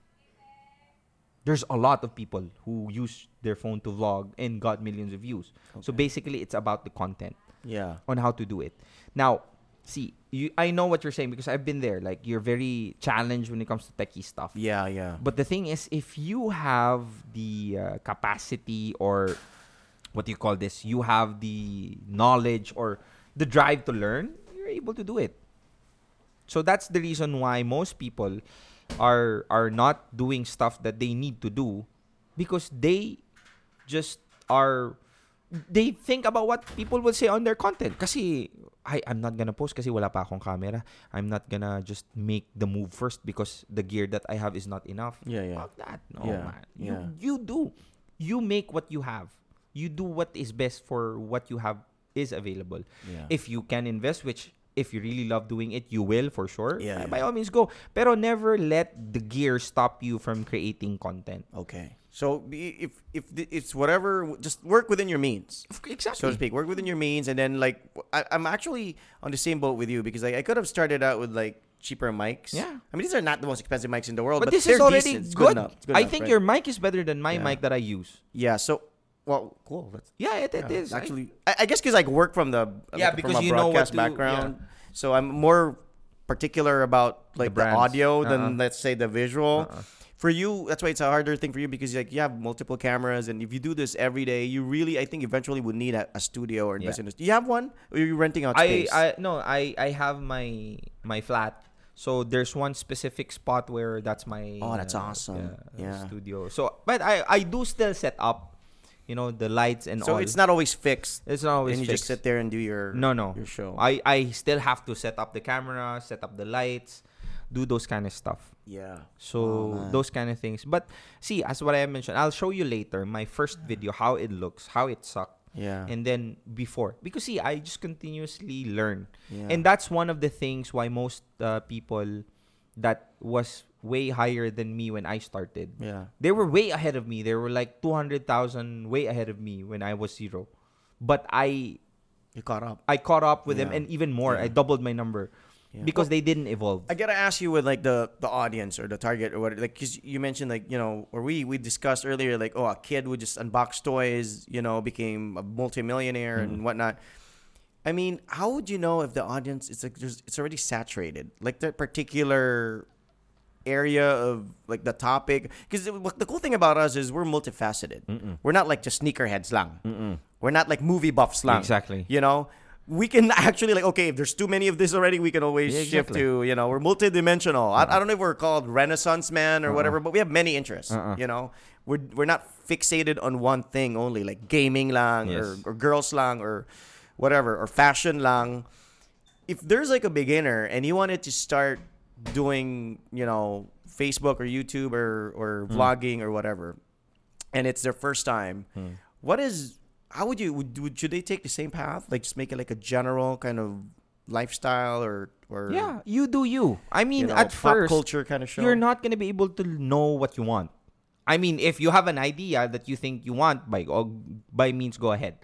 There's a lot of people who use their phone to vlog and got millions of views. So basically, it's about the content Yeah. on how to do it. Now, see, you I know what you're saying because I've been there. Like you're very challenged when it comes to techie stuff. Yeah, yeah. But the thing is, if you have the uh, capacity or what do you call this? You have the knowledge or the drive to learn, you're able to do it. So that's the reason why most people are are not doing stuff that they need to do because they just are they think about what people will say on their content kasi I I'm not gonna post kasi wala pa akong camera. I'm not gonna just make the move first because the gear that I have is not enough. Yeah, yeah. Fuck that. No, Yeah, man. You yeah. you do. You make what you have. You do what is best for what you have is available. Yeah. If you can invest, which if you really love doing it, you will for sure. Yeah, By all means, go. Pero never let the gear stop you from creating content. Okay. So if if it's whatever, just work within your means. Exactly. so to speak. Work within your means, and then like I, I'm actually on the same boat with you because like I could have started out with like cheaper mics. Yeah. I mean these are not the most expensive mics in the world, But, but, this they're is already decent. It's good. enough. Good I enough, think right? your mic is better than my Yeah. mic that I use. yeah. So well, cool. That's Yeah, it, it yeah, is. Actually. I, I guess because I work from the Yeah, like, because a you know what broadcast to- background, so I'm more particular about like the, brands. audio than Uh-uh. let's say the visual. Uh-uh. For you, that's why it's a harder thing for you because like you have multiple cameras, and if you do this every day, you really, I think, eventually would need a, a studio or invest Yeah. in this. Do you have one, or are you renting out space? I no, I I have my my flat. So there's one specific spot where that's my Oh, that's uh, awesome. Yeah. studio. So but I I do still set up, you know, the lights and so all. it's not always fixed, it's not always and you just sit there and do your No, no. your show. I I still have to set up the camera, set up the lights, do those kind of stuff. yeah. So Oh, those kind of things. But see, as what I mentioned, I'll show you later my first video how it looks, how it sucked. Yeah. and then before because see i just continuously learn Yeah. and that's one of the things why most uh, people that was way higher than me when i started yeah. they were way ahead of me they were like 200000 way ahead of me when i was zero but i You caught up. i caught up with them and even more i doubled my number Yeah. because they didn't evolve I gotta ask you with like the the audience or the target or what like because you mentioned like you know or we we discussed earlier like oh a kid would just unbox toys you know became a multimillionaire Mm-hmm. and whatnot. I mean, how would you know if the audience it's like there's, it's already saturated like that particular area of like the topic because the cool thing about us is we're multifaceted. We're not like just sneakerheads lang. We're not like movie buffs lang. Exactly. You know, we can [laughs] actually like okay, if there's too many of this already, we can always Yeah, shift exactly. to you know we're multidimensional. I, uh-uh. I don't know if we're called Renaissance man or uh-uh. whatever, but we have many interests. Uh-uh. You know, we're we're not fixated on one thing only, like gaming lang or, or girls lang or whatever or fashion lang. If there's like a beginner and you wanted to start doing you know Facebook or YouTube or or Hmm. vlogging or whatever, and it's their first time, what is how would you would, would should they take the same path like just make it like a general kind of lifestyle or or yeah you do you i mean you know, at pop first culture kind of show you're not gonna be able to know what you want. I mean, if you have an idea that you think you want, by by means, go ahead.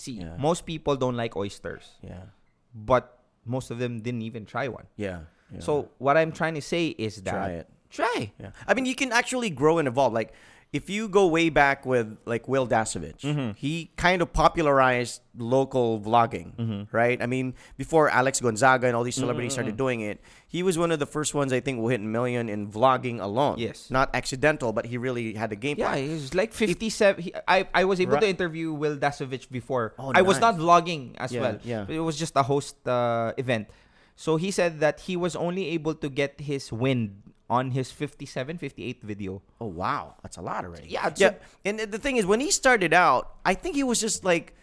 See, Yeah. most people don't like oysters, yeah but most of them didn't even try one. yeah, yeah. So what I'm trying to say is that Try it. Try. Yeah. I mean, you can actually grow and evolve. Like, if you go way back with like Will Dasovich, Mm-hmm. he kind of popularized local vlogging, Mm-hmm. right? I mean, before Alex Gonzaga and all these celebrities started doing it, he was one of the first ones I think who hit a million in vlogging alone. Yes. Not accidental, but he really had a game Yeah, plan. he's like 57. He, I, I was able to interview Will Dasovich before. Oh, I was not vlogging as Yeah, well. yeah. It was just a host uh, event. So he said that he was only able to get his wind on his 57, 58 video. Oh wow, that's a lot already. Yeah, yeah. so- And the thing is, when he started out, I think he was just like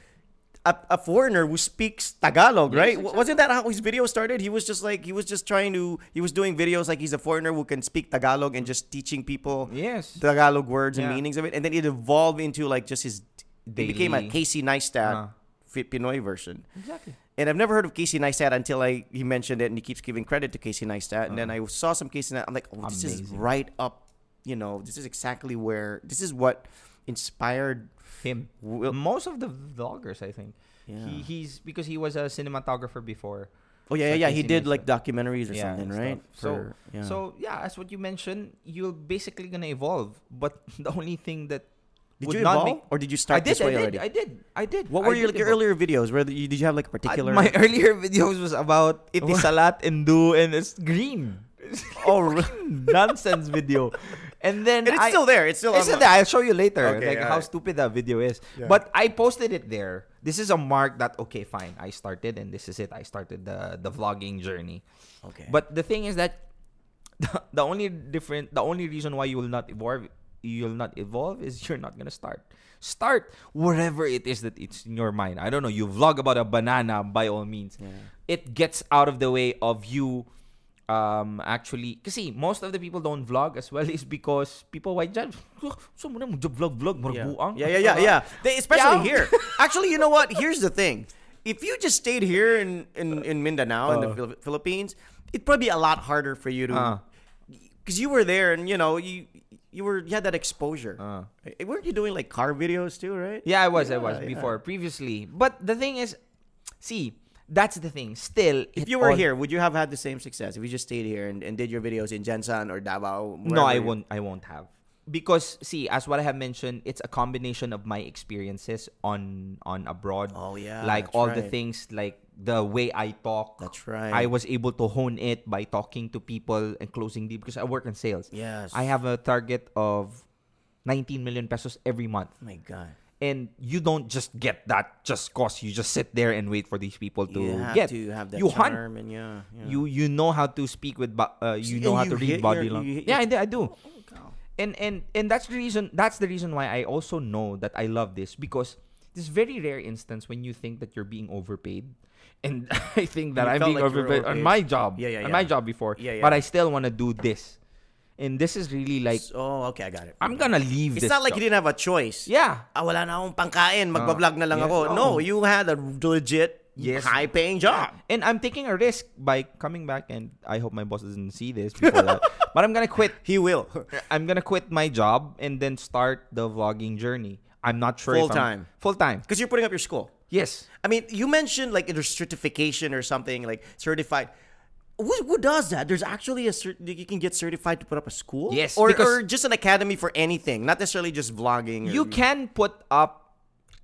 a, a foreigner who speaks Tagalog, Yes, right? exactly. Wasn't that how his video started? He was just like he was just trying to he was doing videos like he's a foreigner who can speak Tagalog and just teaching people Yes. Tagalog words and meanings of it, and then it evolved into like just his. It became a Casey Neistat Uh. Fit Pinoy version. Exactly. And I've never heard of Casey Neistat until I he mentioned it, and he keeps giving credit to Casey Neistat. And then uh-huh. I saw some Casey Neistat. I'm like, oh, this is right up. You know, this is exactly where this is what inspired. Him. Will- Most of the vloggers, I think. Yeah. He, he's because he was a cinematographer before. Oh yeah, yeah, yeah. He did like documentaries or Yeah, something, right? So, yeah. so yeah, as what you mentioned, you're basically gonna evolve. But [laughs] the only thing that did you evolve, make- or did you I start did, this I way did, already? I did, I did. what I were your, like, your earlier videos? Where you, did you have like a particular? my [laughs] earlier videos was about Etisalat and du and it's green. [laughs] oh, nonsense video. And then and it's I, still there. It's still. It's still there. I'll show you later, Okay, like how alright. stupid that video is. Yeah. But I posted it there. This is a mark that okay, fine. I started, and this is it. I started the the vlogging journey. Okay. But the thing is that the, [laughs] the only different, the only reason why you will not evolve, you'll not evolve is [laughs] you're not gonna start. Start wherever it is that it's in your mind. I don't know. You vlog about a banana by all means. Yeah. It gets out of the way of you. Um, actually, kasi most of the people don't vlog as well [laughs] is because people white judge. [laughs] So mo vlog vlog yeah. yeah, yeah, yeah, yeah. They, especially Yeah. here. Actually, you know what? Here's the thing. if you just stayed here in in, in Mindanao in the Philippines, it'd probably be a lot harder for you to Uh. because you were there and you know you you were you had that exposure. Uh. Eh, Weren't you doing like car videos too, right? Yeah, I was. I was yeah. before previously. But the thing is, see, that's the thing. Still, If you were all- here, would you have had the same success if you just stayed here and, and did your videos in GenSan or Davao? No, I won't. I won't have because see, as what I have mentioned, it's a combination of my experiences on on abroad. Oh, yeah, like all the things, like the way I talk. That's right. I was able to hone it by talking to people and closing deals because I work in sales. Yes. I have a target of 19 million pesos every month. Oh my God. and you don't just get that just cause you just sit there and wait for these people to you have get to have that you hunt charm and yeah, yeah. you you know how to speak with uh, you know and how you to read body language yeah I, I do and and and that's the reason that's the reason why I also know that I love this because this very rare instance when you think that you're being overpaid and [laughs] I think that You I'm being like overpaid on my job Yeah, yeah, on yeah. my job before Yeah, yeah. but. I still want to do this and this is really like oh, okay, I got it. I'm gonna leave It's not like job. you didn't have a choice. yeah Ah, wala na akong pangkain. Magbablog na lang yeah. ako. No, you had a legit, Yes. high-paying job. And I'm taking a risk by coming back, and I hope my boss doesn't see this before that. [laughs] But I'm gonna quit. He will. [laughs] I'm gonna quit my job and then start the vlogging journey. I'm not sure if I'm- Full-time. Full time. Because you're putting up your school. Yes. I mean, you mentioned like there's certification or something like certified. Who, who does that? There's actually a cert- you can get certified to put up a school. Yes, or, or just an academy for anything, not necessarily just vlogging. or- You can put up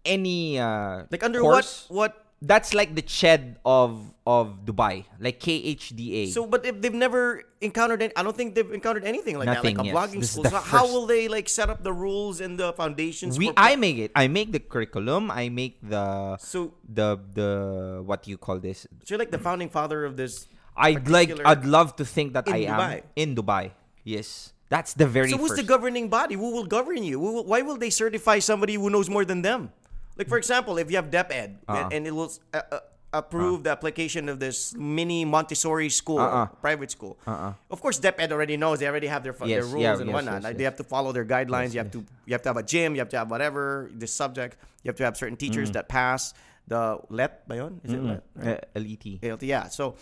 any uh, like under course. what what. That's like the CHED of of Dubai, like KHDA. So, but if they've never encountered, any, I don't think they've encountered anything like Nothing, that, like a yes. vlogging This is school. So how will they like set up the rules and the foundations? we for, I make it. I make the curriculum. I make the so, the the what do you call this? so you're like the founding father of this. I'd like I'd love to think that I Dubai. am in Dubai. Yes. That's the very So who's first. the governing body? Who will govern you? Will- why will they certify somebody who knows more than them? Like for example, if you have DepEd Uh-uh. and, it will uh, uh, approve the application of this mini Montessori school, Uh-uh. private school. Uh-uh. Of course, DepEd already knows. They already have their, fu- their rules yeah, and yes, whatnot. yes, Like, yes. They have to follow their guidelines. you have to you have to have a gym. You have to have whatever this subject. You have to have certain teachers Mm. that pass the let yun? Is it let? Right? Uh, LET. Yeah. So,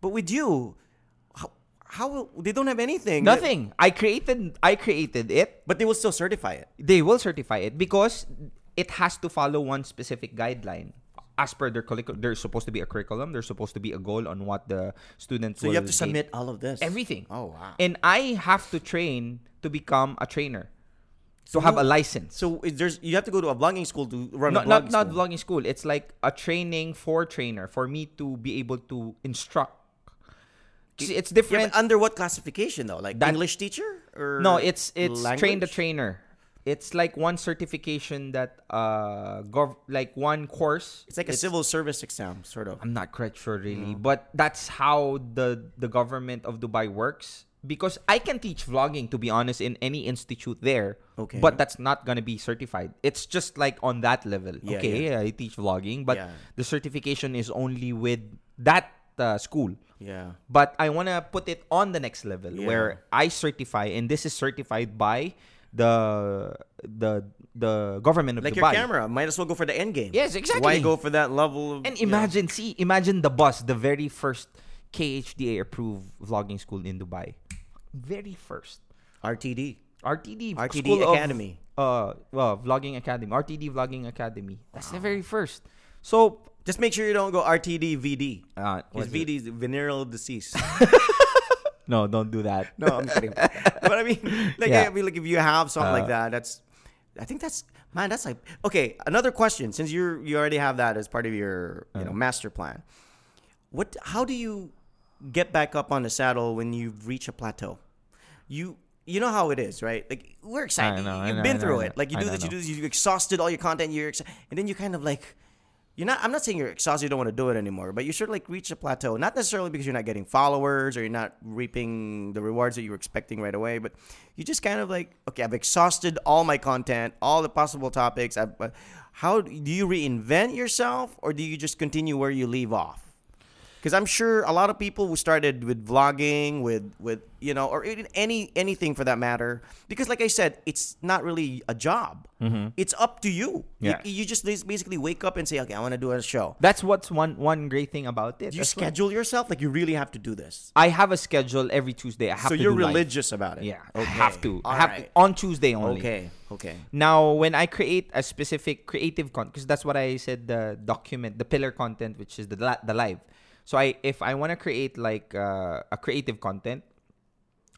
but with you, how, how will, they don't have anything. Nothing. I created I created it. But they will still certify it. They will certify it because it has to follow one specific guideline. As per their curriculum, there's supposed to be a curriculum. There's supposed to be a goal on what the students. So you have to submit all of this. everything. Oh wow. And I have to train to become a trainer, to have who- a license. So there's you have to go to a vlogging school to run a not vlogging not, not school. vlogging school. It's like a training for trainer for me to be able to instruct. See, It's Yeah, different. but under what classification though? Like That- English teacher or no, it's it's train the trainer. It's like one certification that uh gov like one course. It's like a civil service exam, sort of. I'm not quite sure really, but that's how the the government of Dubai works. Because I can teach vlogging, to be honest, in any institute there. Okay. But that's not gonna be certified. It's just like on that level. Yeah, okay, I teach vlogging, but Yeah. the certification is only with that uh, school. Yeah. But I want to put it on the next level Yeah. where I certify, and this is certified by the the the government of Dubai. Like Dubai. your camera, might as well go for the end game. Yes, exactly. Why go for that level of And imagine, see, imagine the bus, the very first KHDA approved vlogging school in Dubai. Very first. RTD. RTD. RTD School of, Academy. uh, well, Vlogging Academy. RTD Vlogging Academy. That's the very first. So, Just make sure you don't go RTD VD. uh, Because? VD is venereal disease. [laughs] [laughs] No, don't do that. no, I'm kidding. [laughs] but I mean, like, Yeah. I mean, like if you have something like Uh, that, that's, I think that's, man, that's like, okay. Another question, since you're you already have that as part of your you know Uh. master plan, what? How do you get back up on the saddle when you reach a plateau? You. You know how it is, right? Like we're excited. know, You've know, been I through it. Like you do this, you do this. You exhausted all your content. You're exci- and then you kind of like you're not. I'm not saying you're exhausted. You don't want to do it anymore, but you sort of like reach a plateau. Not necessarily because you're not getting followers or you're not reaping the rewards that you were expecting right away, but you just kind of like, okay, I've exhausted all my content, all the possible topics. I've, uh, how do you reinvent yourself, or do you just continue where you leave off? Because I'm sure a lot of people who started with vlogging, with with you know, or any anything for that matter. Because like I said, it's not really a job. It's up to you. Mm-hmm. Yeah. You, you just basically wake up and say, okay, I want to do a show. That's what's one one great thing about it. Do you well. schedule yourself like you really have to do this? I have a schedule every Tuesday. I have So to you're do live. religious about it. Yeah, Okay. I have to. I have right. to, on Tuesday only. Okay. Okay. Now, when I create a specific creative content, because that's what I said, the document, the pillar content, which is the the live. So I, if I want to create like uh, a creative content,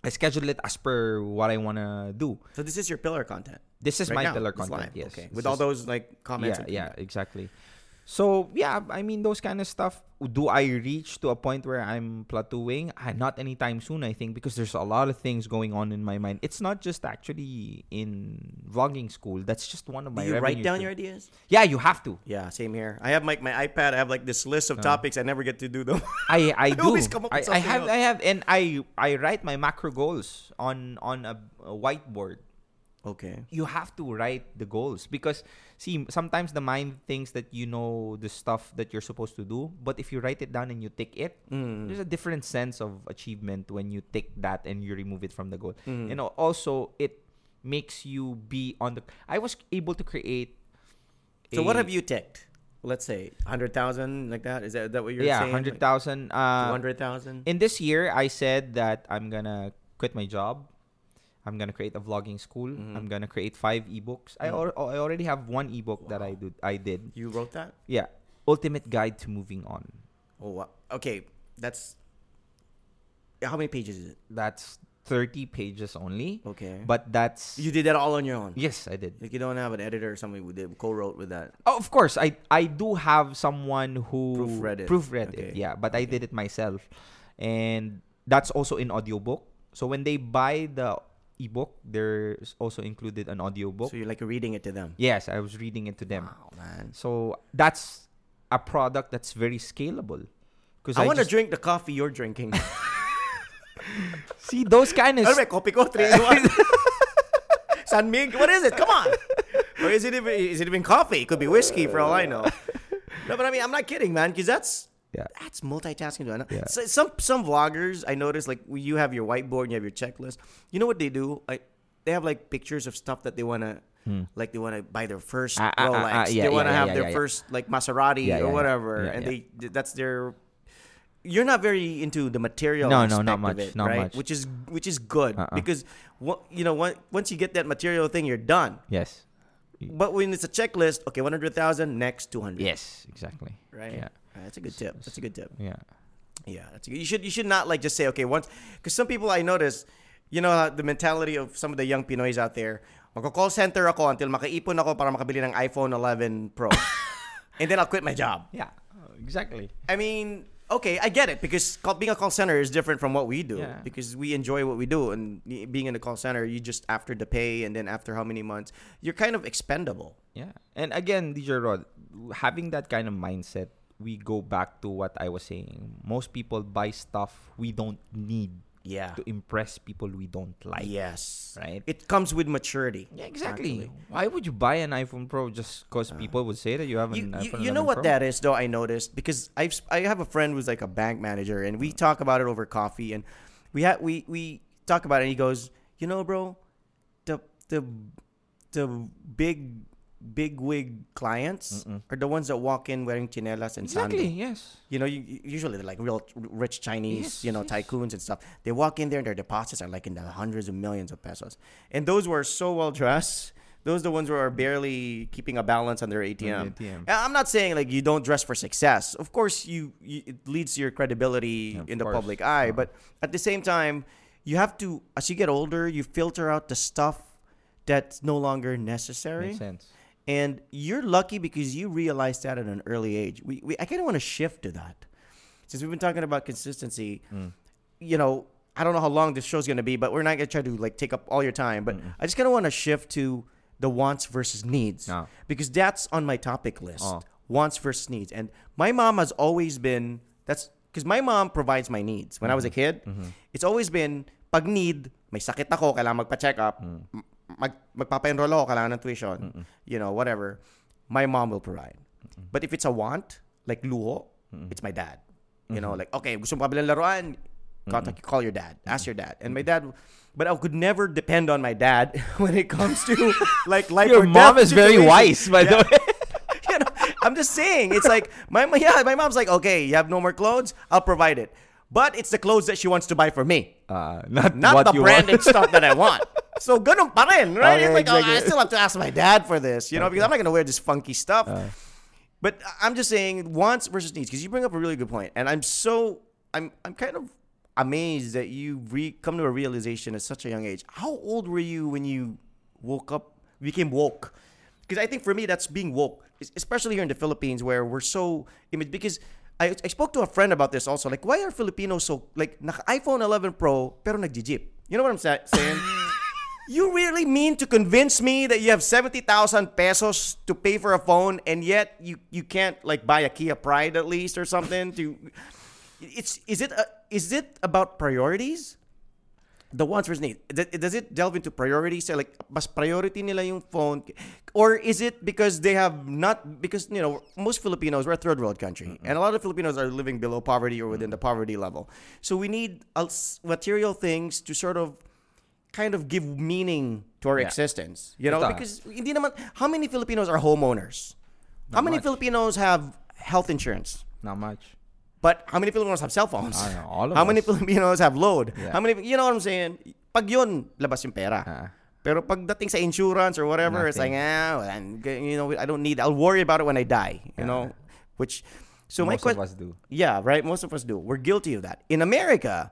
I schedule it as per what I want to do. So this is your pillar content. This is right my now. pillar content. Yes, Okay. This With all is- those like comments. yeah, yeah, exactly. So yeah, I mean those kind of stuff. Do I reach to a point where I'm plateauing? Ah, not anytime soon, I think, because there's a lot of things going on in my mind. It's not just actually in vlogging school. That's just one of my. Do you write down your ideas? Yeah, you have to. Yeah, same here. I have like my iPad. I have like this list of topics. I never get to do them. [laughs] I I do. always come up I, I have else. I have and I I write my macro goals on on a, a whiteboard. okay. you have to write the goals because see sometimes the mind thinks that you know the stuff that you're supposed to do but if you write it down and you tick it Mm. there's a different sense of achievement when you tick that and you remove it from the goal Mm. and al- also it makes you be on the i was able to create So what have you ticked? Let's say hundred thousand, like that. Is that, that what you're saying? yeah saying? 100000 Two uh hundred thousand. in this year i said that i'm gonna quit my job i'm gonna create a vlogging school Mm-hmm. i'm gonna create five ebooks I, Mm. al- I already have one ebook that i did i did You wrote that? Yeah. Ultimate Guide to Moving On. Oh, wow. okay. That's how many pages is it? That's 30 pages only. Okay. But that's you did that all on your own. Yes, I did. Like you don't have an editor or somebody who did co-wrote with that. Oh, of course, I I do have someone who Proofread it. proofread Okay. it. Yeah, but I did it myself. And that's also in audiobook. So when they buy the ebook, there's also included an audiobook. So you're like reading it to them. yes, I was reading it to them. Wow, man. So that's a product that's very scalable. Because I, I, want to just, drink the coffee you're drinking. [laughs] see those kind of Kopiko? [laughs] Three one. San Mig? What is it? Come on. Or is it even is it even coffee? It could be whiskey for all I know. No, but I mean, I'm not kidding, man, because that's Yeah. that's multitasking. Yeah. So, some some vloggers I noticed like you have your whiteboard and you have your checklist. You know what they do? Like they have like pictures of stuff that they wanna. Like they want to buy their first Hmm. Ah, Rolex. ah, yeah, they want to yeah, have their first like Maserati or whatever, and they that's their. You're not very into the material. No, no, not much, it, not right? much. Which is which is good Uh-uh. because what you know what, once you get that material thing, you're done. Yes. But when it's a checklist, okay, one hundred thousand next two hundred. Yes, exactly. Right. Yeah. That's a good tip. That's a good tip. Yeah. Yeah, that's good. You should you should not like just say okay once because some people I notice, you know the mentality of some of the young Pinoys out there. Magko-call center ako until makaipon ako para makabili ng iPhone 11 Pro. [laughs] and then I'll quit my job. Yeah. Exactly. I mean, okay, I get it because being a call center is different from what we do Yeah. because we enjoy what we do and being in a call center, you just after the pay and then after how many months, you're kind of expendable. Yeah. And again, DJ Rod, having that kind of mindset, we go back to what I was saying. Most people buy stuff we don't need Yeah. to impress people we don't like. Yes. Right? It comes with maturity. Yeah, exactly. actually. Why would you buy an iPhone Pro just because uh, people would say that you have an You, iPhone you know what Pro? that is though I noticed because I've I have a friend who's like a bank manager and we mm. talk about it over coffee and we ha- we we talk about it and he goes you know bro the the the big big wig clients are the ones that walk in wearing chinelas and Exactly. sandals. Yes. You know, you, usually they're like real rich Chinese, Yes, you know, yes. tycoons and stuff. They walk in there and their deposits are like in the hundreds of millions of pesos. And those were so well dressed. Those are the ones who are barely keeping a balance on their ATM. ATM. I'm not saying like you don't dress for success. Of course, you, you it leads to your credibility Of in the course. public eye. Uh-huh. But at the same time, you have to, as you get older, you filter out the stuff that's no longer necessary. Makes sense. And you're lucky because you realized that at an early age. We, we I kind of want to shift to that. Since we've been talking about consistency, Mm. you know, I don't know how long this show's going to be, but we're not going to try to like take up all your time, but I just kind of want to shift to the wants versus needs Ah. because that's on my topic list. Ah. Wants versus needs. And my mom has always been that's because my mom provides my needs. When I was a kid, it's always been pag need, may sakit ako, kailangan magpa-check up, m- mag, magpapa-enroll ako, kailangan ng tuition, you know, whatever. My mom will provide. But if it's a want, like luho, it's my dad. You know, like okay, gusto mo laruan, contact call your dad, ask your dad. And my dad but I could never depend on my dad [laughs] when it comes to [laughs] like life Your or mom death is very wise, by the Yeah. way. [laughs] you know, I'm just saying, it's like my my- yeah, my mom's like, okay, you have no more clothes, I'll provide it. But it's the clothes that she wants to buy for me, Uh, not not what the you branded want. stuff that I want. So ganun pa rin, right? Okay, it's like, oh, I still have to ask my dad for this, you know, because I'm not gonna wear this funky stuff. Uh. but I'm just saying wants versus needs because you bring up a really good point, and I'm so I'm I'm kind of amazed that you re- come to a realization at such a young age. How old were you when you woke up, became woke? Because I think for me that's being woke, especially here in the Philippines where we're so image. Because I, I spoke to a friend about this also. Like, why are Filipinos so like iPhone 11 Pro pero nagji-jeep? You know what I'm sa- saying? You really mean to convince me that you have 70,000 pesos to pay for a phone and yet you, you can't like buy a Kia Pride at least or something to it's is it a, is it about priorities? The wants versus needs. Does it delve into priorities? Like mas priority nila yung phone or is it because they have not because you know most Filipinos we're a third world country and a lot of Filipinos are living below poverty or within the mm. poverty level. So we need material things to sort of kind of give meaning to our Yeah. existence. You know, because hindi naman how many Filipinos are homeowners? how many much. Filipinos have health insurance? Not much. But how many Filipinos have cell phones? Know, all of how many. Filipinos have load? Yeah. How many you know what I'm saying? Pag yun, labas yung pera. Ah. Pero pagdating sa insurance or whatever, it's like, Nothing. ah, well, I'm g- you know, I don't need. I'll worry about it when I die. You know, which. So my Most question. of us do. Yeah, right. Most of us do. We're guilty of that. In America,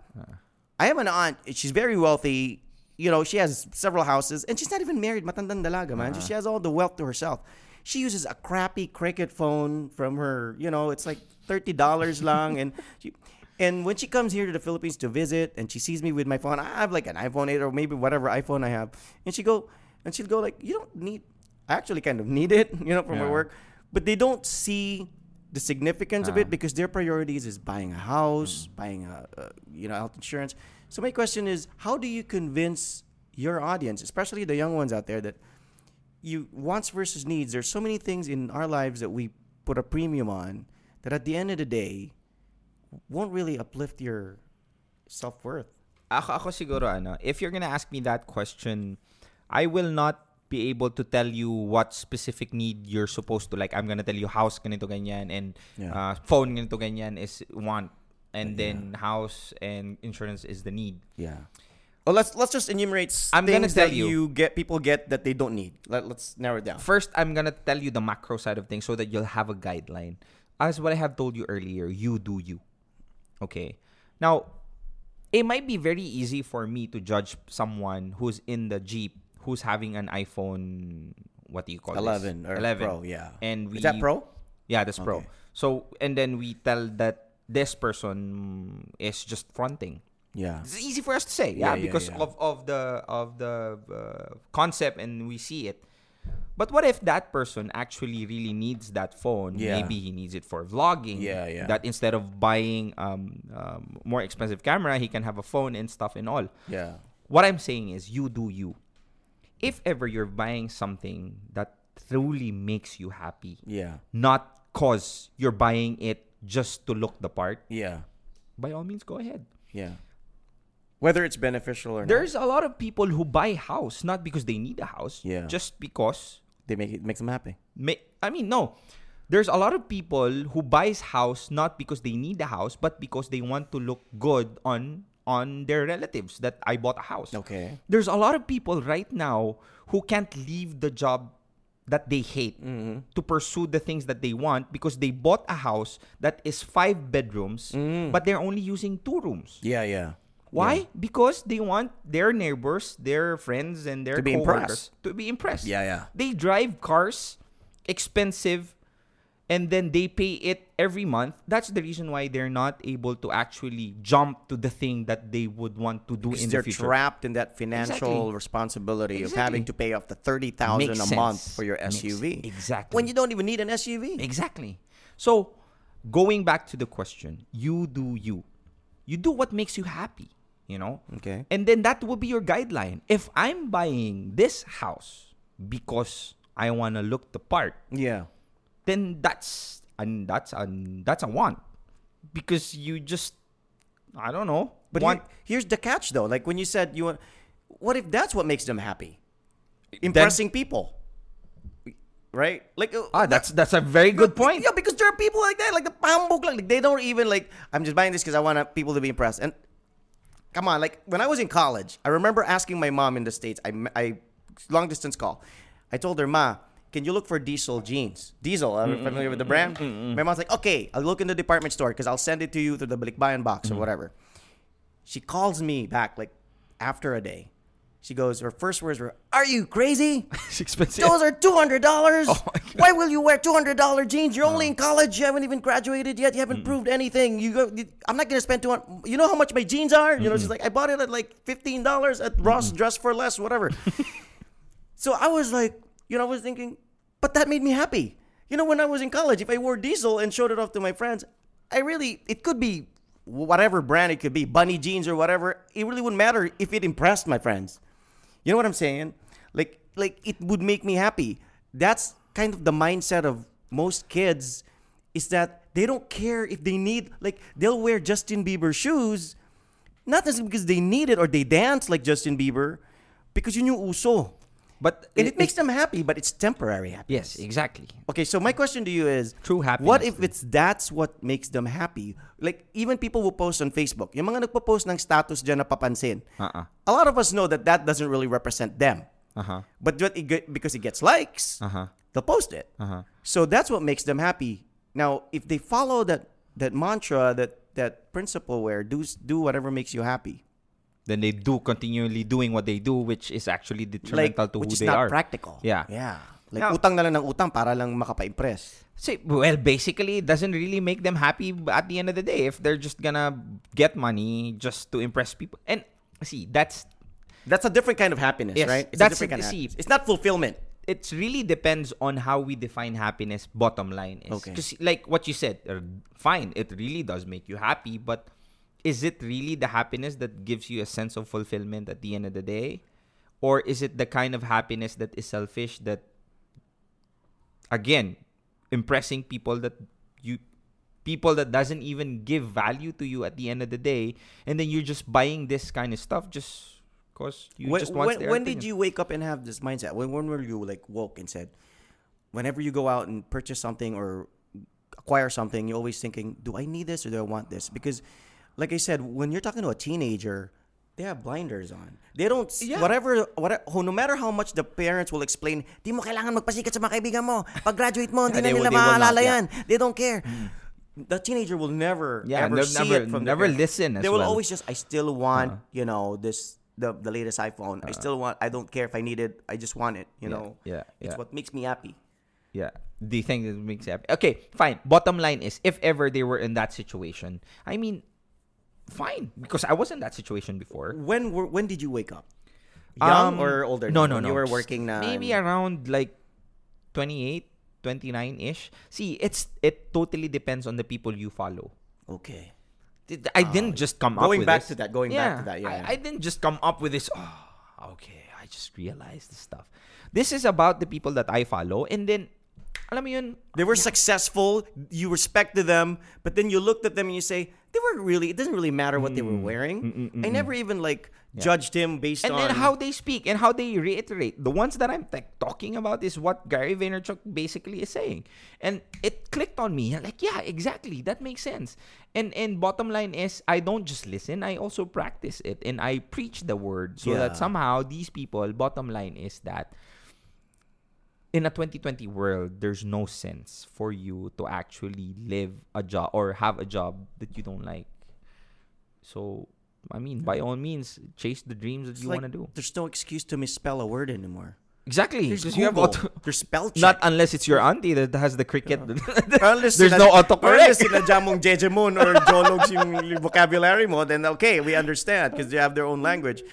I have an aunt. She's very wealthy. You know, she has several houses, and she's not even married. Matandang dalaga, man. She uh-huh. has all the wealth to herself. She uses a crappy cricket phone from her. You know, it's like thirty dollars long, and [laughs] she, and when she comes here to the Philippines to visit, and she sees me with my phone, I have like an iPhone eight or maybe whatever iPhone I have, and she go, and she'll go like, you don't need. I actually kind of need it, [laughs] you know, for my work, but they don't see the significance of it uh-huh. because their priorities is buying a house, mm. buying a, a you know health insurance. So my question is, how do you convince your audience, especially the young ones out there, that you wants versus needs? There's so many things in our lives that we put a premium on that at the end of the day won't really uplift your self worth. Ako, ako siguro, ano, if you're gonna ask me that question, I will not be able to tell you what specific need you're supposed to like. I'm gonna tell you house ganito ganyan and Yeah. uh, phone ganito ganyan is want and then house and insurance is the need. Yeah. Well, let's let's just enumerate I'm gonna things tell that you. you get people get that they don't need. Let, let's narrow it down. First, I'm gonna tell you the macro side of things so that you'll have a guideline. As what I have told you earlier, you do you. Okay. Now, it might be very easy for me to judge someone who's in the Jeep who's having an iPhone what do you call 11 this? or 11 Pro, yeah. And we Is that Pro? Yeah, that's Pro. So and then we tell that this person is just fronting. Yeah. It's easy for us to say, Yeah, yeah, yeah, because yeah. of of the of the uh, concept and we see it. But what if that person actually really needs that phone? Yeah. Maybe he needs it for vlogging. Yeah, yeah. That instead of buying um, um, more expensive camera, he can have a phone and stuff and all. Yeah. What I'm saying is, you do you. If ever you're buying something that truly makes you happy, Yeah. not cause you're buying it just to look the part, Yeah. by all means, go ahead. Yeah. Whether it's beneficial or There's a lot of people who buy house not because they need a house, Yeah. just because. they make it makes them happy. May, I mean, no. There's a lot of people who buys house not because they need a house, but because they want to look good on on their relatives that I bought a house. Okay. There's a lot of people right now who can't leave the job that they hate Mm-hmm. to pursue the things that they want because they bought a house that is five bedrooms, but they're only using two rooms. Yeah, yeah. Why? Because they want their neighbors, their friends, and their To be coworkers to be impressed. Yeah, yeah. They drive cars, expensive, and then they pay it every month. That's the reason why they're not able to actually jump to the thing that they would want to do Because in they're future. trapped in that financial Exactly. responsibility of having to pay off the thirty thousand Makes a month for your Makes- SUV. exactly. When you don't even need an SUV. Exactly. So, going back to the question, you do you. You do what makes you happy, you know? Okay. And then that will be your guideline. If I'm buying this house because I want to look the part, Yeah. Then that's and that's and that's a want. because you just I don't know. But want here- here's the catch, though. Like when you said you want, what if that's what makes them happy? Impressing people, right? Like uh, ah that's that's a very good point. Yeah, because there are people like that, like the pambok, like they don't even like. I'm just buying this because I want people to be impressed. And come on, like when I was in college, I remember asking my mom in the states. I I long distance call. I told her, Ma, can you look for Diesel jeans? Diesel, are you familiar with the brand? My mom's like, okay, I'll look in the department store because I'll send it to you through the Balikbayan box or whatever. She calls me back like after a day. She goes, her first words were, "Are you crazy? [laughs] It's expensive. Those are two hundred dollars. [laughs] Oh. Why will you wear two hundred dollar jeans? You're only in college. You haven't even graduated yet. You haven't proved anything. You go. I'm not gonna spend two hundred. You know how much my jeans are? You know, she's like, I bought it at like fifteen dollars at Ross Dress for Less, whatever. [laughs] so I was like, you know, I was thinking, but that made me happy. You know, when I was in college, if I wore Diesel and showed it off to my friends, I really, it could be whatever brand it could be, bunny jeans or whatever. It really wouldn't matter if it impressed my friends. You know what I'm saying? Like like it would make me happy. That's kind of the mindset of most kids is that they don't care if they need like they'll wear Justin Bieber shoes not necessarily because they need it or they dance like Justin Bieber because yun yung uso. But And it makes them happy, but it's temporary happiness. yes, exactly. Okay, so my question to you is True happiness. What if it's that's what makes them happy? Like even people who post on Facebook, yung mga nagpo-post ng status diyan na papansin. Uh-uh. A lot of us know that that doesn't really represent them. Uh-huh. But it because it gets likes, Uh-huh. they'll post it. Uh-huh. So that's what makes them happy. Now, if they follow that that mantra, that that principle where do do whatever makes you happy, Then they do continually doing what they do, which is actually like detrimental to who they are. which is they not are. practical. Yeah. yeah. Like Now- utang na lang ng utang para lang makapa-impress. See, well, basically, it doesn't really make them happy at the end of the day if they're just gonna get money just to impress people. And see, that's That's a different kind of happiness, Yes, right? It's that's- a different kind of see, happiness. It's not fulfillment. it really depends on how we define happiness. Bottom line is Okay. like what you said, uh, fine, it really does make you happy, but is it really the happiness that gives you a sense of fulfillment at the end of the day, or is it the kind of happiness that is selfish that, again, impressing people that you people that doesn't even give value to you at the end of the day and then you're just buying this kind of stuff just because you when just want when, when did you wake up and have this mindset? When when were you like woke and said, whenever you go out and purchase something or acquire something, you're always thinking, do I need this or do I want this? Because, like I said, when you're talking to a teenager, they have blinders on. They don't Yeah. whatever whatever no matter how much the parents will explain, di mo kailangan magpasikat sa mga kaibigan mo. Pag graduate mo, hindi [laughs] Yeah, na they nila maalala yeah. yan. They don't care. The teenager will never Yeah, ever see never- it from never parents. listen as They will well. always just I still want, uh-huh. you know, this the the latest iPhone. I uh-huh. still want I don't care if I need it. I just want it, you know. yeah, It's what makes me happy. Yeah. Do you think it makes you happy? Okay, fine. Bottom line is, if ever they were in that situation, I mean, fine, because I was in that situation before. When were, when did you wake up? Young Um, or older? No, no, no. You were working now. maybe around like 28, 29 ish. See, it's it totally depends on the people you follow. Okay. Did- I didn't just come up Going back this. to that, going back to that, yeah, I. I didn't just come up with this. Oh, okay. I just realized this stuff. This is about the people that I follow, and then, alam mo yun, They were successful. You respected them, but then you looked at them and you say they weren't really. It doesn't really matter what they were mm. wearing. Mm, mm, I never even like judged him based on. and on then how they speak and how they reiterate. The ones that I'm like talking about is what Gary Vaynerchuk basically is saying, and it clicked on me. Like, yeah, exactly, that makes sense. And and bottom line is, I don't just listen; I also practice it, and I preach the word so Yeah. that somehow these people. Bottom line is that in a 2020 world, there's no sense for you to actually live a job or have a job that you don't like. So, I mean, by all means, chase the dreams that It's you like, want to do. There's no excuse to misspell a word anymore. Exactly. There's you have auto- There's spell [laughs] check. not unless it's your auntie that has the cricket. [laughs] Unless There's no autocorrect. Unless sila jamong Jejemon or Jologs yung vocabulary mo, then okay, we understand because they have their own language.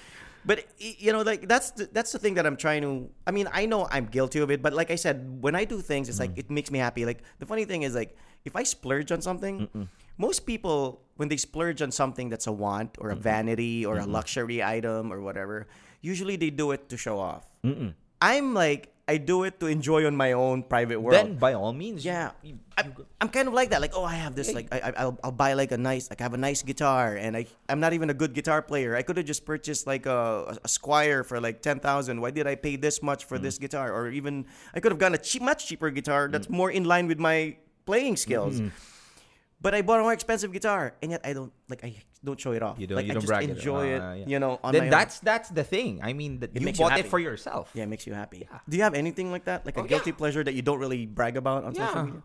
But you know, like that's the, that's the thing that I'm trying to. I mean, I know I'm guilty of it, but like I said, when I do things, it's Mm. like it makes me happy. Like the funny thing is, like if I splurge on something, most people when they splurge on something that's a want or a vanity or a luxury item or whatever, usually they do it to show off. I'm like I do it to enjoy on my own private world. Then by all means, Yeah, you- I, I'm kind of like that. Like, oh, I have this. Like, I, I- I'll, I'll buy like a nice, like, I have a nice guitar, and I, I'm not even a good guitar player. I could have just purchased like a, a Squier for like ten thousand. Why did I pay this much for mm. this guitar? Or even I could have gotten a cheap, much cheaper guitar that's mm. more in line with my playing skills. Mm-hmm. But I bought a more expensive guitar, and yet I don't like. I don't show it off. You don't- Like, you I don't just brag enjoy it. yeah. You know, on then my own. that's that's the thing. I mean, that you makes you bought it for yourself. Yeah, it makes you happy. Do you have anything like that? Like a Oh, guilty yeah. pleasure that you don't really brag about on social media?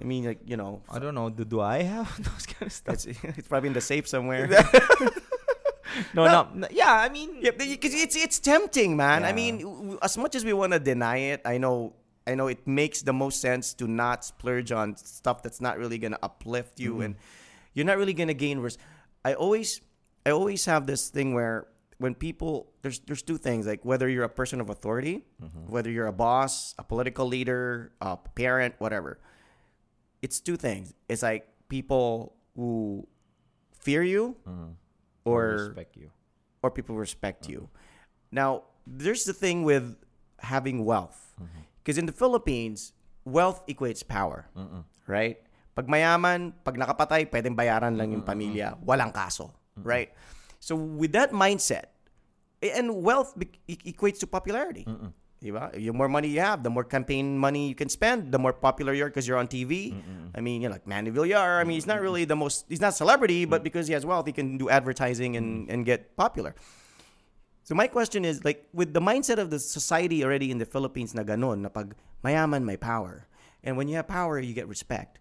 I mean, like, you know, I don't know. Do, do I have [laughs] those kind of stuff? it's, it's probably in the safe somewhere. [laughs] [laughs] No, no, no. Yeah, I mean, yeah, because it's it's tempting, man. I mean, w- as much as we want to deny it, I know I know it makes the most sense to not splurge on stuff that's not really going to uplift you Mm-hmm. and you're not really going to gain res- I always I always have this thing where when people there's there's two things like whether you're a person of authority, Mm-hmm. whether you're a boss, a political leader, a parent, whatever. It's two things. It's like people who fear you mm-hmm. or respect you. or people respect you. Mm-hmm. Now, there's the thing with having wealth. Mm-hmm. Because in the Philippines, wealth equates power. Right? Pag mayaman, pag nakapatay, pwedeng bayaran lang yung pamilya. Walang kaso. Right? So, with that mindset, eh, and wealth equates to popularity. Diba? The more money you have, the more campaign money you can spend, the more popular you are because you're on TV. I mean, you know, like Manny Villar. I mean, he's not really the most, he's not celebrity, but because he has wealth, he can do advertising and, and get popular. So my question is, like, with the mindset of the society already in the Philippines na na pag mayaman, may power. And when you have power, you get respect.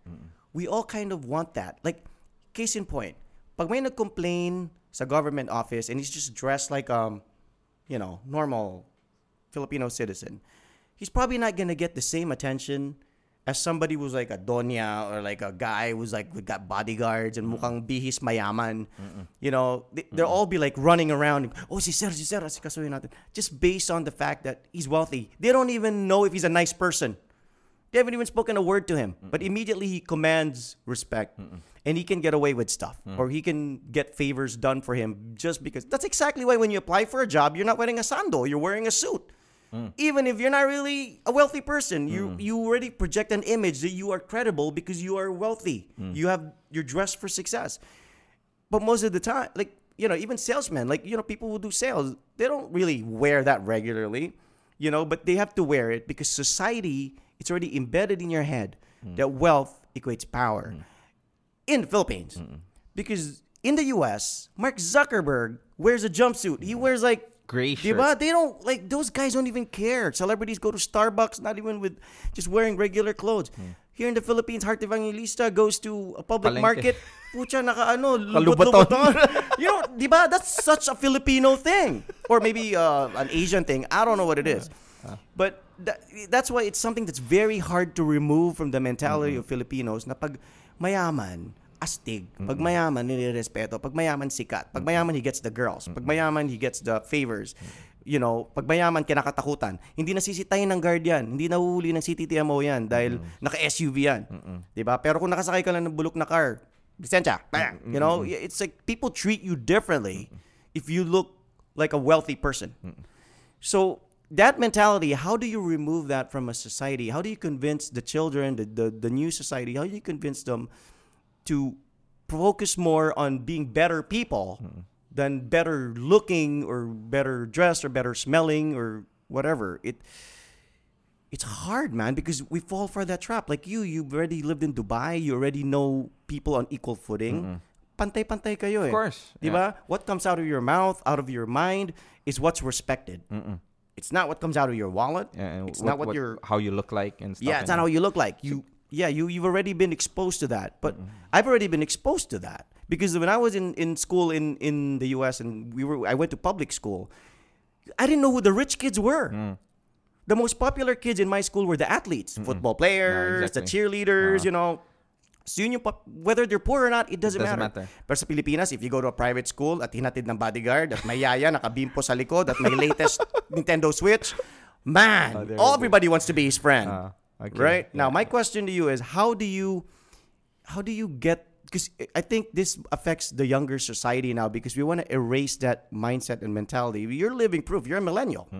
We all kind of want that. Like, case in point, pag may nag-complain sa government office and he's just dressed like, um, you know, normal Filipino citizen, he's probably not gonna get the same attention as somebody who's like a donya or like a guy who's like we got bodyguards and mukhang bihis mayaman. You know, they, they'll all be like running around. Oh, si Sir, si Sir, asikasuhin natin. Just based on the fact that he's wealthy. They don't even know if he's a nice person. They haven't even spoken a word to him, but immediately he commands respect, and he can get away with stuff, mm. or he can get favors done for him just because. That's exactly why when you apply for a job, you're not wearing a sando, you're wearing a suit. Mm. Even if you're not really a wealthy person, you mm. you already project an image that you are credible because you are wealthy. You have you're dressed for success. But most of the time, like you know, even salesmen, like you know, people who do sales, they don't really wear that regularly, you know, but they have to wear it because society it's already embedded in your head mm. that wealth equates power mm. in the Philippines. Because in the US, Mark Zuckerberg wears a jumpsuit. He mm. wears like Gray shirt. Diba? They don't like those guys don't even care. Celebrities go to Starbucks not even with just wearing regular clothes. Here in the Philippines, Heart Evangelista goes to a public Palengke. market. Pucha, naka ano, Kalubaton. [laughs] lubot-luboton. [laughs] you know, diba? That's such a Filipino thing. Or maybe uh, an Asian thing. I don't know what it is. But that, that's why it's something that's very hard to remove from the mentality of Filipinos na pag mayaman, astig. Pag mayaman, nilirespeto. Pag mayaman, sikat. Pag mayaman, he gets the girls. Pag mayaman, he gets the favors. You know, pag mayaman, kinakatakutan. Hindi nasisitayin ng guard yan. Hindi nahuhuli ng CTTMO yan dahil naka-SUV yan. Diba? Pero kung nakasakay ka lang ng bulok na car, lisensya. Bang! You know, it's like people treat you differently if you look like a wealthy person. So that mentality, how do you remove that from a society? How do you convince the children, the, the, the new society, how do you convince them to focus more on being better people than better looking or better dressed or better smelling or whatever? It it's hard, man, because we fall for that trap. Like you, you've already lived in Dubai, you already know people on equal footing. Pantay-pantay kayo eh. Of course, ba? What comes out of your mouth, out of your mind, is what's respected. It's not what comes out of your wallet. Yeah, and it's not what, what your how you look like and stuff. yeah, it's not how you look like. You yeah, you you've already been exposed to that. But mm-hmm. I've already been exposed to that because when I was in, in school in, in the US and we were I went to public school, I didn't know who the rich kids were. Mm. The most popular kids in my school were the athletes, football players, the exactly. cheerleaders, uh-huh. you know. So yun yung whether they're poor or not, it doesn't, doesn't matter. matter. Pero sa Pilipinas, if you go to a private school at hinatid ng bodyguard at may yaya, nakabimpo sa likod at may latest [laughs] Nintendo Switch, man, Oh, all everybody wants to be his friend. Ah, okay. Right? Now, my question to you is how do you how do you get because I think this affects the younger society now because we want to erase that mindset and mentality. You're living proof. You're a millennial.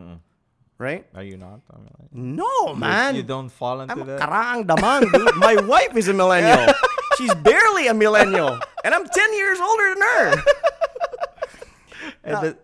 Right? Are you not? I mean, like, No, man. You, don't fall into I'm that. karaang damang, dude. My [laughs] wife is a millennial. She's barely a millennial, and I'm 10 years older than her. [laughs] It, does-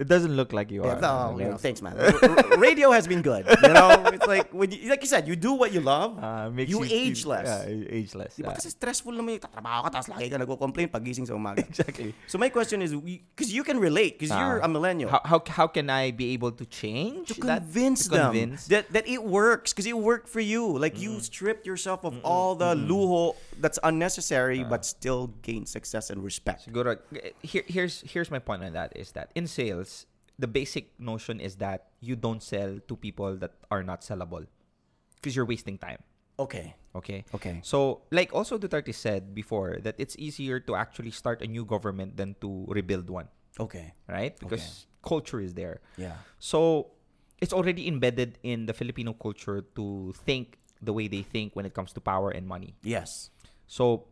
it doesn't look like you are. no, you know, thanks, man. R- radio has been good. You know, it's like when you, like you said, you do what you love. [laughs] uh, makes you, age feel- less. Yeah, you age less. Di ba yeah. kasi stressful naman yung tatrabaho ka tapos lagi ka nagko-complain pagising sa umaga. Exactly. So my question is, because you can relate, because you're Ah. a millennial. How, how how can I be able to change to that? convince to them convince? that, that it works because it worked for you. Like you stripped yourself of all the luho that's unnecessary, ah. but still gain success and respect. Siguro, here, here's here's my point on that is that in sales, the basic notion is that you don't sell to people that are not sellable because you're wasting time. Okay. Okay. Okay. So, like also Duterte said before, that it's easier to actually start a new government than to rebuild one, Okay. right? Because culture is there. Yeah. So, it's already embedded in the Filipino culture to think the way they think when it comes to power and money. Yes. So,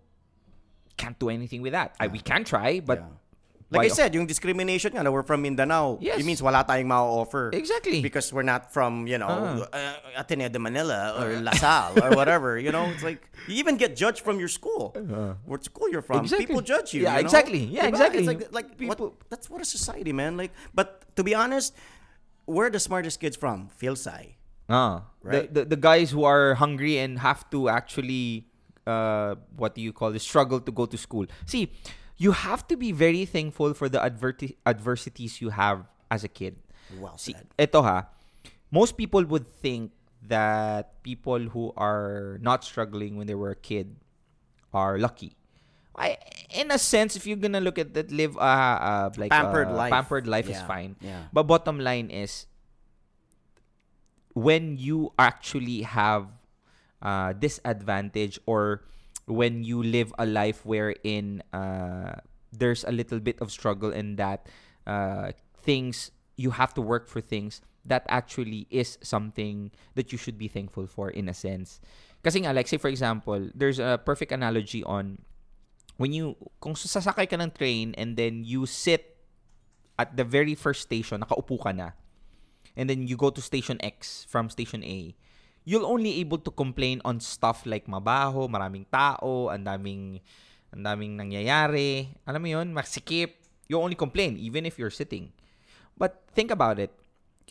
can't do anything with that. I, we can try, but Yeah. Like I said, yung discrimination nga we're from Mindanao, Yes. it means wala tayong ma-offer. Exactly. Because we're not from, you know, Ah. uh, Ateneo de Manila or LaSalle or [laughs] whatever. You know, it's like, you even get judged from your school. What school you're from. Exactly. People judge you. Yeah, you know? exactly. Yeah, Diba? exactly. It's like, like People- what, that's what a society, man. Like, but to be honest, where are the smartest kids from? PhilSci. Ah, Right? the, the the guys who are hungry and have to actually, uh, what do you call the Struggle to go to school. See, you have to be very thankful for the adverti- adversities you have as a kid. Well See, said. eto ha. Most people would think that people who are not struggling when they were a kid are lucky. I, in a sense, if you're gonna look at that, live uh, uh like Pampered uh, life. pampered life is fine. yeah. But bottom line is, when you actually have uh, disadvantage or when you live a life wherein uh, there's a little bit of struggle in that uh, things you have to work for things that actually is something that you should be thankful for in a sense. Kasi nga like say for example there's a perfect analogy on when you kung sasakay ka ng train and then you sit at the very first station nakaupo ka na and then you go to station X from station A, you'll only able to complain on stuff like mabaho, maraming tao, ang daming ang daming nangyayari. Alam mo 'yun, masikip. You only complain even if you're sitting. But think about it.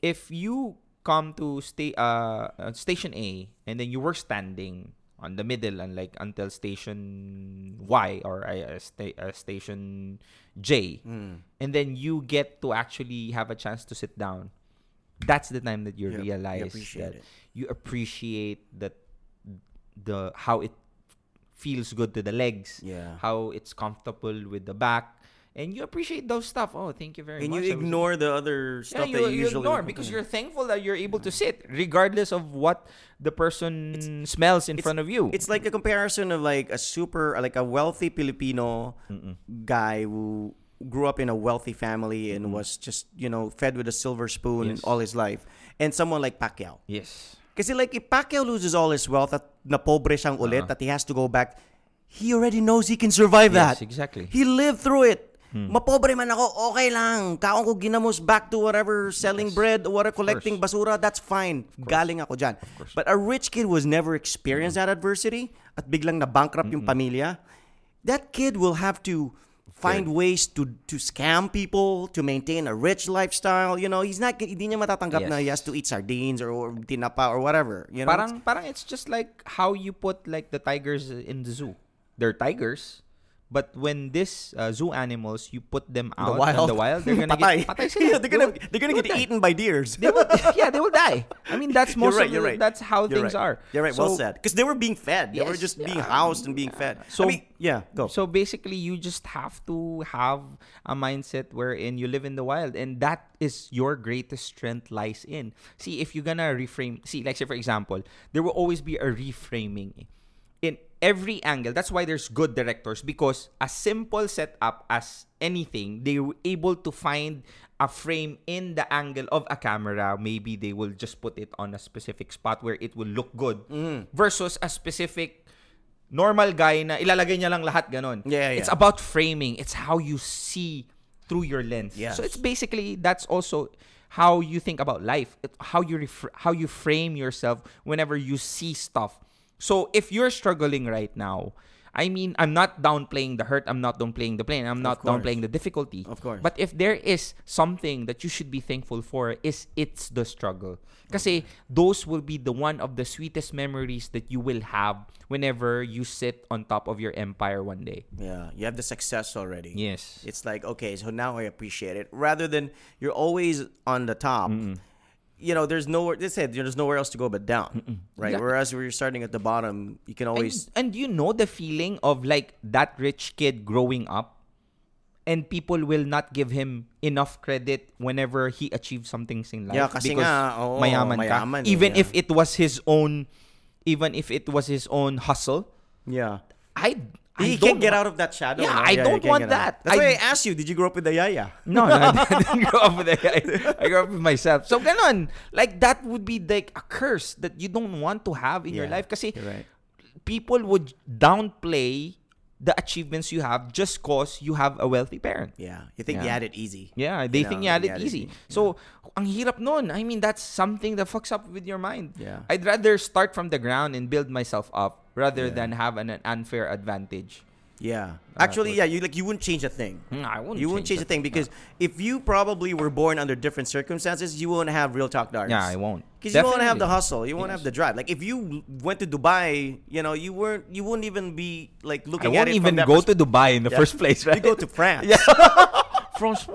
If you come to stay uh uh, station A and then you were standing on the middle and like until station Y or uh, sta- uh, station J and then you get to actually have a chance to sit down that's the time that you You- you realize appreciate that it. you appreciate that the how it feels good to the legs Yeah. how it's comfortable with the back and you appreciate those stuff. Oh thank you very And much. And you ignore the other yeah, stuff you, that you you usually ignore because you're thankful that you're able to sit regardless of what the person smells in front of you. It's like a comparison of like a super, like a wealthy Filipino guy who grew up in a wealthy family and was just, you know, fed with a silver spoon Yes. all his life. And someone like Pacquiao. yes Kasi like if Pacquiao loses all his wealth at napobre siyang ulit, that he has to go back, he already knows he can survive Yes, that. exactly. He lived through it. Mapobre man ako, okay lang. Kaon ko ginamos back to whatever, selling bread or whatever, collecting basura, that's fine. Galing ako dyan. But a rich kid was never experienced that adversity at biglang na-bankrupt yung pamilya. That kid will have to find ways to to scam people, to maintain a rich lifestyle. You know, he's not, hindi niya matatanggap na he has to eat sardines or, or tinapa or whatever. You know, parang parang it's just like how you put like the tigers in the zoo they're tigers but when this uh, zoo animals you put them the out wild, in the wild they're gonna patay. [laughs] get patay [laughs] sila. Yeah, they're gonna they're gonna get die. eaten by deers. they will, [laughs] yeah they will die i mean that's You're most right. of You're right. that's how You're things right. are You're right. well said. Because they were being fed. They were Yes, just being housed and being fed. So- I mean, yeah, go. So basically, you just have to have a mindset wherein you live in the wild, and that is your greatest strength lies in. See, if you're gonna reframe, see, like say for example, there will always be a reframing in every angle. That's why there's good directors because a simple setup as anything, they were able to find a frame in the angle of a camera. Maybe they will just put it on a specific spot where it will look good mm. versus a specific normal guy na ilalagay niya lang lahat ganon. Yeah, yeah. It's about framing. It's how you see through your lens. Yes. So it's basically that's also how you think about life, how you ref- how you frame yourself whenever you see stuff. So if you're struggling right now, I mean, I'm not downplaying the hurt. I'm not downplaying the pain. I'm not downplaying the difficulty. Of course. But if there is something that you should be thankful for, is it's the struggle. Kasi those will be the one of the sweetest memories that you will have whenever you sit on top of your empire one day. Yeah, you have the success already. Yes. It's like, okay, so now I appreciate it. Rather than you're always on the top. You know, there's nowhere. They said there's nowhere else to go but down, right? Yeah. Whereas when you're starting at the bottom, you can always. And, and you know the feeling of like that rich kid growing up and people will not give him enough credit whenever he achieves something in life Yeah, kasi because nga, oo, mayaman, ka. mayaman eh, even yeah. if it was his own even if it was his own hustle yeah. I I He can't get out of that shadow. Yeah, no? I you don't want that. That's why I- I asked you, did you grow up with the yaya? No, no, [laughs] I didn't grow up with that. yaya. I grew up with myself. So ganon. Like that would be like a curse that you don't want to have in your life. Kasi you're right. people would downplay the achievements you have just cause you have a wealthy parent. Yeah, you think you Yeah. had it easy. Yeah, they You think know, you had you it had it easy. easy. So, ang hirap nun. I mean, that's something that fucks up with your mind. Yeah. I'd rather start from the ground and build myself up rather Yeah. than have an, an unfair advantage. Yeah, actually, yeah, you like you wouldn't change a thing. Mm, I wouldn't you wouldn't change a thing because if you probably were born under different circumstances, you won't have Real Talk Darbs. Yeah, I won't. Because you won't have the hustle. You won't Yes. have the drive. Like if you went to Dubai, you know, you weren't. You wouldn't even be like I looking at won't it even from that go to Dubai in the Yeah. first place, right? You go to France. Yeah. [laughs] France,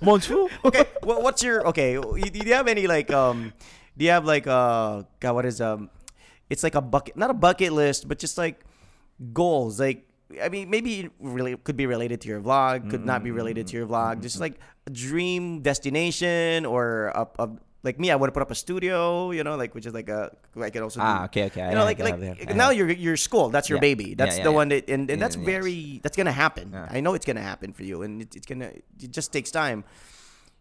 Monsieur. okay. What, what's your okay? you- Do you have any like um? Do you have like uh? God, what is um? It's like a bucket, not a bucket list, but just like goals. Like I mean, maybe it really could be related to your vlog, could not be related to your vlog. Just like a dream destination or a, a like me, I would put up a studio. You know, like which is like a I could also do, Ah, okay, okay. You know, like I like I now you're your school. That's your Yeah. baby. That's Yeah, the yeah, one that and, and that's very that's gonna happen. I know it's gonna happen for you, and it, it's gonna it just takes time.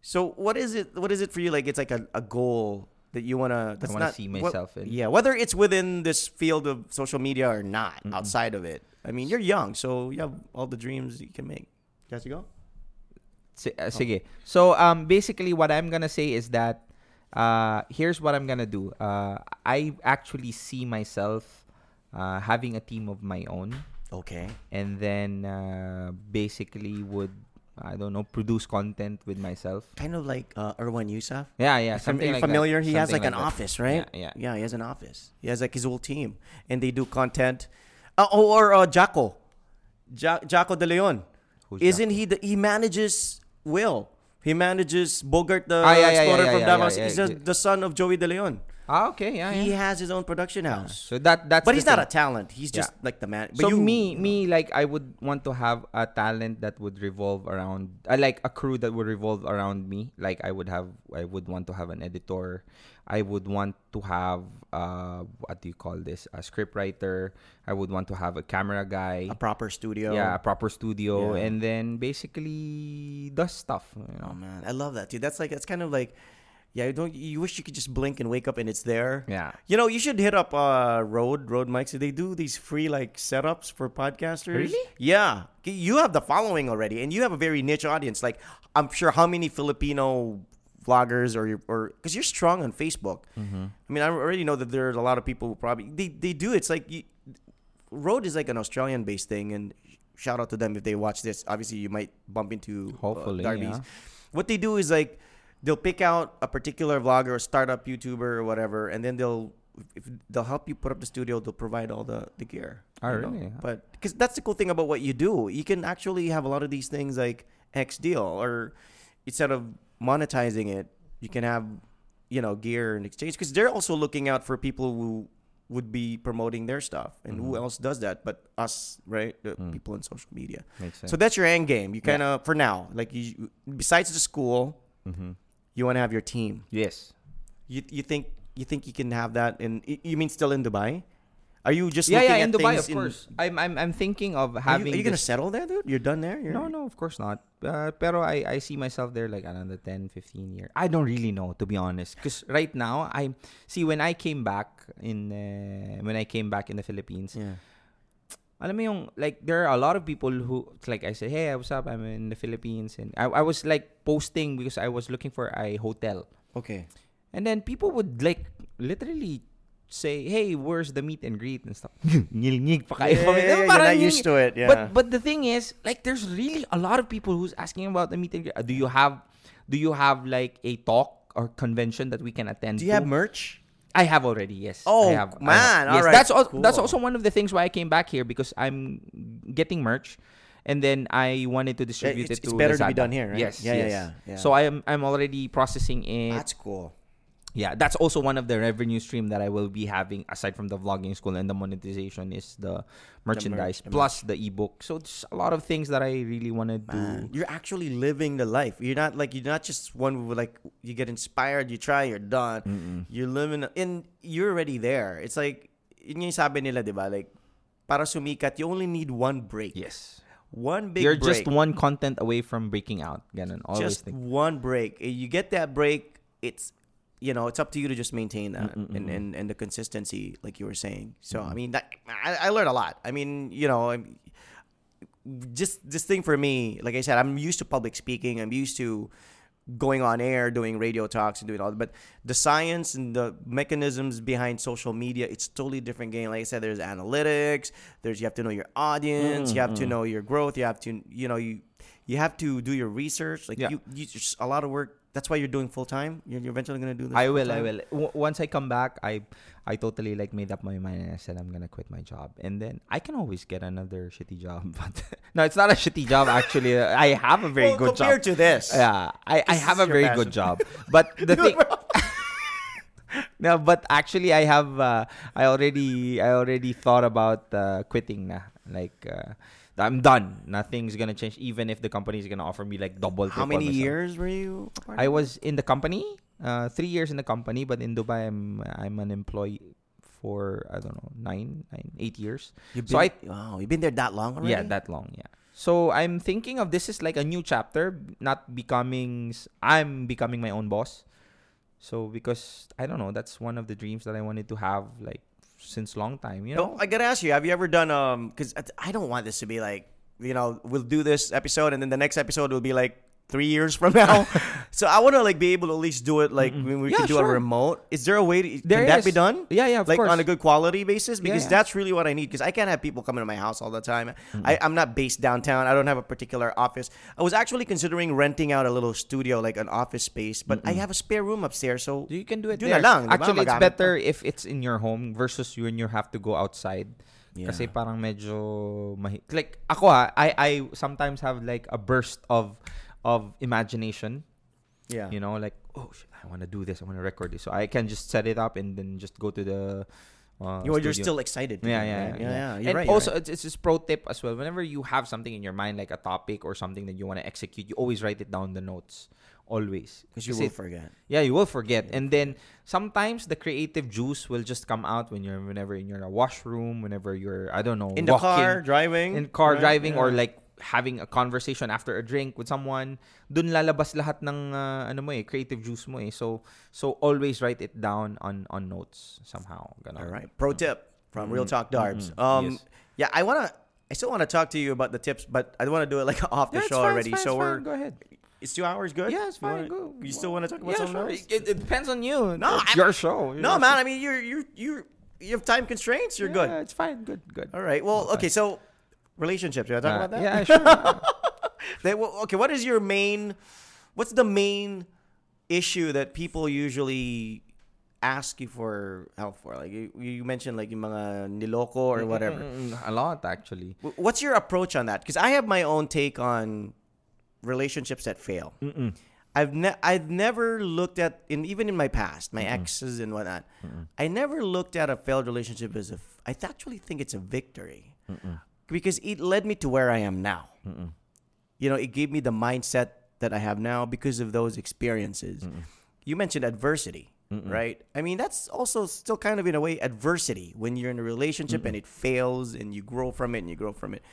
So what is it? What is it for you? Like it's like a, a goal that you wanna. That's wanna not see what- in. Yeah, whether it's within this field of social media or not, outside of it. I mean, you're young, so you have all the dreams you can make. Got to go. Si- uh, sige. So um basically what I'm gonna say is that uh here's what I'm gonna do. Uh I actually see myself uh having a team of my own Okay. and then uh basically would I don't know produce content with myself. Kind of like uh, Erwan Heussaff. Yeah, yeah. Something are you like that. familiar? He has Something like an that. office, right? Yeah, yeah. Yeah, he has an office. He has like his whole team, and they do content. Uh, oh, or uh, Jaco, ja- Jaco De Leon. Who's Isn't he? The, he manages Will. He manages Bogart the Ah, yeah, yeah, explorer yeah, from yeah, Davos. yeah, He's the son of Joey De Leon. Ah, okay. Yeah, He yeah. has his own production house. So that that's but the he's not a talent. He's just Yeah. like the man. But so you, me, me, like I would want to have a talent that would revolve around, uh, like a crew that would revolve around me. Like I would have, I would want to have an editor. I would want to have, uh, what do you call this? A script writer. I would want to have a camera guy. a proper studio. yeah, a proper studio, Yeah. and then basically does stuff. You Oh know? man, I love that, dude. That's like that's kind of like, yeah. You don't you wish you could just blink and wake up and it's there. Yeah. You know, you should hit up uh Rode Rode Mics. They do these free like setups for podcasters. Really? Yeah. You have the following already, and you have a very niche audience. Like I'm sure how many Filipino vloggers or or because you're strong on Facebook. Mm-hmm. I mean, I already know that there's a lot of people who probably they they do. It's like you, Road is like an Australian based thing, and shout out to them if they watch this. Obviously, you might bump into uh, Hopefully, Darby's. yeah. What they do is like they'll pick out a particular vlogger or startup YouTuber or whatever, and then they'll if they'll help you put up the studio. They'll provide all the the gear. Oh, know? really? But because that's the cool thing about what you do, you can actually have a lot of these things like X deal, or instead of monetizing it, you can have you know gear and exchange because they're also looking out for people who would be promoting their stuff and who Mm-hmm. else does that but us right the Mm. people in social media Makes sense. so that's your end game you kind of for now like you besides the school Mhm. You want to have your team Yes. you, you think you think you can have that in you mean still in dubai are you just Yeah, looking yeah. at In Dubai, of course. I'm, I'm, I'm thinking of are you, having. are you gonna settle there dude you're done there you're, No, no, of course not. Uh, pero I, I see myself there like another 10, 15 years. I don't really know, to be honest. Because right now, I see when I came back in uh, when I came back in the Philippines, yeah alam mo yung, like, there are a lot of people who, it's like, I say, hey, what's up? I'm in the Philippines. And I, I was, like, posting because I was looking for a hotel. Okay. And then people would like literally say, "Hey, where's the meet and greet and stuff?" [laughs] Ngil-ngig pa kayo. Yeah, yeah, yeah, you're not used to it, yeah. But but the thing is, like, there's really a lot of people who's asking about the meet and greet. Do you have, do you have like a talk or convention that we can attend? Do you to? have merch? I have already. Yes. Oh, I have, I man, have. Yes, alright, That's al- that's also one of the things why I came back here because I'm getting merch. And then I wanted to eh, distribute it's- it it's to better to be done here, right? Yes, Yeah, yeah, yes. yeah, yeah. So I am I'm already processing it. That's cool. Yeah, that's also one of the revenue stream that I will be having aside from the vlogging school and the monetization is the merchandise the plus the ebook. So there's a lot of things that I really want to do. You're actually living the life. You're not like you're not just one who like you get inspired, you try, you're done. You're living and you're already there. It's like yun yung sabi nila, 'di ba? Like para sumikat, you only need one break. Yes. One big You're break. just one content away from breaking out. Ganun. Always just think. one break. You get that break, it's you know, it's up to you to just maintain that and, and and the consistency, like you were saying. So mm-hmm. I mean, that I, I learned a lot. I mean, you know, I'm, just this thing for me, like I said, I'm used to public speaking. I'm used to going on air, doing radio talks, and doing all. That. But the science and the mechanisms behind social media, it's totally different game. Like I said, there's analytics. There's you have to know your audience. You have to mm-hmm. know your growth. You have to, you know, you you have to do your research. Like Yeah. you, you just a lot of work. That's why you're doing full time. You're, you're eventually gonna do this. I will, I full-time? will. W- once I come back, I I totally like made up my mind and I said I'm gonna quit my job, and then I can always get another shitty job. [laughs] But [laughs] no, it's not a shitty job actually. I have a very Well, good compared job. Compared to this. Yeah, I, I have a very passion. good job. But [laughs] the thing, no, but actually I have uh, I already I already thought about uh, quitting na. Like uh, I'm done. Nothing's gonna change. Even if the company is gonna offer me like double. How many years were you? I was in the company, uh, three years in the company, but in Dubai, I'm I'm an employee for I don't know nine, nine, eight years. You've so I been- wow, you've been there that long already. yeah that long yeah. So I'm thinking of this is like a new chapter, not becoming. I'm becoming my own boss. So because I don't know, that's one of the dreams that I wanted to have like since long time. You know, No, I gotta ask you, have you ever done um? Because I don't want this to be like you know we'll do this episode and then the next episode will be like three years from now. [laughs] so I want to like be able to at least do it like mm-hmm. when we Yeah, can do a remote. Is there a way to There can that be done? Yeah, yeah, of like course. on a good quality basis because yeah. that's really what I need. Because I can't have people coming to my house all the time. Mm-hmm. I, I'm not based downtown. I don't have a particular office. I was actually considering renting out a little studio, like an office space, but I have a spare room upstairs, so you can do it na there. lang. Actually, it's better if it's in your home versus you and you have to go outside. Yeah. Kasi parang medyo mahi- like ako ha, I I sometimes have like a burst of of imagination, yeah. you know, like oh shit, I want to do this, I want to record this. So I can just set it up and then just go to the uh, you're studio. still excited. yeah, yeah, right? yeah, yeah, yeah. You're and right. you're also, right. it's, it's just pro tip as well. Whenever you have something in your mind, like a topic or something that you want to execute, you always write it down the notes. Always, because you will forget. yeah, you will forget. And then sometimes the creative juice will just come out when you're whenever you're in a washroom, whenever you're I don't know In the walking, car, driving. in car driving or like having a conversation after a drink with someone. Dun lalabas lahat ng uh, ano mo eh, creative juice mo eh. So so always write it down on on notes somehow. Ganon. All right. Pro tip from Real Talk Darbs. Um, Yes. yeah, I wanna. I still want to talk to you about the tips, but I do want to do it like [laughs] off the Yeah, show fine, already. fine, so we're fine. go ahead. it's two hours good. Yeah, it's You fine. wanna- go. You still want to talk about yeah, something sure. else? It, it depends on you. No, it's I'm- your show. No, man. show. I mean, you're you're you're you have time constraints. You're Yeah, good. It's fine. Good. Good. All right. Well, okay. So relationships. You want to talk Uh, about that? Yeah, sure. [laughs] They- well, okay. What is your main? What's the main issue that people usually ask you for help for? Like you, you mentioned, like yung mga niloko or whatever. A lot actually. What's your approach on that? Because I have my own take on relationships that fail. I've ne- I've never looked at in even in my past, my exes and whatnot. I never looked at a failed relationship as a. F- I actually think it's a victory because it led me to where I am now. You know, it gave me the mindset that I have now because of those experiences. You mentioned adversity, right? I mean, that's also still kind of in a way adversity when you're in a relationship and it fails and you grow from it and you grow from it.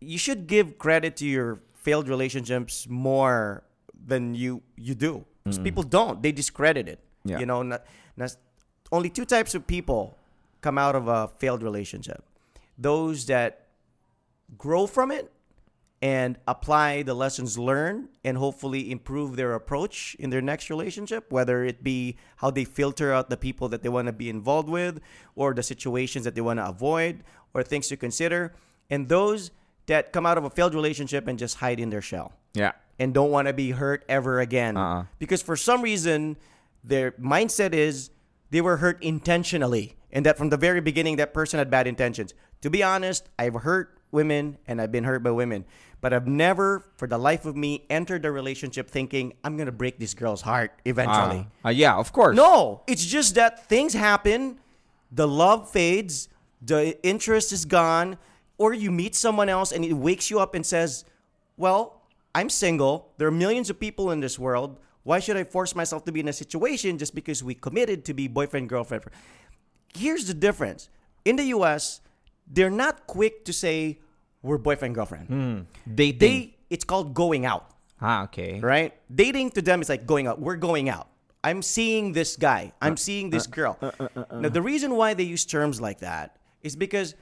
You should give credit to your failed relationships more than you you do. 'Cause people don't. They discredit it. Yeah. You know, not, not, only two types of people come out of a failed relationship. Those that grow from it and apply the lessons learned and hopefully improve their approach in their next relationship, whether it be how they filter out the people that they want to be involved with or the situations that they want to avoid or things to consider. And those that come out of a failed relationship and just hide in their shell Yeah. and don't want to be hurt ever again. Uh-uh. Because for some reason, their mindset is they were hurt intentionally. And that from the very beginning, that person had bad intentions. To be honest, I've hurt women and I've been hurt by women. But I've never, for the life of me, entered a relationship thinking, I'm going to break this girl's heart eventually. Ah. Uh, yeah, of course. No, it's just that things happen, the love fades, the interest is gone, or you meet someone else and it wakes you up and says, Well, I'm single. There are millions of people in this world. Why should I force myself to be in a situation just because we committed to be boyfriend, girlfriend? Here's the difference. In the US, they're not quick to say we're boyfriend, girlfriend. Hmm. Dating. They it's called going out ah, okay. right? Dating to them is like going out. We're going out. I'm seeing this guy. I'm seeing this uh, girl. Uh, uh, now, the reason why they use terms like that is because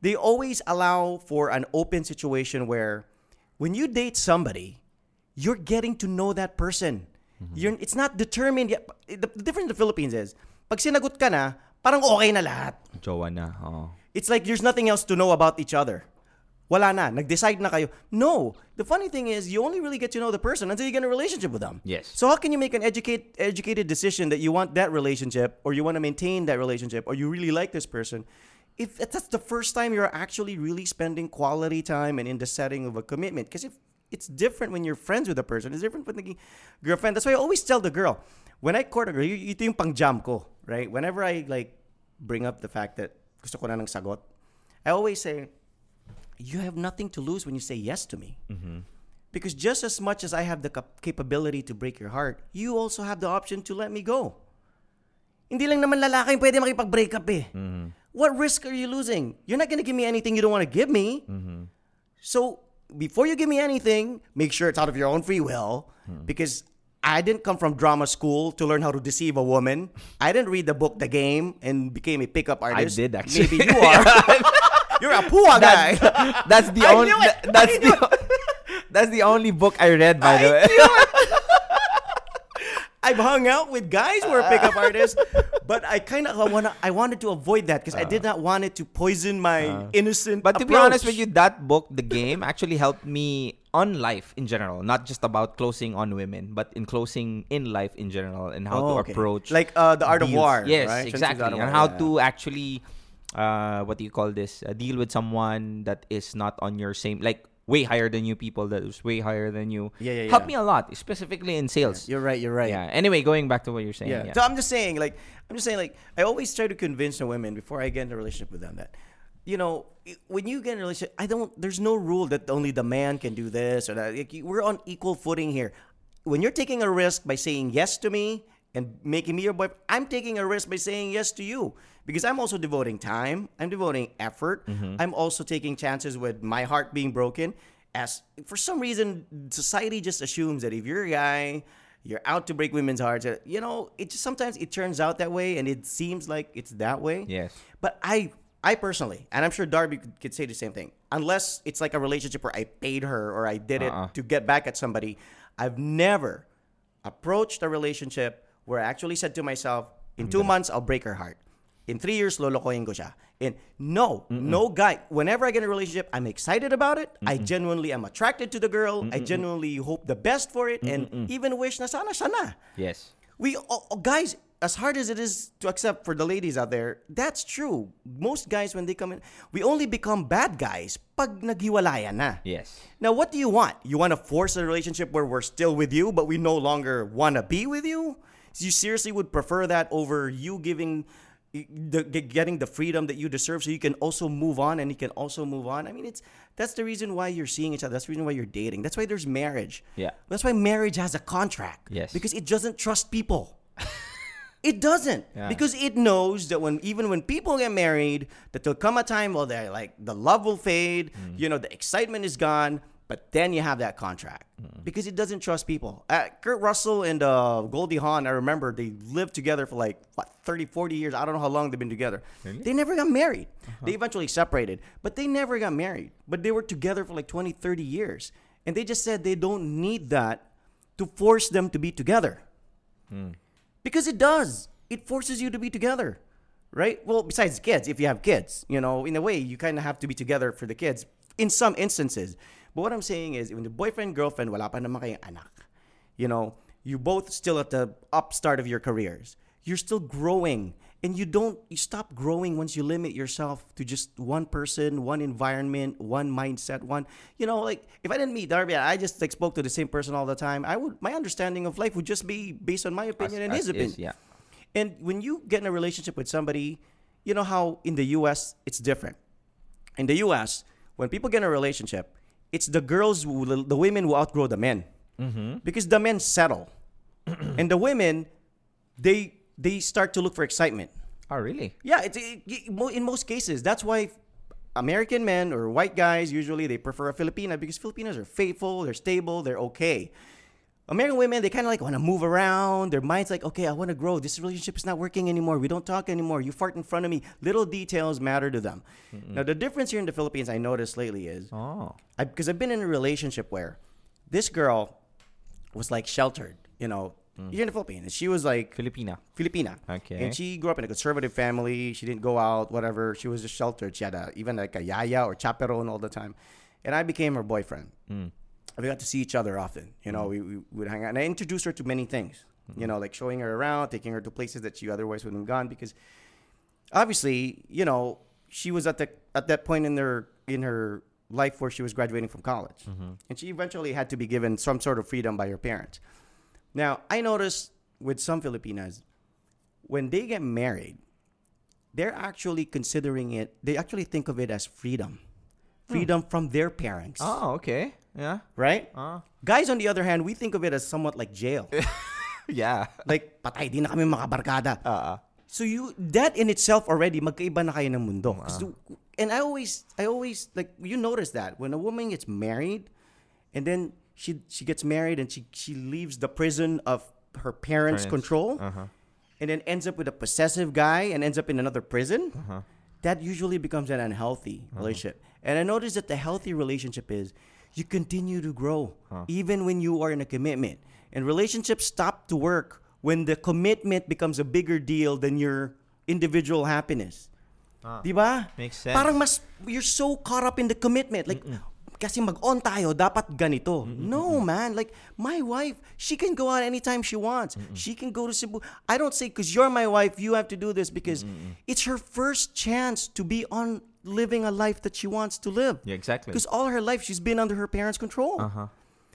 they always allow for an open situation where when you date somebody, you're getting to know that person. Mm-hmm. You're, it's not determined yet. The, the difference in the Philippines is, pag sinagot ka na, parang okay na lahat. Jowa na. Oh. It's like there's nothing else to know about each other. Wala na. Nag-decide na kayo. No. The funny thing is, you only really get to know the person until you get in a relationship with them. Yes. So how can you make an educate, educated decision that you want that relationship or you want to maintain that relationship or you really like this person if that's the first time you're actually really spending quality time and in the setting of a commitment? Because if it's different when you're friends with a person, it's different when naging girlfriend. That's why I always tell the girl, when I court a girl, ito yung pang-jam ko, right? Whenever I like bring up the fact that gusto ko na ng sagot, I always say, you have nothing to lose when you say yes to me. Mm-hmm. Because just as much as I have the capability to break your heart, you also have the option to let me go. Hindi lang naman lalaki yung pwede makipag-break up eh. Mm-hmm. What risk are you losing? You're not gonna give me anything you don't want to give me. Mm-hmm. So before you give me anything, make sure it's out of your own free will. Because I didn't come from drama school to learn how to deceive a woman. I didn't read the book The Game and became a pickup artist. I did, actually. Maybe you [laughs] are. You're a pua guy. [laughs] That's the only. That's the. [laughs] That's the only book I read, by the way. [laughs] I've hung out with guys who are pickup artists, but I kind of wanna I wanted to avoid that because I did not want it to poison my innocent. But to be honest with you, that book, The Game, actually helped me on life in general, not just about closing on women, but in closing in life in general and how Oh, to okay. approach like uh, the art of war. Yes, right? Exactly, and how yeah. to actually, uh, what do you call this? Uh, deal with someone that is not on your same like way higher than you, people that is way higher than you. Yeah, yeah, Helped yeah. me a lot, specifically in sales. You're right. You're right. Yeah. Anyway, going back to what you're saying. Yeah. Yeah. So I'm just saying, like, I'm just saying, like, I always try to convince the women before I get in a relationship with them that, you know, when you get in a relationship, I don't. There's no rule that only the man can do this or that. Like, we're on equal footing here. When you're taking a risk by saying yes to me and making me your boy, I'm taking a risk by saying yes to you because I'm also devoting time. I'm devoting effort. I'm also taking chances with my heart being broken. As for some reason, society just assumes that if you're a guy you're out to break women's hearts. Uh, You know, it just sometimes it turns out that way, and it seems like it's that way. Yes. But I, I personally, and I'm sure Darby could, could say the same thing. Unless it's like a relationship where I paid her or I did it Uh-uh. to get back at somebody, I've never approached a relationship where I actually said to myself, in two months I'll break her heart. In three years, lolokohin ko siya. And no, no guy. Whenever I get in a relationship, I'm excited about it. I genuinely am attracted to the girl. I genuinely hope the best for it, and even wish na sana sana. Yes. We oh, oh, guys, as hard as it is to accept for the ladies out there, that's true. Most guys when they come in, we only become bad guys pag naghiwalayan na. Yes. Now, what do you want? You want to force a relationship where we're still with you, but we no longer want to be with you? You seriously would prefer that over you giving, the, getting the freedom that you deserve, so you can also move on and you can also move on. I mean, it's that's the reason why you're seeing each other. That's the reason why you're dating. That's why there's marriage. Yeah. That's why marriage has a contract. Yes. Because it doesn't trust people. [laughs] It doesn't Yeah. because it knows that when even when people get married, that there'll come a time where they're like the love will fade, Mm. you know, the excitement is gone. But then you have that contract because it doesn't trust people. Uh, Kurt Russell and uh, Goldie Hawn, I remember they lived together for like what 30, 40 years. I don't know how long they've been together. They never got married. They eventually separated, but they never got married. But they were together for like 20, 30 years. And they just said they don't need that to force them to be together. Because it does. It forces you to be together. Right? Well, besides kids, if you have kids, you know, in a way, you kind of have to be together for the kids in some instances. But what I'm saying is, when the boyfriend, girlfriend, wala pa naman kayong anak, you know, you both still at the upstart of your careers. You're still growing. And you don't, you stop growing once you limit yourself to just one person, one environment, one mindset, one, you know, like if I didn't meet Darby, I just like spoke to the same person all the time. I would, my understanding of life would just be based on my opinion and As- his as opinion. is, yeah. And when you get in a relationship with somebody, you know how in the US it's different. In the US, when people get in a relationship, it's the girls, who, the women who outgrow the men. Mm-hmm. Because the men settle. [clears throat] and the women, they they start to look for excitement. Oh, really? Yeah, it's it, it- in most cases. That's why American men or white guys usually they prefer a Filipina because Filipinos are faithful, they're stable, they're okay. American women, they kind of like want to move around. Their mind's like, okay, I want to grow. This relationship is not working anymore. We don't talk anymore. You fart in front of me. Little details matter to them. Now, the difference here in the Philippines I noticed lately is Oh. because I've been in a relationship where this girl was like sheltered, you know, mm. you're in the Philippines. She was like Filipina. Filipina. Okay. And she grew up in a conservative family. She didn't go out, whatever. She was just sheltered. She had a, even like a yaya or chaperone all the time. And I became her boyfriend. Mm. We got to see each other often. You know, mm-hmm. we, we would hang out. And I introduced her to many things, you mm-hmm. know, like showing her around, taking her to places that she otherwise wouldn't have gone because obviously, you know, she was at the at that point in her in her life where she was graduating from college, mm-hmm. and she eventually had to be given some sort of freedom by her parents. Now, I noticed with some Filipinas, when they get married, they're actually considering it. They actually think of it as freedom, hmm. freedom from their parents, Oh, okay. Yeah. right? Ah. Guys, on the other hand, we think of it as somewhat like jail. [laughs] Yeah. like patay di na kami makabarkada. Uh, So you that in itself already magkaiba na kayo ng mundo. the- and I always I always like you notice that when a woman gets married and then she she gets married and she she leaves the prison of her parents' Parents. control Uh-huh. and then ends up with a possessive guy and ends up in another prison. Uh-huh. That usually becomes an unhealthy relationship. And I noticed that the healthy relationship is you continue to grow even when you are in a commitment. And relationships stop to work when the commitment becomes a bigger deal than your individual happiness. Di ba? Makes sense. Parang mas you're so caught up in the commitment like kasi mag-on tayo, dapat ganito. No, man. Like, my wife, she can go out anytime she wants. She can go to Cebu. I don't say, because you're my wife, you have to do this because it's her first chance to be on living a life that she wants to live. Yeah, exactly. Because all her life, she's been under her parents' control. Uh-huh.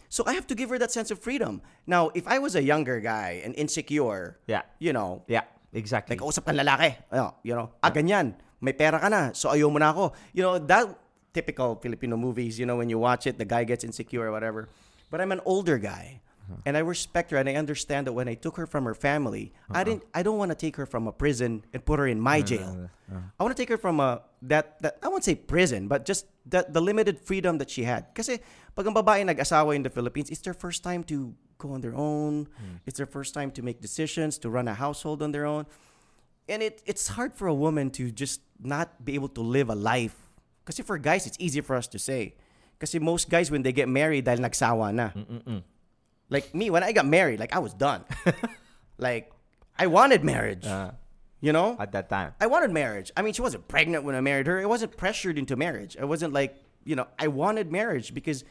So I have to give her that sense of freedom. Now, if I was a younger guy and insecure, Yeah. you know, Yeah. Exactly. like, kausap kang lalaki. You know, ah, ganyan. May pera ka na, so ayaw mo na ako. You know, that typical Filipino movies, you know, when you watch it, the guy gets insecure or whatever. But I'm an older guy. Uh-huh. And I respect her and I understand that when I took her from her family, I uh-huh. didn't I don't want to take her from a prison and put her in my jail. I want to take her from a that that I won't say prison, but just that the limited freedom that she had. Kasi pag ang babae nag-asawa in the Philippines, it's their first time to go on their own. Hmm. It's their first time to make decisions, to run a household on their own and it it's hard for a woman to just not be able to live a life. Kasi for guys, it's easy for us to say. Kasi most guys, when they get married, dahil nagsawa na. Like me, when I got married, like I was done. [laughs] like, I wanted marriage. Uh, you know? at that time. I wanted marriage. I mean, she wasn't pregnant when I married her. I wasn't pressured into marriage. I wasn't like, you know, I wanted marriage because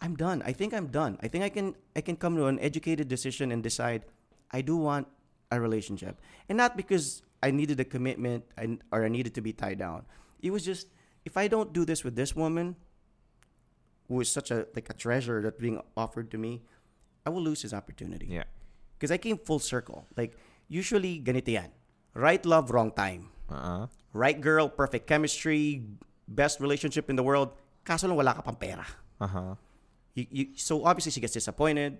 I'm done. I think I'm done. I think I can I can come to an educated decision and decide I do want a relationship. And not because I needed a commitment and or I needed to be tied down. It was just if I don't do this with this woman who is such a like a treasure that's being offered to me, I will lose his opportunity. Yeah. Because I came full circle. Like, usually, ganito yan. Right love, wrong time. Uh-uh. Right girl, perfect chemistry, best relationship in the world. Kaso lang wala ka pang pera. Uh-huh. You, you, so obviously, she gets disappointed.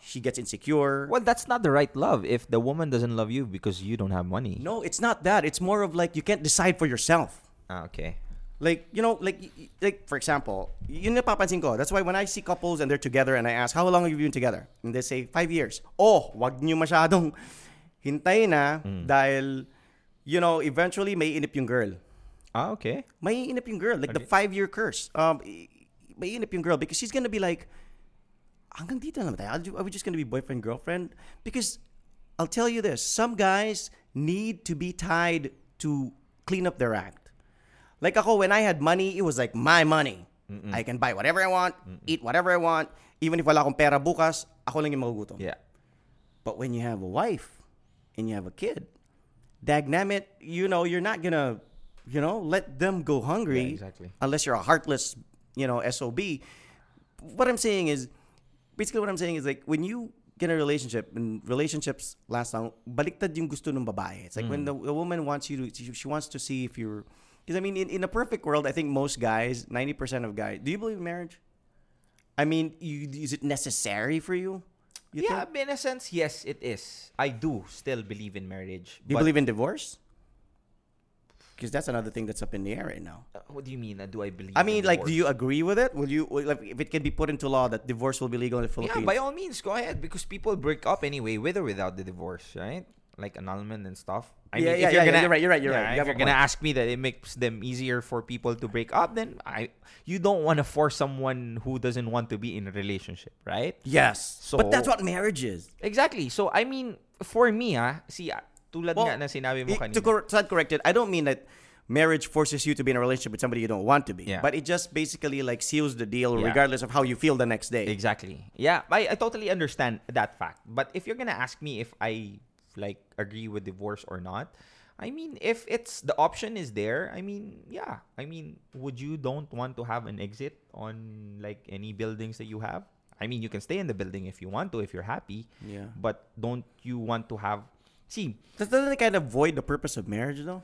She gets insecure. Well, that's not the right love if the woman doesn't love you because you don't have money. No, it's not that. It's more of like you can't decide for yourself. Ah, okay. Like, you know, like, like for example, yun na papansin ko. That's why when I see couples and they're together and I ask, how long have you been together? And they say, five years. Oh, wag niyo masyadong [laughs] hintay na dahil, you know, eventually may inip yung girl. Ah, okay. May inip yung girl. Like the five-year curse. Um, may inip yung girl because she's gonna be like, hanggang dito na naman tayo. Are we just gonna be boyfriend, girlfriend? Because I'll tell you this, some guys need to be tied to clean up their act. Like ako, when I had money, it was like my money. I can buy whatever I want, eat whatever I want. Even if wala akong pera bukas, ako lang yung magugutom. Yeah. But when you have a wife and you have a kid, dagnamit, you know, you're not gonna, you know, let them go hungry Yeah, exactly. unless you're a heartless, you know, SOB. What I'm saying is, basically what I'm saying is like when you get a relationship and relationships last long, baliktad yung gusto ng babae. It's like when mm. the, the woman wants you to, she, she wants to see if you're, because I mean, in, in a perfect world, I think most guys, 90% of guys, do you believe in marriage? I mean, you, is it necessary for you? You yeah, think? in a sense, yes, it is. I do still believe in marriage. Do you believe in divorce? Because that's another thing that's up in the air right now. Uh, What do you mean? Uh, do I believe? I mean, like, do you agree with it? Will you, like, if it can be put into law that divorce will be legal in the Philippines? Yeah, by all means, go ahead because people break up anyway, with or without the divorce, right? Like annulment and stuff. I Yeah, mean, yeah, if yeah, you're yeah, gonna, you're right, you're right, you're yeah, right. You If you're gonna ask me that it makes them easier for people to break up, then I, you don't want to force someone who doesn't want to be in a relationship, right? yes. So- but that's what marriage is. Exactly. So I mean, for me, ah, see, ah, tulad Well, nga na sinabi mo kanina. to cor- to correct it, I don't mean that marriage forces you to be in a relationship with somebody you don't want to be. Yeah. But it just basically like seals the deal Yeah. regardless of how you feel the next day. Exactly. Yeah, I, I totally understand that fact. But if you're gonna ask me if I like agree with divorce or not, I mean, if it's the option is there, I mean, yeah. I mean, would you don't want to have an exit on like any buildings that you have? I mean, you can stay in the building if you want to, if you're happy. Yeah. But don't you want to have? See, Does- Doesn't it kind of void the purpose of marriage though?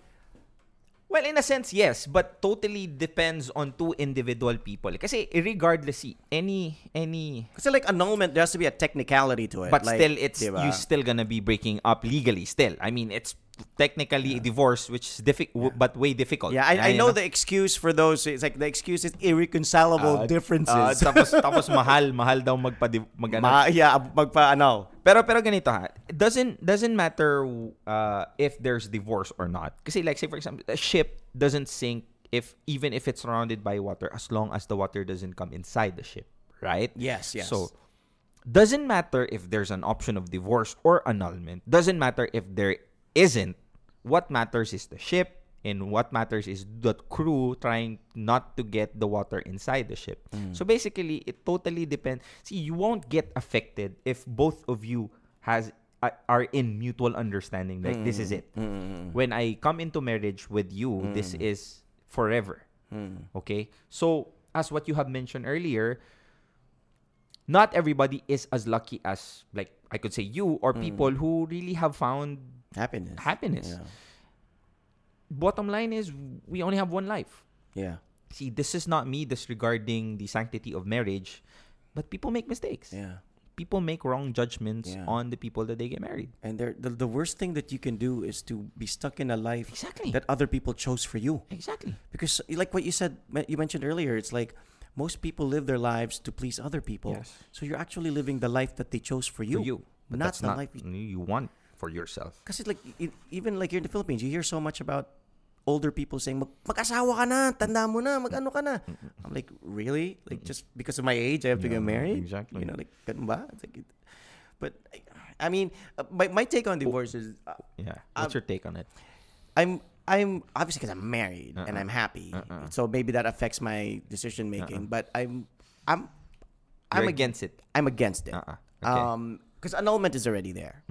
Well, in a sense, yes, but totally depends on two individual people. Kasi regardless, see, any any Because like annulment, there has to be a technicality to it. but Like, still it's diba? you still gonna be breaking up legally still i mean it's technically divorce which is difficult but way difficult Yeah, I, I you know the excuse for those. It's like the excuse is irreconcilable Uh, differences. uh, tapos [laughs] tapos mahal mahal daw magpa mag ano. Ma- yeah, magpa ano. pero pero ganito ha it doesn't doesn't matter uh, if there's divorce or not kasi like say for example a ship doesn't sink if even if it's surrounded by water as long as the water doesn't come inside the ship right Yes, yes. so doesn't matter if there's an option of divorce or annulment doesn't matter if there isn't. What matters is the ship and what matters is the crew trying not to get the water inside the ship. Mm. So basically it totally depends see you won't get affected if both of you has are in mutual understanding like this is mm. it. Mm. When i come into marriage with you this is forever. Okay? So as what you have mentioned earlier not everybody is as lucky as like I could say you or people who really have found Happiness. happiness. Yeah. Bottom line is we only have one life. Yeah. See, this is not me disregarding the sanctity of marriage, but people make mistakes. Yeah. People make wrong judgments Yeah. on the people that they get married. And they're- the the worst thing that you can do is to be stuck in a life Exactly. that other people chose for you. Exactly. Because like what you said, you mentioned earlier, it's like most people live their lives to please other people. Yes. So you're actually living the life that they chose for you. For you. But not that's the not life. You, you want for yourself. kasi like even like here in the Philippines, you hear so much about older people saying, Mag- mag-asawa ka na, tanda mo na, mag-ano ka na. I'm like, really? Like just because of my age, I have to get married? exactly. You know, like, ganun ba? It's like, it- but I mean, uh, my, my take on divorce is, uh, Yeah. What's Um, your take on it? I'm I'm obviously because I'm married and Uh-uh. I'm happy, Uh-uh. so maybe that affects my decision making. But I'm I'm I'm ag- against it. I'm against it. Uh-uh. Okay. Um, because annulment is already there,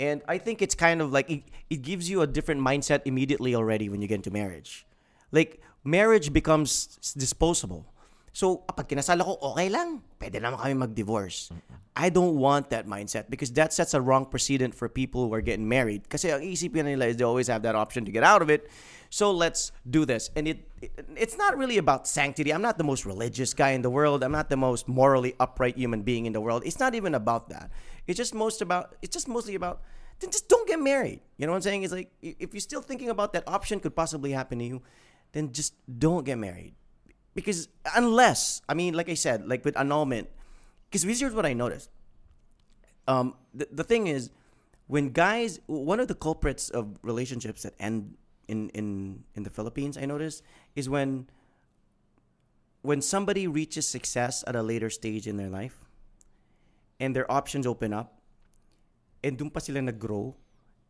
and I think it's kind of like it, it gives you a different mindset immediately already when you get into marriage. Like marriage becomes disposable. So, kapag kinasal ako, okay lang. Pwede naman kami mag-divorce. I don't want that mindset because that sets a wrong precedent for people who are getting married. Kasi ang isipin nila is they always have that option to get out of it. So, let's do this. And it, it it's not really about sanctity. I'm not the most religious guy in the world. I'm not the most morally upright human being in the world. It's not even about that. It's just most about it's just mostly about then just don't get married. You know what I'm saying? It's like if you're still thinking about that option could possibly happen to you, then just don't get married. Because unless, I mean, like I said, like with annulment, because here's what I noticed. Um, the, the thing is, when guys, one of the culprits of relationships that end in, in, in the Philippines, I noticed, is when when somebody reaches success at a later stage in their life and their options open up and dun pa sila nag-grow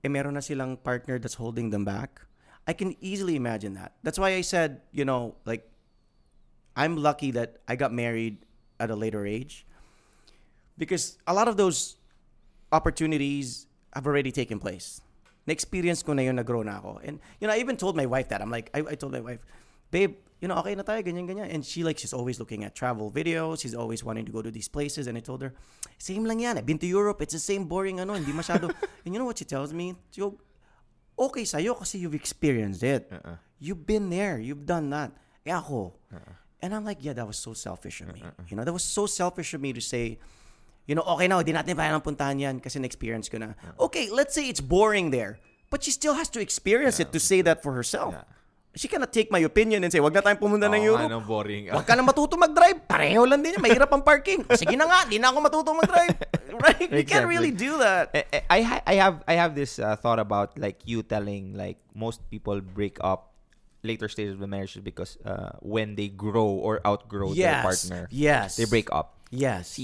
eh meron na silang partner that's holding them back I can easily imagine that that's why I said you know like I'm lucky that I got married at a later age because a lot of those opportunities have already taken place na-experience ko na yun, nag-grow na ako. And, you know, I even told my wife that. I'm like, I, I told my wife, babe, you know, okay na tayo, ganyan, ganyan. And she, like, she's always looking at travel videos. She's always wanting to go to these places. And I told her, same lang yan. I've been to Europe. It's the same boring, ano, hindi masyado. [laughs] and you know what she tells me? She go, okay sa'yo kasi you've experienced it. You've been there. You've done that. Eh ako. And I'm like, yeah, that was so selfish of me. You know, that was so selfish of me to say, you know, okay na, di natin kaya ng puntahan yan kasi na-experience ko na. Okay, let's say it's boring there. But she still has to experience it to say that for herself. She cannot take my opinion and say, wag na tayong pumunta ng Europe. Ano, boring. Wag ka na matuto mag-drive. Pareho lang din. Mahirap ang parking. O, [laughs] sige na nga, di na ako matuto mag-drive. [laughs] Right? You can't really do that. I, I- I, have I have this uh, thought about like you telling like most people break up later stages of the marriage because uh, when they grow or outgrow their partner, Yes. they break up. Yes.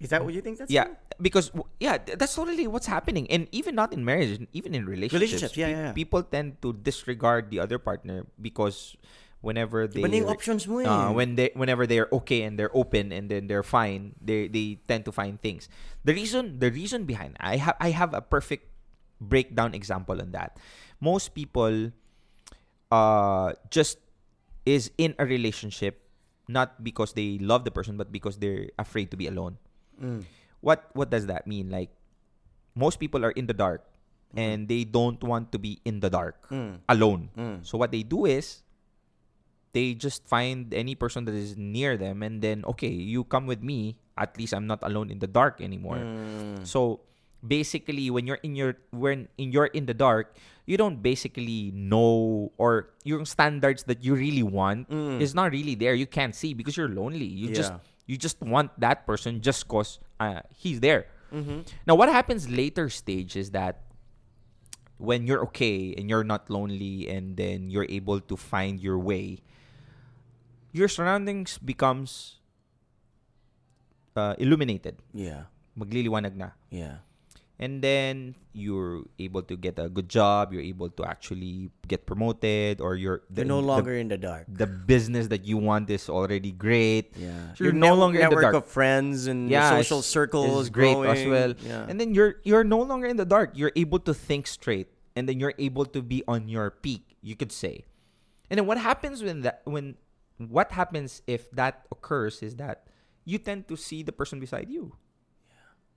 Is that what you think that's Yeah, true? because yeah, that's totally what's happening, and even not in marriage, even in relationships. Relationships, yeah, yeah, yeah. People tend to disregard the other partner because whenever they Iba options mo uh, when they whenever they are okay and they're open and then they're fine, they they tend to find things. The reason the reason behind I have I have a perfect breakdown example on that. Most people uh just is in a relationship not because they love the person but because they're afraid to be alone. Mm. What what does that mean? Like most people are in the dark mm-hmm. and they don't want to be in the dark mm. alone. Mm. So what they do is they just find any person that is near them and then okay, you come with me, at least I'm not alone in the dark anymore. So basically when you're in your when in you're in the dark, you don't basically know or your standards that you really want is not really there. You can't see because you're lonely. You just Yeah. You just want that person just cause uh, he's there. Now what happens later stage is that when you're okay and you're not lonely and then you're able to find your way, your surroundings becomes uh, illuminated. Yeah. Magliliwanag na. Yeah. And then you're able to get a good job, you're able to actually get promoted or you're You're no longer in the dark. the, the business that you want is already great. Yeah. You're Your no net- longer in the network dark. of friends and yeah, social circles is great as well. Yeah. And then you're you're no longer in the dark. You're able to think straight, and then you're able to be on your peak. You could say. And then what happens when that when what happens if that occurs is that you tend to see the person beside you.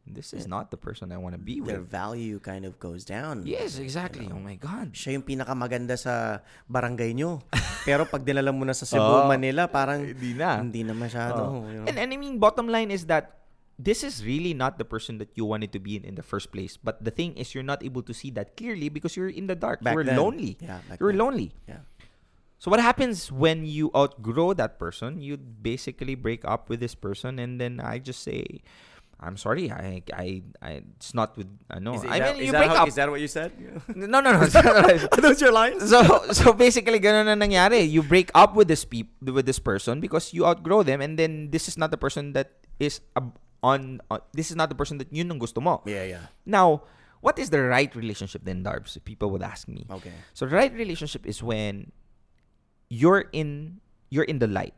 This is not the person I want to be with. their value kind of goes down. Yes, exactly. Oh my God. Siya yung pinakamaganda sa barangay nyo. [laughs] Pero pag dinala mo na sa Cebu, Oh, Manila, parang hindi na. Hindi na masyado. Oh. you know. And, and I mean, bottom line is that this is really not the person that you wanted to be in in the first place. But the thing is, you're not able to see that clearly because you're in the dark. Back you're then. lonely. Yeah, you're then. lonely. yeah. So what happens when you outgrow that person? You basically break up with this person, and then I just say, "I'm sorry. I, I, I it's not with. Uh, no. Is, is I that, mean, you break how- up. Is that what you said? [laughs] no, no, no. it's not what I- Are those your lines? so so basically ganun na nangyari. You break up with this peop- with this person because you outgrow them and then this is not the person that is ab- on, on this is not the person that yun ang gusto mo. Yeah, yeah. Now, what is the right relationship then, Darbs? People would ask me. Okay. So the right relationship is when you're in you're in the light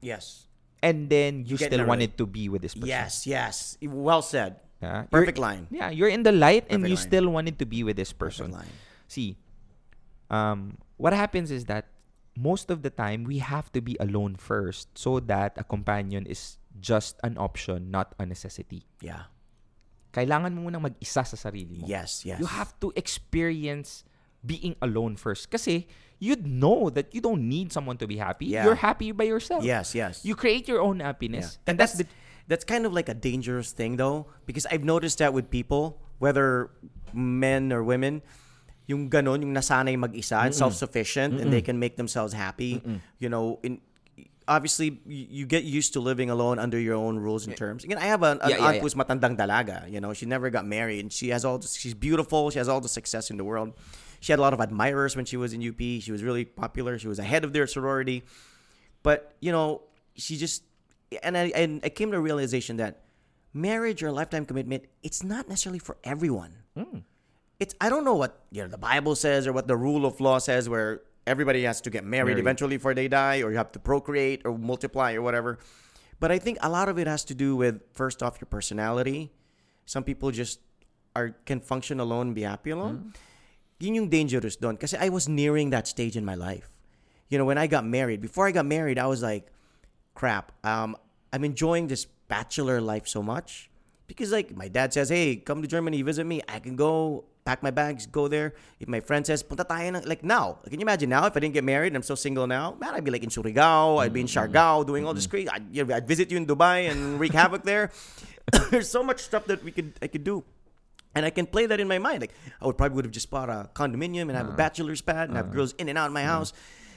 Yes. And then you, get still wanted to be with this person. Yes, yes. Well said. Yeah? Perfect You're- line. Yeah, you're in the light and you line. still wanted to be with this person. line. See, um, what happens is that most of the time we have to be alone first so that a companion is just an option, not a necessity. Yeah. Kailangan mo munang mag-isa sa sarili mo. Yes, yes. You have to experience being alone first. Kasi you'd know that you don't need someone to be happy. Yeah. You're happy by yourself. Yes, yes. You create your own Yeah. happiness. And that's the, that's kind of like a dangerous thing though, because I've noticed that with people, whether men or women, yung ganon, yung nasanay mag-isa and self-sufficient and they can make themselves happy. You know, in obviously you, get used to living alone under your own rules and terms. Again, I have an, an Yeah, yeah, aunt yeah. who's matandang dalaga. You know, she never got married and she has all. She's beautiful. She has all the success in the world. She had a lot of admirers when she was in UP. She was really popular. She was ahead of their sorority. But you know, she just and I and I came to a realization that marriage or lifetime commitment it's not necessarily for everyone. Hmm. It's I don't know what you know the Bible says or what the rule of law says where everybody has to get married, Married. eventually before they die or you have to procreate or multiply or whatever. But I think a lot of it has to do with first off your personality. Some people just are can function alone and be happy alone. Hmm. Yun yung dangerous doon. Kasi I was nearing that stage in my life. You know, when I got married, before I got married, I was like, crap, um, I'm enjoying this bachelor life so much. Because like my dad says, hey, come to Germany, visit me. I can go pack my bags, go there. If my friend says, punta tayo ng, like now, can you imagine now if I didn't get married and I'm still single now? Man, I'd be like in Surigao, I'd be in Siargao doing all this crazy. I'd, you know, I'd visit you in Dubai and wreak havoc there. [coughs] There's so much stuff that we could I could do. And I can play that in my mind. Like I would probably would have just bought a condominium and have a uh-huh. bachelor's pad and have uh-huh. girls in and out of my house.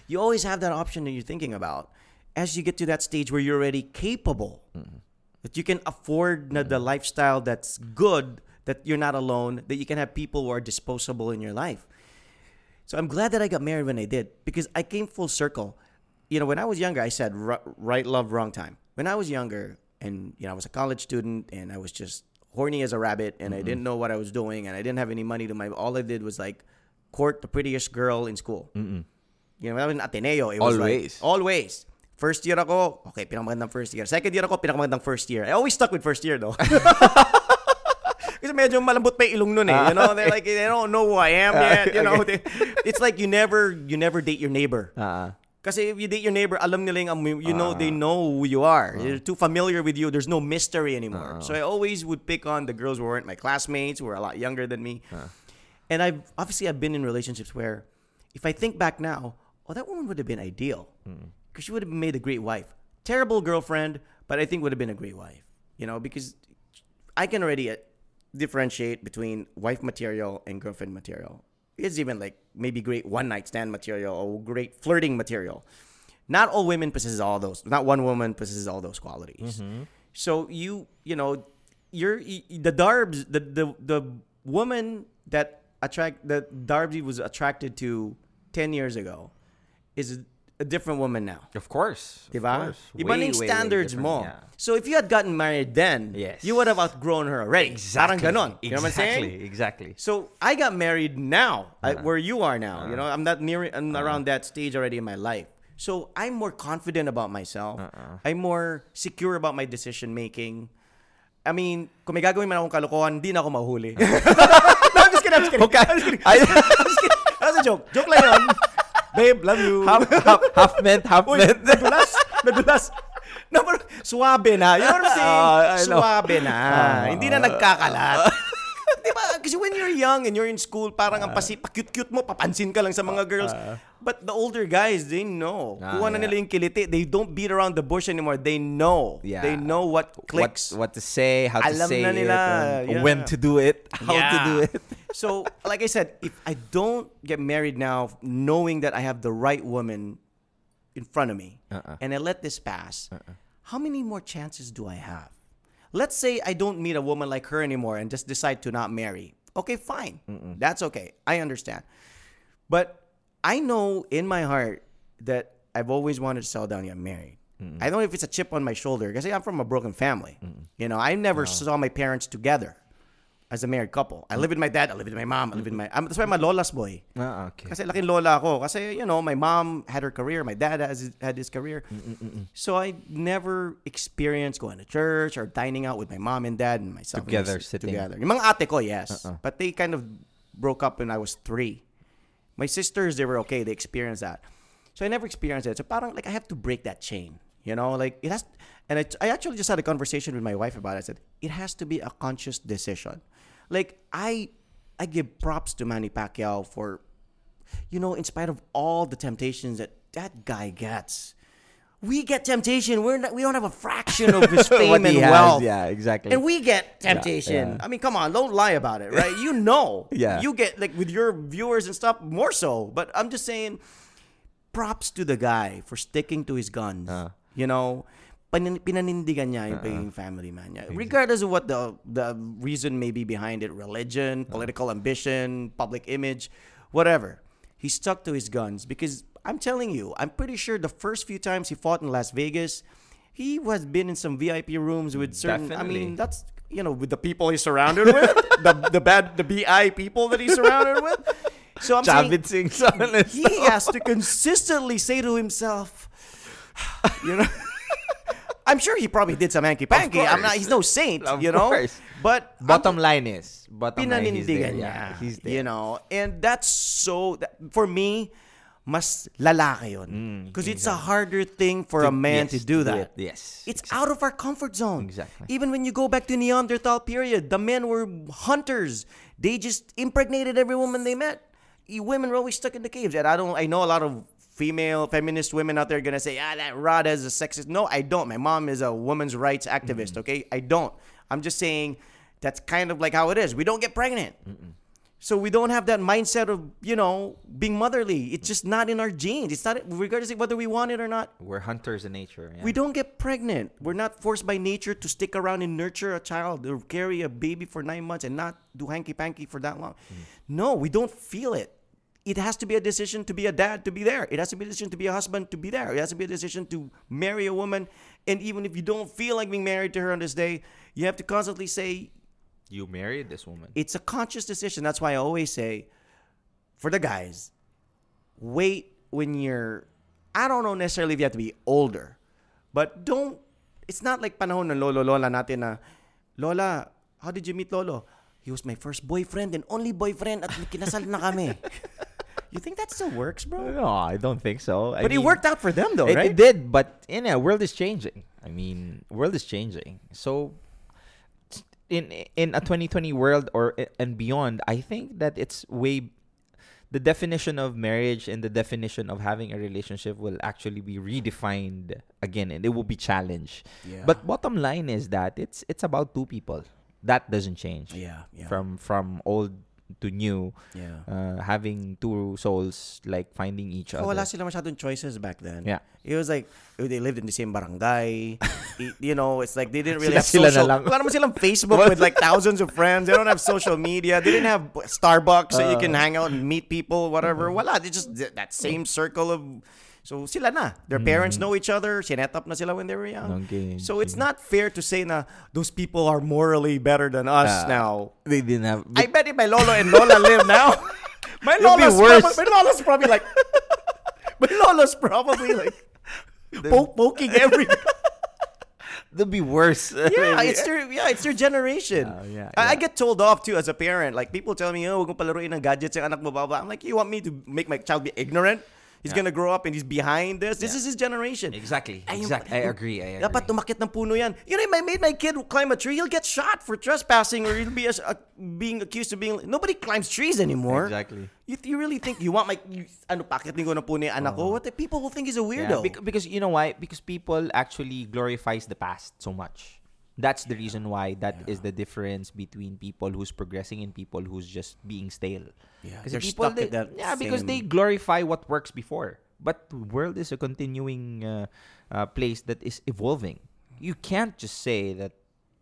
You always have that option that you're thinking about. As you get to that stage where you're already capable, mm-hmm. that you can afford na the mm-hmm. lifestyle that's good, that you're not alone, that you can have people who are disposable in your life. So I'm glad that I got married when I did because I came full circle. You know, when I was younger, I said right love, wrong time. When I was younger, and you know, I was a college student, and I was just horny as a rabbit, and I didn't know what I was doing, and I didn't have any money to my. All I did was like court the prettiest girl in school. You know, I was in Ateneo, it was Always. like always. First year ako, okay, pinakamagandang first year. Second year ako, pinakamagandang first year. I always stuck with first year though. [laughs] Kasi medyo malambot pa ilong nun eh. You know, they're like, they don't know who I am yet. You [laughs] know, they, it's like you never, you never date your neighbor. Ah. Kasi if you date your neighbor, alam nila yung, amoy- you know, they ah. know who you are. Ah. They're too familiar with you. There's no mystery anymore. Ah. So I always would pick on the girls who weren't my classmates, who were a lot younger than me. And I've, obviously, I've been in relationships where if I think back now, oh, that woman would have been ideal. Because she would have made a great wife. Terrible girlfriend, but I think would have been a great wife. You know, because I can already uh, differentiate between wife material and girlfriend material. It's even like maybe great one night stand material or great flirting material. Not all women possesses all those. Not one woman possesses all those qualities. Mm-hmm. So you you know you're the Darbs the the the woman that attract that Darby was attracted to ten years ago is a different woman now. Of course. of Diba? course. Iba na Way, yung way, way standards different, mo. yeah. So if you had gotten married then, Yes. you would have outgrown her already. Parang ganon. You know what I'm saying? Exactly. Exactly. So I got married now, I- Uh-huh. where you are now. You know, I'm not near, I'm around that stage already in my life. So I'm more confident about myself. Uh-uh. I'm more secure about my decision making. I mean, kung may gagawin man akong kalokohan, hindi na ako mahuli. [laughs] no, I'm just kidding. I'm just kidding. Okay. I'm just kidding. I'm just kidding. That's a joke. Joke lang yun. Babe, love you. half, half, half meant, half Uy, meant. nadulas. Nadulas. Pero suwabe na. You know what I'm saying? [laughs] Ah, I know. suwabe na. Hindi na nagkakalat. Di ba? Kasi when you're young and you're in school, parang ang ah. pasi, pa-cute-cute mo, papansin ka lang sa mga ah, girls. Ah. But the older guys, they know. Ah, Kuha na yeah. nila yung kiliti. They don't beat around the bush anymore. They know. Yeah. They know what clicks. What, what to say, how Alam to say na nila, it, yeah. when to do it, [laughs] how to do it. [laughs] so, like I said, if I don't get married now, knowing that I have the right woman in front of me, Uh-uh. and I let this pass, uh-uh. how many more chances do I have? Let's say I don't meet a woman like her anymore and just decide to not marry. Okay, fine. That's okay. I understand. But I know in my heart that I've always wanted to settle down and get married. I don't know if it's a chip on my shoulder because I'm from a broken family. You know, I never saw my parents together as a married couple. I live with my dad, I live with my mom, I live with my. I'm, that's why I'm a lola's boy. Ah, okay. Kasi laking lola ako. Kasi, you know, my mom had her career, my dad has had his career. Mm, mm, mm, so I never experienced going to church or dining out with my mom and dad and myself. and my Together, sitting. Together. Yung mga ate ko, yes. Uh-uh. But they kind of broke up when I was three. My sisters, they were okay. They experienced that. So I never experienced it. So parang like I have to break that chain. You know, like it has. And I, I actually just had a conversation with my wife about it. I said it has to be a conscious decision. Like I, I give props to Manny Pacquiao for, you know, in spite of all the temptations that that guy gets, We get temptation. We're not, we don't have a fraction of his [laughs] fame and has, wealth. yeah, exactly. And we get temptation. yeah. I mean, come on, don't lie about it, right? You know. [laughs] Yeah. You get like with your viewers and stuff more so. But I'm just saying, props to the guy for sticking to his guns. Uh. You know, panin- pinanindigan niya yung uh-uh. pagiging family man niya. Regardless of what the the reason may be behind it, religion, uh-huh. political ambition, public image, whatever. He stuck to his guns because I'm telling you, I'm pretty sure the first few times he fought in Las Vegas, he was been in some VIP rooms with certain. Definitely. I mean, that's you know with the people he's surrounded with, [laughs] the the bad the BI people that he's surrounded with. So I'm saying Javed Singh he has [laughs] to consistently say to himself, [sighs] you know. I'm sure he probably did some hanky panky. I'm not. He's no saint, Of you know. course. But I'm- Bottom line is, bottom line he's there. Yeah, he's there. You know, and that's so. That, for me, mas lalaki yun. Mm, Because it's a harder thing for a man yes, to do that. yes, It's out of our comfort zone. Exactly. Even when you go back to Neanderthal period, the men were hunters. They just impregnated every woman they met. Women were always stuck in the caves. And I don't. I know a lot of female feminist women out there gonna say, ah, that Rod is a sexist. No, I don't. My mom is a women's rights activist. Okay, I don't. I'm just saying that's kind of like how it is. We don't get pregnant. So we don't have that mindset of, you know, being motherly. It's just not in our genes. It's not regardless of whether we want it or not. We're hunters in nature. yeah. We don't get pregnant. We're not forced by nature to stick around and nurture a child or carry a baby for nine months and not do hanky panky for that long. No, we don't feel it. It has to be a decision to be a dad to be there. It has to be a decision to be a husband to be there. It has to be a decision to marry a woman. And even if you don't feel like being married to her on this day, you have to constantly say, You married this woman. it's a conscious decision. That's why I always say, for the guys, wait when you're. I don't know necessarily if you have to be older, but don't. It's not like panahon ng lolo lola natin na, Lola, how did you meet Lolo? He was my first boyfriend and only boyfriend at kinasal na kami. [laughs] you think that still works, bro? no, I don't think so. I But it worked out for them though, it, right? it did, but in a world is changing. I mean, world is changing. So in in a 2020 world or and beyond, I think that it's way the definition of marriage and the definition of having a relationship will actually be redefined again and it will be challenged. Yeah. But bottom line is that it's it's about two people. That doesn't change. Yeah, yeah. From from old to new, Yeah. uh, having two souls like finding each So other. wala sila masyadong choices back then. Yeah. It was like, oh, they lived in the same barangay. [laughs] You know, it's like they didn't really Sila- have social... Wala naman silang Facebook with like thousands of friends. They don't have social media. They didn't have Starbucks so you can Uh. hang out and meet people, whatever. Wala. They just, that same circle of... So sila na. Their parents know each other. Sinet up na sila when they were young. Okay. So it's not fair to say na those people are morally better than us Ah. now. They didn't have. I bet if my lolo and lola live now, [laughs] my lola's. Probably, my lola's probably like, [laughs] my lola's probably like [laughs] poke, poking every. They'd be worse. Yeah, it's their yeah, it's their generation. Yeah, yeah, I, I get told off too as a parent. Like people tell me, oh, palaruin ng gadgets yung anak mo, blah. I'm like, you want me to make my child be ignorant? He's gonna grow up and he's behind this. This is his generation. Exactly. Exactly. I agree. I agree. Dapat tumakit ng puno yan. You know, if I made my kid climb a tree, he'll get shot for trespassing or he'll be as- uh, being accused of being... Nobody climbs trees anymore. Exactly. You, you really think you want my... You, ano, pakitin ko ng puno yung anak ko? What the people will think he's a Yeah, weirdo. bec- because you know why? Because people actually glorifies the past so much. That's the reason why that is the difference between people who's progressing and people who's just being stale. Yeah, Kasi they're people, stuck they- at that yeah, because they glorify what works before. But the world is a continuing uh, uh, place that is evolving. You can't just say that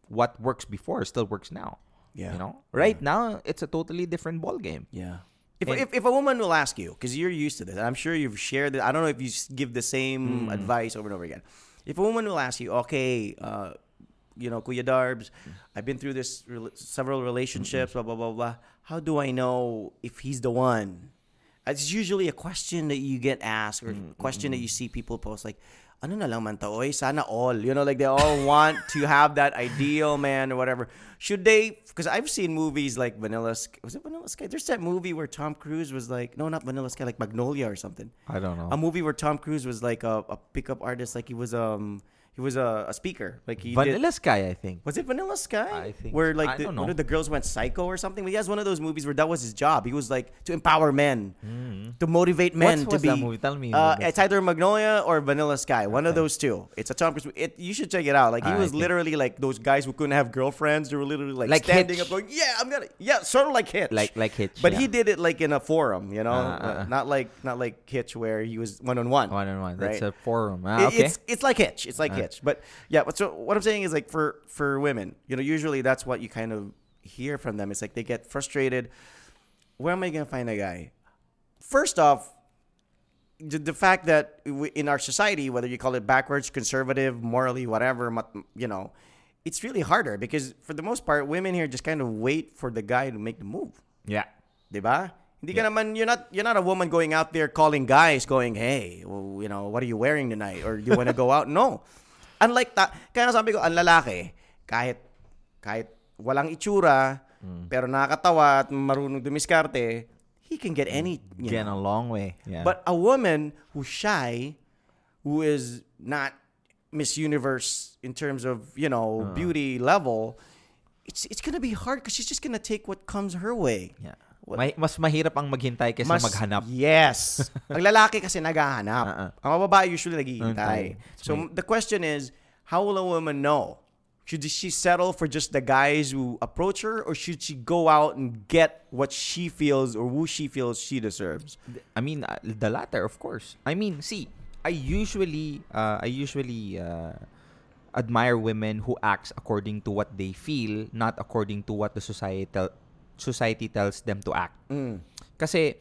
what works before still works now. Yeah. You know, right now it's a totally different ball game. Yeah. If, And- if, if a woman will ask you, because you're used to this, and I'm sure you've shared it, I don't know if you give the same advice over and over again. If a woman will ask you, okay, uh, you know, Kuya Darbs, I've been through this rel- several relationships, blah, blah, blah, blah. How do I know if he's the one? It's usually a question that you get asked or a question that you see people post like, ano na lang man to, oy, sana all. You know, like they all want to have that ideal man or whatever. Should they, because I've seen movies like Vanilla Sky. Was it Vanilla Sky? There's that movie where Tom Cruise was like, no, not Vanilla Sky, like Magnolia or something. I don't know. A movie where Tom Cruise was like a, a pickup artist, like he was um He was a, a speaker. Like he Vanilla did. Sky, I think. Was it Vanilla Sky? I think where like I the, one of the girls went psycho or something. But He has one of those movies where that was his job. He was like to empower men, to motivate men What's- to be. that movie? Tell me Uh, it's either Magnolia or Vanilla Sky. One of those two. It's a Tom Cruise. It, you should check it out. Like he was literally like those guys who couldn't have girlfriends. They were literally like, Like standing Hitch. up, going, "Yeah, I'm gonna." Yeah, sort of like Hitch. Like- like Hitch, But yeah. he did it like in a forum. You know, Ah, ah, ah. not like not like Hitch where he was one on one. One on one. That's a forum. Ah, It- okay. It's it's like Hitch. It's like Hitch. But yeah, but so what I'm saying is like for for women, you know, usually that's what you kind of hear from them. It's like they get frustrated. Where am I gonna find a guy? First off, the, the fact that we, in our society, whether you call it backwards, conservative, morally, whatever, you know, it's really harder because for the most part, women here just kind of wait for the guy to make the move. yeah. Diba? Hindi ka naman, you're not, you're not a woman going out there calling guys going, hey, well, you know, what are you wearing tonight? Or do you want to go out? No. Unlike that, kaya nga sabi ko, ang lalaki, kahit, kahit walang itsura, pero nakakatawa at marunong dumiskarte, he can get any, you Get know. a long way. Yeah. But a woman who's shy, who is not Miss Universe in terms of, you know, Uh. beauty level, it's it's gonna be hard because she's just gonna take what comes her way. yeah. May, mas mahirap ang maghintay kaysa Mas- maghanap. Yes. [laughs] ang lalaki kasi naghahanap. Uh-uh. Ang babae usually naghihintay. Hintay. So the question is, how will a woman know? Should she settle for just the guys who approach her or should she go out and get what she feels or who she feels she deserves? I mean, uh, the latter, of course. I mean, see, I usually, uh, I usually uh, admire women who acts according to what they feel, not according to what the societal society tells them to act. Mm. Kasi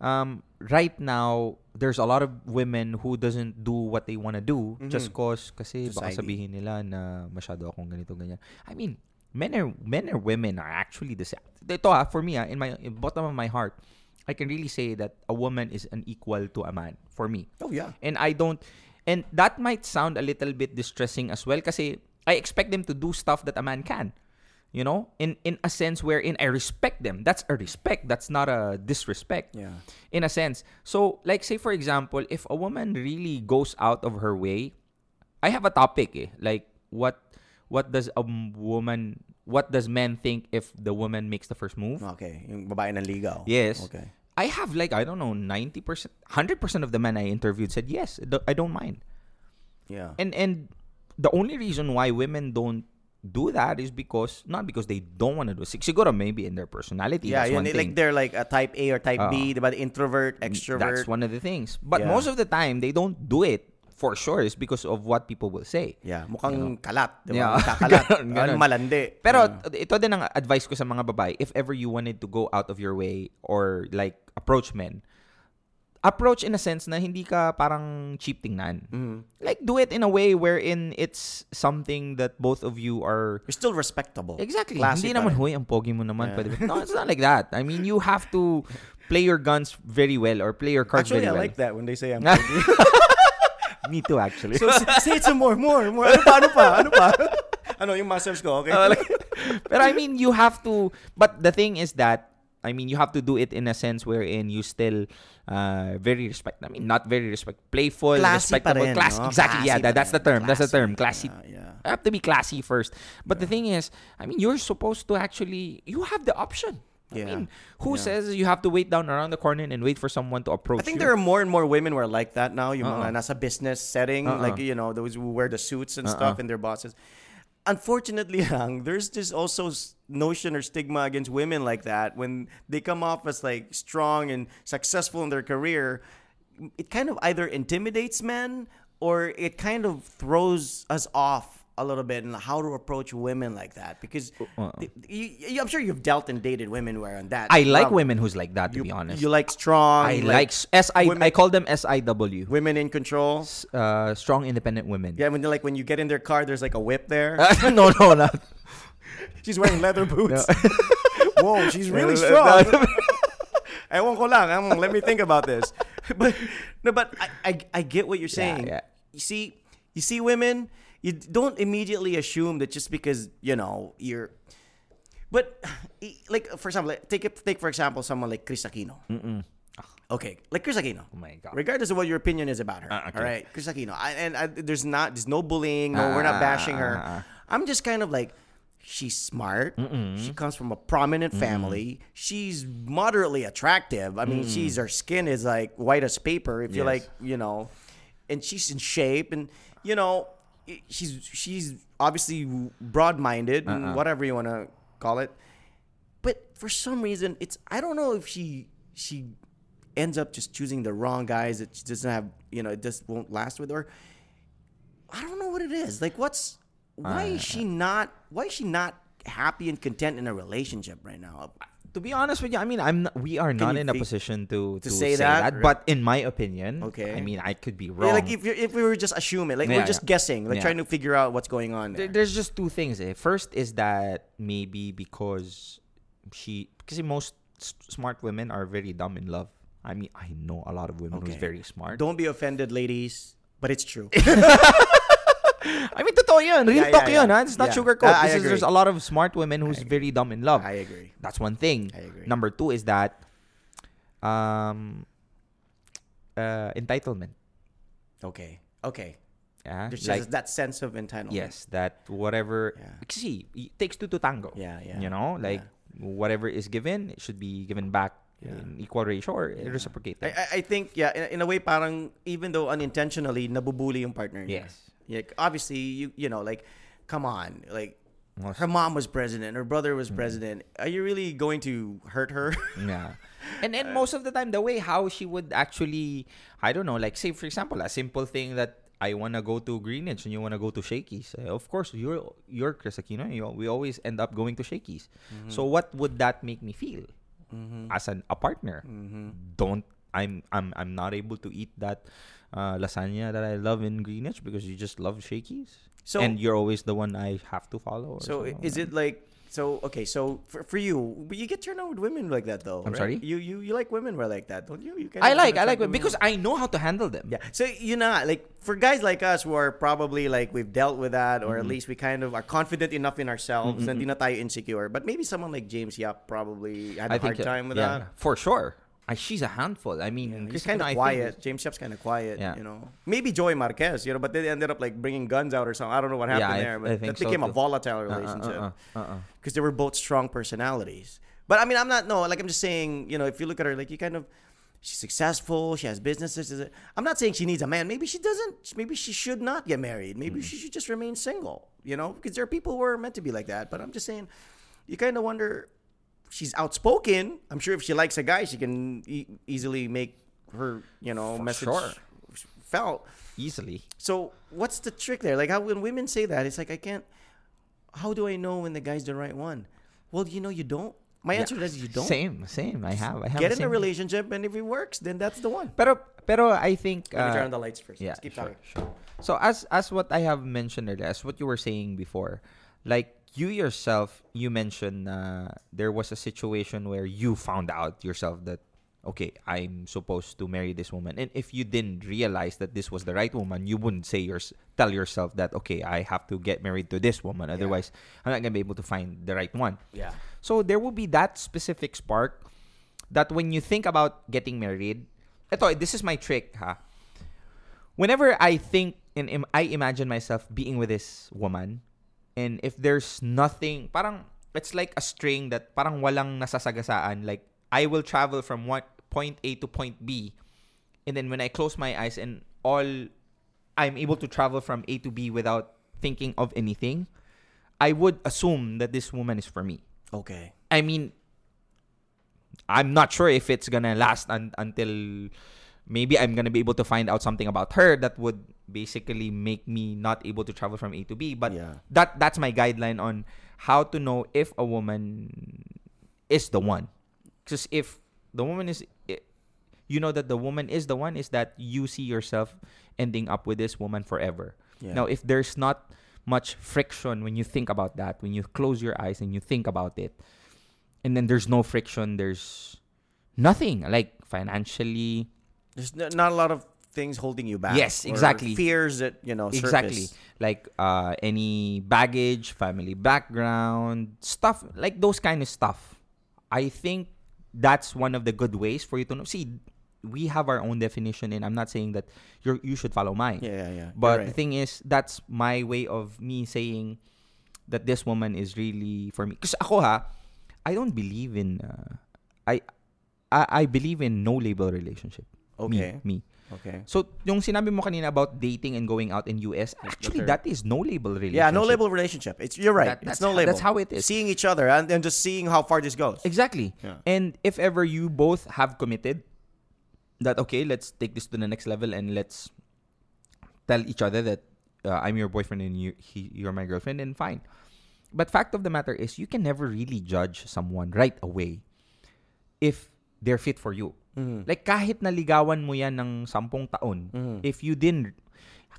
um, right now, there's a lot of women who doesn't do what they want to do just cause kasi baka Society. sabihin nila na masyado akong ganito ganyan. I mean, men or men or women are actually the same. Ito ah, for me ah, in my in bottom of my heart, I can really say that a woman is an equal to a man for me. Oh yeah. And I don't and that might sound a little bit distressing as well kasi I expect them to do stuff that a man can. You know, in in a sense wherein I respect them. That's a respect. That's not a disrespect. Yeah. In a sense. So, like say for example, if a woman really goes out of her way, I have a topic eh. Like what what does a woman what does men think if the woman makes the first move? Okay. Yung babae ng ligaw. Yes. Okay. I have like I don't know 90%, 100% of the men I interviewed said yes, I don't mind. Yeah. And and the only reason why women don't do that is because not because they don't want to do it. Sig- Siguro maybe in their personality. yeah, that's yun, one like they're like a type A or type B, ah. Oo. diba? The introvert, mm, extrovert. That's one of the things. But Yeah. most of the time they don't do it for sure is because of what people will say. Yeah, mukhang kalat, diba? Yeah. Magkakalat. [laughs] Ganon, Ano, ganon. malandi. Pero Yeah. ito din ang advice ko sa mga babae, if ever you wanted to go out of your way or like approach men, approach in a sense na hindi ka parang cheap tingnan. Mm-hmm. Like do it in a way wherein it's something that both of you are You're still respectable. Exactly. Classy hindi naman, huy, ang pogi mo naman. Yeah. Pwede? No, it's not like that. I mean, you have to play your guns very well or play your cards Actually, I very well. like that when they say I'm [laughs] Me too, actually. So say it some more, more, more. Ano pa, ano pa, ano pa? [laughs] ano yung muscles ko, okay? [laughs] But I mean, you have to. But the thing is that I mean, you have to do it in a sense wherein you still uh, very respect. I mean, not very respect, playful, Classy respectable, rin, classy. no? Exactly. yeah, that, that's the term. That's the term. Classy. Yeah, yeah. I have to be classy first. But the thing is, I mean, you're supposed to actually. You have the option. I Yeah. mean, who Yeah. says you have to wait down around the corner and wait for someone to approach you? I think you? there are more and more women who are like that now. Yung Uh-uh. mga nasa business setting, Uh-uh. like, you know, those who wear the suits and Uh-uh. stuff and their bosses. Unfortunately, [laughs] there's this also notion or stigma against women like that when they come off as like strong and successful in their career. It kind of either intimidates men or it kind of throws us off a little bit in how to approach women like that because Uh-uh. you, you- I'm sure you've dealt and dated women who are on that. I like level. women who's like that. To You, be honest, you like strong. I you like S I. women- I call them S I W. women in control. Uh, strong, independent women. Yeah, when they're like when you get in their car, there's like a whip there. [laughs] no, no, not. [laughs] she's wearing leather boots. [laughs] [laughs] Whoa, she's really strong. no. Ewan ko lang. Let me think about this. But no, but I, I, I get what you're saying. yeah. You see, you see women. You don't immediately assume that just because you know you're. But [sighs] like for example, like, take it, take for example someone like Kris Aquino. Okay, like Kris Aquino. Oh my god. Regardless of what your opinion is about her, Ah, okay. all right, Kris Aquino. I, and I, there's not, there's no bullying. No, we're Ah, not bashing her. ah, ah. I'm just kind of like, she's smart. She comes from a prominent mm. family. She's moderately attractive. I mean, she's mm. her skin is like white as paper. If you Yes. like, you know, and she's in shape, and you know, she's she's obviously broad-minded, Uh-uh. and whatever you want to call it. But for some reason, it's I don't know if she she ends up just choosing the wrong guys that she doesn't have, you know, it just won't last with her. I don't know what it is. Like, what's why is she not? Why is she not happy and content in a relationship right now? to be honest with you, I mean, I'm not, we are not in a position to, to, say say, that? that, But in my opinion, Okay. I mean, I could be Yeah, wrong. like if if we were just assuming, like Yeah, we're just yeah. guessing, like Yeah. trying to figure out what's going on. There- There. there's just two things. Eh. First is that maybe because she, because most s- smart women are very dumb in love. I mean, I know a lot of women who's Okay. very smart. Don't be offended, ladies, but it's true. [laughs] [laughs] [laughs] I mean, totoo yun. Real Yeah, talk yeah, yun, yeah. ha? It's not Yeah. sugarcoat. Is, there's a lot of smart women who's very dumb in love. I agree. That's one thing. I agree. Number two is that um, uh, entitlement. Okay. Okay. Yeah, There's like just that sense of entitlement. yes, that whatever. Yeah. See, it takes two to tango. Yeah, yeah, You know, like yeah. whatever is given, it should be given back in equal ratio or reciprocate. I, I- I think yeah in, in a way parang even though unintentionally nabubuli yung partner. Yes. Yeah, obviously you you know like come on like Most- her mom was president, her brother Mm. was president. Are you really going to hurt her? [laughs] Yeah. And and most of the time the way how she would actually I don't know, like say for example, a simple thing that I wanna go to Greenwich and you wanna go to Shakey's. Uh, of course, you're you're Kris Aquino. You, we always end up going to Shakey's. So what would that make me feel as an, a partner? Don't I'm I'm I'm not able to eat that uh, lasagna that I love in Greenwich because you just love Shakey's. So- and you're always the one I have to follow. or so something is it like so okay, so for, for you, but you get turned on with women like that though. I'm right? sorry? You you you like women who are like that, don't you? you. I like I like women because I know how to handle them. Yeah. So you know, like for guys like us who are probably like we've dealt with that, or at Mm-hmm. least we kind of are confident enough in ourselves, and di na tayo insecure. But maybe someone like James Yap probably had a hard uh, time with yeah, that. for sure. I, she's a handful. I mean, He's kind of quiet. James Yap's kind of quiet. Yeah. You know, maybe Joey Marquez. You know, but they ended up like bringing guns out or something. I don't know what happened I- there, I but think that became so a too. volatile Uh, uh, relationship uh, uh, uh, uh. because they were both strong personalities. But I mean, I'm not no like I'm just saying. You know, if you look at her, like you kind of. She's successful. She has businesses. I'm not saying she needs a man. Maybe she doesn't. Maybe she should not get married. Maybe Mm. she should just remain single. You know, because there are people who are meant to be like that. But I'm just saying, you kind of wonder. She's outspoken. I'm sure if she likes a guy, she can e- easily make her, you know, For message sure. felt. Easily. So what's the trick there? Like how when women say that, it's like I can't. How do I know when the guy's the right one? Well, you know, you don't. My answer to that is you don't. Same, same. I have. I have. Get in a same. relationship, and if it works, then that's the one. Pero, pero I think. Let me uh, turn on the lights first. Yeah, Let's keep sure, talking. sure. So as as what I have mentioned earlier, as what you were saying before, like you yourself, you mentioned uh, there was a situation where you found out yourself that okay, I'm supposed to marry this woman, and if you didn't realize that this was the right woman, you wouldn't say yours tell yourself that okay, I have to get married to this woman, otherwise I'm not gonna be able to find the right one. Yeah. So there will be that specific spark that when you think about getting married, ito, this is my trick, ha. Whenever I think and im- I imagine myself being with this woman, and if there's nothing, parang it's like a string that parang walang nasasagasaan. Like I will travel from one point A to point B, and then when I close my eyes and all I'm able to travel from A to B without thinking of anything, I would assume that this woman is for me. Okay. I mean, I'm not sure if it's gonna last un- until maybe I'm gonna be able to find out something about her that would basically make me not able to travel from A to B. But Yeah. that that's my guideline on how to know if a woman is the one. Because if the woman is, you know that the woman is the one, is that you see yourself ending up with this woman forever. Yeah. Now, if there's not much friction when you think about that, when you close your eyes and you think about it, and then there's no friction, there's nothing like financially, There's n- not a lot of things holding you back. Yes, exactly. Fears that you know. exactly like uh any baggage family background stuff like those kind of stuff i think that's one of the good ways for you to know. See, we have our own definition, and I'm not saying that you you should follow mine. Yeah, yeah, yeah. But You're the thing is, that's my way of me saying that this woman is really for me. Because ako ha, I don't believe in, uh, I, I, I believe in no label relationship. Okay. Me, me. Okay. So, yung sinabi mo kanina about dating and going out in US, actually, that is no label relationship. Yeah, no label relationship. It's you're right. That- it's that's no label. that's how it is. Seeing each other and then just seeing how far this goes. Exactly. Yeah. And if ever you both have committed that okay, let's take this to the next level and let's tell each other that uh, I'm your boyfriend and you he, you're my girlfriend, then fine. But fact of the matter is, you can never really judge someone right away if they're fit for you. Mm. Like kahit naligawan mo yan ng sampung taon, mm. if you didn't,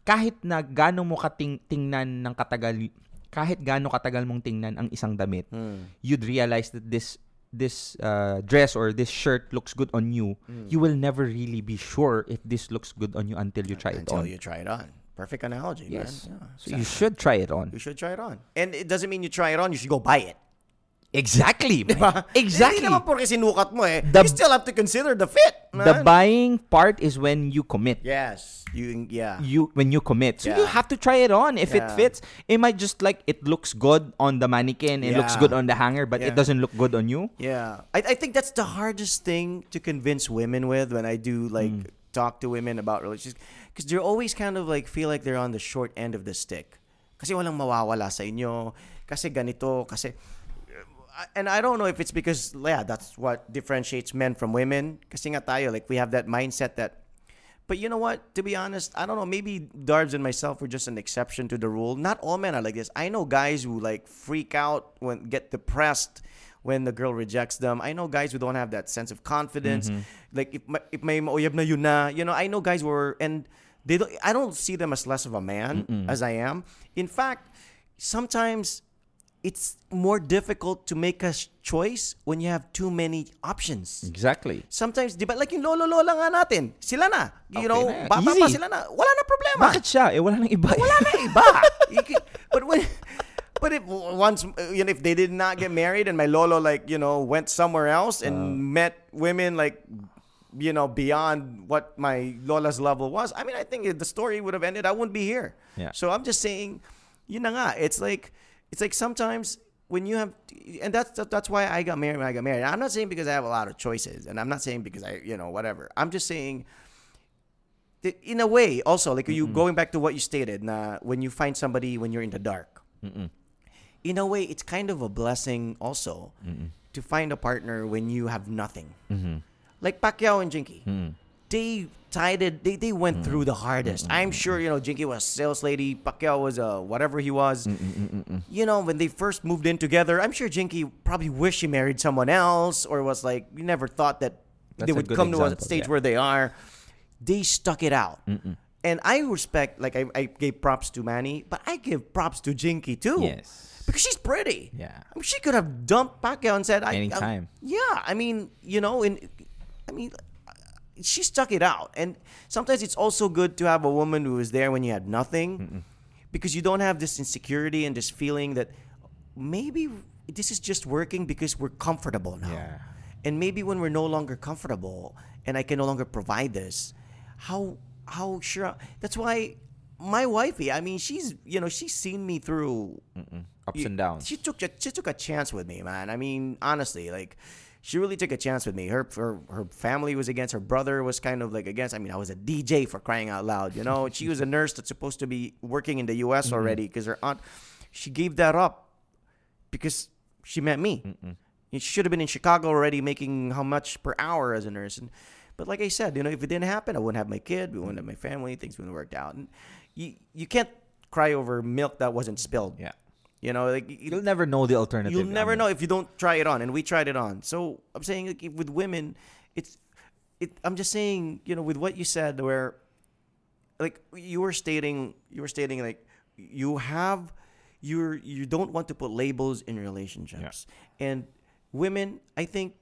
kahit na gaano mo kating tingnan ng katagal, kahit gaano katagal mong tingnan ang isang damit, mm. you'd realize that this this uh, dress or this shirt looks good on you, you will never really be sure if this looks good on you until you try it on. Until you try it on. Perfect analogy, yes. man. Yeah, so you should try it on. You should try it on. And it doesn't mean you try it on, you should go buy it. Exactly. man. Diba? Exactly. Hindi naman porque sinukat mo eh. The- you still have to consider the fit, man. The buying part is when you commit. Yes. You yeah. You when you commit, so you have to try it on. If it fits, it might just like it looks good on the mannequin, it looks good on the hanger, but Yeah. it doesn't look good on you. Yeah. I, I think that's the hardest thing to convince women with when I do like Hmm. talk to women about relationships because they're always kind of like feel like they're on the short end of the stick. Kasi walang mawawala sa inyo. Kasi ganito. Kasi and I don't know if it's because yeah, that's what differentiates men from women. Kasi nga tayo, like we have that mindset that but you know what? To be honest, I don't know. Maybe Darbs and myself were just an exception to the rule. Not all men are like this. I know guys who like freak out when get depressed when the girl rejects them. I know guys who don't have that sense of confidence. Mm-hmm. Like if ma- if may mauyab na yun na, you know, I know guys were and they don't. I don't see them as less of a man as I am. In fact, sometimes it's more difficult to make a choice when you have too many options Exactly. sometimes, di ba, like yung lolo-lola nga natin, sila na. You Okay know, na bata pa sila na. Wala na problema. Bakit siya? Eh, wala nang iba. Wala na iba. [laughs] But when, but if once, uh, you know, if they did not get married and my lolo, like, you know, went somewhere else and Uh. met women, like, you know, beyond what my lola's level was, I mean, I think if the story would have ended. I wouldn't be here. Yeah. So I'm just saying, yun na nga. It's like, it's like sometimes when you have, and that's that's why I got married when I got married. I'm not saying because I have a lot of choices, and I'm not saying because I, you know, whatever. I'm just saying, that in a way, also like you going back to what you stated, na when you find somebody when you're in the dark. In a way, it's kind of a blessing also to find a partner when you have nothing. Like Pacquiao and Jinkee they tied it. They, they went through the hardest. I'm sure you know Jinkee was a sales lady. Pacquiao was a whatever he was. You know when they first moved in together, I'm sure Jinkee probably wished he married someone else or was like you never thought that That's they would come to a stage yeah. where they are. They stuck it out. And I respect, like, I, I gave props to Manny, but I give props to Jinkee too. Yes. Because she's pretty. Yeah. I mean, she could have dumped Pacquiao and said, I, Anytime. I- yeah, I mean, you know, in I mean, she stuck it out. And sometimes it's also good to have a woman who is there when you had nothing because you don't have this insecurity and this feeling that maybe this is just working because we're comfortable now. Yeah. And maybe when we're no longer comfortable and I can no longer provide this, how how sure that's why my wifey, I mean, she's you know, she's seen me through Ups you- and downs. She took a, she took a chance with me, man. I mean, honestly, like she really took a chance with me. Her her her family was against. Her brother was kind of like against. I mean, I was a DJ for crying out loud, you know. she was a nurse that's supposed to be working in the U.S. Mm-hmm. already because her aunt. She gave that up because she met me. She should have been in Chicago already, making how much per hour as a nurse. And but like I said, you know, if it didn't happen, I wouldn't have my kid. We wouldn't have my family. Things wouldn't have worked out. And you you can't cry over milk that wasn't spilled. Yeah. You know, like you- You'll never know the alternative. You'll never know if you don't try it on, and we tried it on. So I'm saying like, with women, it's it. I'm just saying, you know, with what you said, where like you were stating, you were stating like you have, you're you don't want to put labels in relationships, and women, I think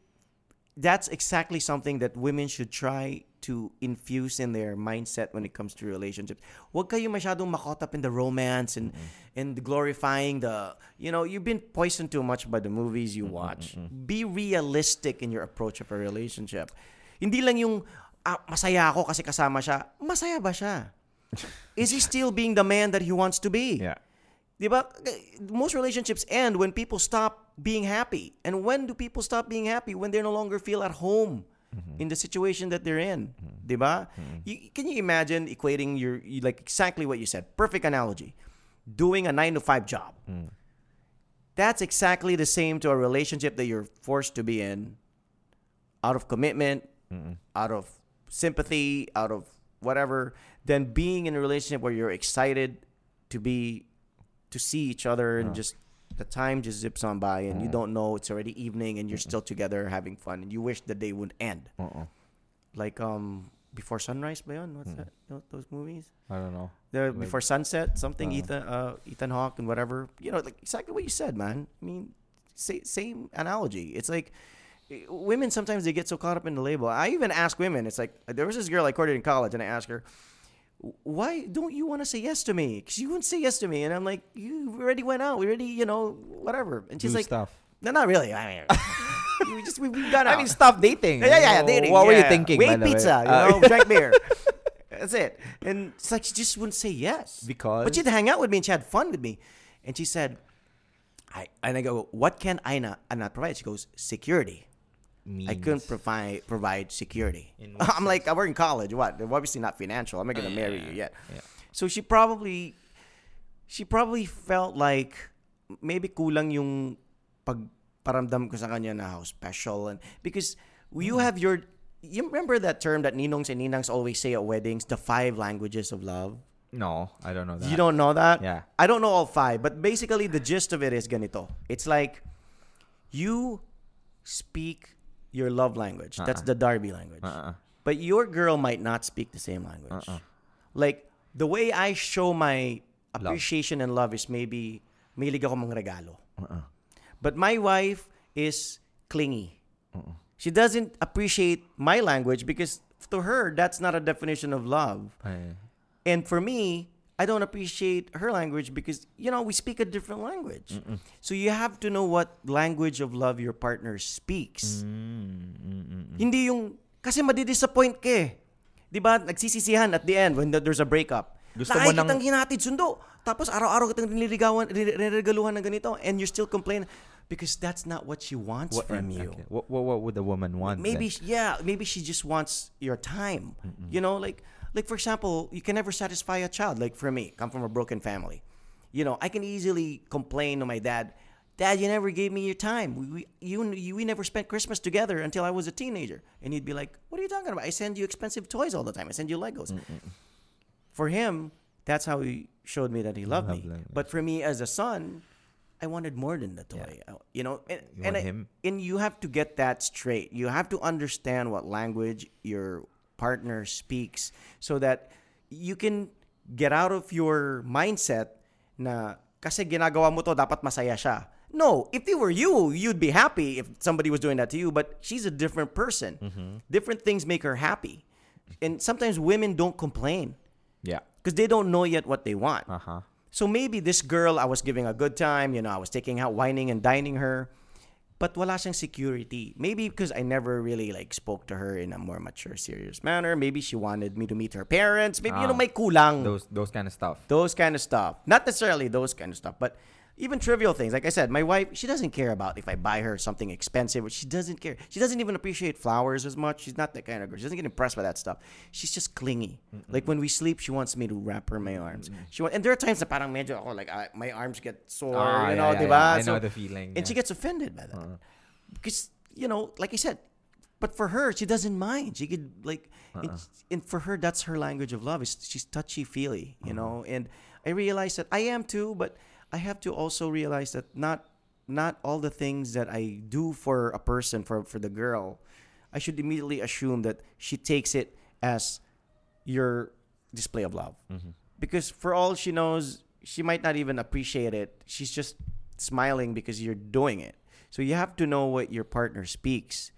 that's exactly something that women should try to infuse in their mindset when it comes to relationships. Huwag kayo masyadong makaught up in the romance and mm-hmm. and glorifying the you know you've been poisoned too much by the movies you mm-hmm, watch. Mm-hmm. Be realistic in your approach of a relationship. Hindi lang yung ah, masaya ako kasi kasama siya. Masaya ba siya? [laughs] Is he still being the man that he wants to be? Yeah. Diba? Most relationships end when people stop being happy. And when do people stop being happy? When they no longer feel at home in the situation that they're in. Diba? You, can you imagine equating your, you- like exactly what you said? Perfect analogy. Doing a nine to five job. That's exactly the same to a relationship that you're forced to be in out of commitment, out of sympathy, out of whatever, than being in a relationship where you're excited to be to see each other and just the time just zips on by and you don't know it's already evening and you're still together having fun and you wish the day would end. Like um before sunrise ba yun? What's that? Tho- Those movies? I don't know. The before sunset, something Ethan uh, Ethan Hawke and whatever. You know, like exactly what you said, man. I mean, sa- same analogy. It's like eh, women sometimes they get so caught up in the label. I even ask women. It's like there was this girl I courted in college, and I asked her, "Why don't you want to say yes to me? Because you wouldn't say yes to me." And I'm like, "You already went out. We already, you know, whatever." And she's Do like, stuff. "No, not really. I mean, [laughs] we just we, we've gone out. I mean, stop dating. Yeah, yeah, yeah. Dating. What were you thinking? the way? pizza. You Uh, know, drank beer. [laughs] That's it. And it's like she just wouldn't say yes Because? But she'd hang out with me and she had fun with me, and she said, "I." And I go, "What can I not, I not provide?" She goes, "Security." I couldn't provide provide security. [laughs] I'm like, I work in college. What? Obviously not financial. I'm not gonna Oh, marry yeah, you yet. yeah. So she probably, she probably felt like maybe kulang yung pagparamdam ko sa kanya na how special and because you Mm. have your you remember that term that ninongs and ninangs always say at weddings, the five languages of love. No, I don't know that. You don't know that? Yeah. I don't know all five, but basically the gist of it is ganito. It's like you speak your love language. That's uh-uh. the Darby language. Uh-uh. But your girl might not speak the same language. Uh-uh. Like the way I show my appreciation and love is maybe mahilig ako mang regalo. Uh-uh. But my wife is clingy. She doesn't appreciate my language because to her that's not a definition of love. Ay. And for me, I don't appreciate her language because you know we speak a different language. So you have to know what language of love your partner speaks. Mm, mm, mm, Hindi yung kasi madidisappoint ka eh. 'Di ba? Nagsisisihan at the end when the- there's a breakup. Gusto mo Nakikitang ng- hinatid sundo. Tapos araw-araw kitang nililigawan, niregaluhan ng ganito and you're still complaining because that's not what she wants from eh, you. Okay. What, what, what would the woman want? Maybe then? yeah, maybe she just wants your time. You know, like like for example, you can never satisfy a child. Like for me, come from a broken family. You know, I can easily complain to my dad, "Dad, you never gave me your time. We, we you, you we never spent Christmas together until I was a teenager." And he'd be like, "What are you talking about? I send you expensive toys all the time. I send you Legos." For him, that's how he showed me that he loved me. Language. But for me as a son, I wanted more than the toy. Uh, You know, and, You and I- and you have to get that straight. You have to understand what language your partner speaks so that you can get out of your mindset na kasi ginagawa mo to dapat masaya siya. No, if it were you, you'd be happy if somebody was doing that to you, but she's a different person. Different things make her happy. And sometimes women don't complain Yeah. because they don't know yet what they want. Uh huh. So maybe this girl, I was giving a good time, you know, I was taking out, wining and dining her, but wala siyang security. Maybe because I never really like spoke to her in a more mature, serious manner. Maybe she wanted me to meet her parents. Maybe, you know, Ah. may kulang. Those those kind of stuff. Those kind of stuff. Not necessarily those kind of stuff, but even trivial things. Like I said, my wife, she doesn't care about if I buy her something expensive. She doesn't care. She doesn't even appreciate flowers as much. She's not that kind of girl. She doesn't get impressed by that stuff. She's just clingy. Like when we sleep, she wants me to wrap her in my arms. She want, and there are times that parang medyo ako like I, my arms get sore, Ah, you know, yeah, diba? yeah. I know the feeling, And she gets offended by that. Because, you know, like I said, but for her, she doesn't mind. She could like, and, and for her, that's her language of love. Is she's touchy feely, you know. And I realize that I am too, but I have to also realize that not not all the things that I do for a person for for the girl, I should immediately assume that she takes it as your display of love. Because for all she knows, she might not even appreciate it. She's just smiling because you're doing it. So you have to know what your partner speaks.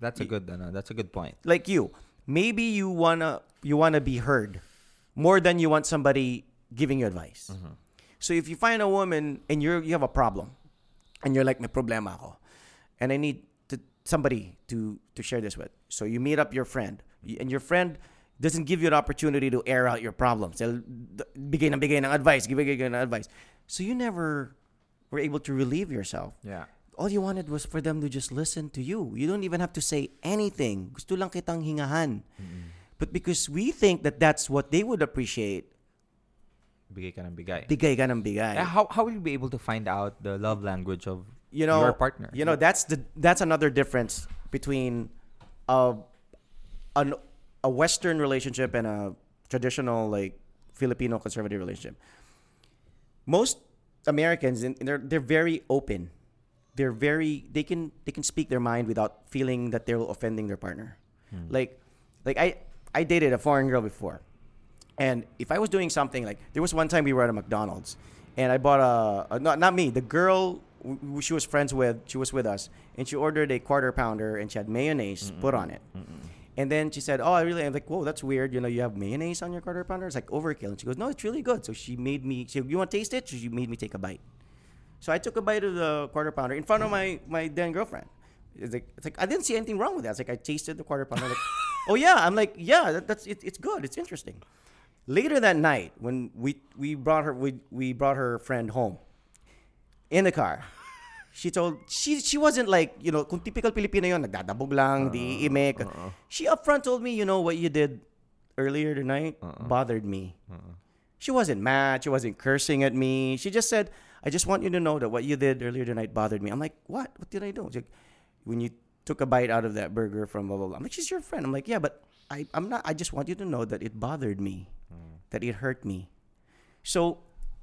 That's a good. Uh, that's a good point. Like you, maybe you wanna you wanna be heard more than you want somebody giving you advice. So if you find a woman and you're you have a problem, and you're like, may problema ako, and I need to, somebody to to share this with. So you meet up your friend, and your friend doesn't give you an opportunity to air out your problems. They'll bigay ng bigay ng advice, give bigay ng advice. So you never were able to relieve yourself. Yeah. All you wanted was for them to just listen to you. You don't even have to say anything. Gusto lang kitang hingahan. But because we think that that's what they would appreciate, Bigay ka ng bigay. bigay ka ng bigay. Eh, how, how will you be able to find out the love language of you know your partner? You know that's the that's another difference between a an a Western relationship and a traditional like Filipino conservative relationship. Most Americans in, they're they're very open. They're very they can they can speak their mind without feeling that they're offending their partner. Like like I I dated a foreign girl before. And if I was doing something like there was one time we were at a McDonald's and I bought a, a not not me, the girl w- she was friends with, she was with us and she ordered a quarter pounder and she had mayonnaise put on it. And then she said, "Oh, I really." I'm like, "Whoa, that's weird. You know, you have mayonnaise on your quarter pounder. It's like overkill." And she goes, "No, it's really good." So she made me. She, "You want to taste it?" So she made me take a bite. So I took a bite of the quarter pounder in front of my my then girlfriend. It's like, it's like I didn't see anything wrong with that. It's like I tasted the quarter pounder. Like, [laughs] oh yeah, I'm like, yeah, that, that's it, it's good. It's interesting. Later that night, when we we brought her we we brought her friend home in the car. She told she she wasn't like you know kung typical Filipino yon nagdadabog lang di uh-uh, iimik. Uh-uh. She upfront told me you know what you did earlier tonight uh-uh. bothered me. She wasn't mad. She wasn't cursing at me. She just said, "I just want you to know that what you did earlier tonight bothered me." I'm like, "What? What did I do?" Like, "When you took a bite out of that burger from blah blah blah." I'm like, "She's your friend." I'm like, "Yeah, but I I'm not. I just want you to know that it bothered me, that it hurt me." So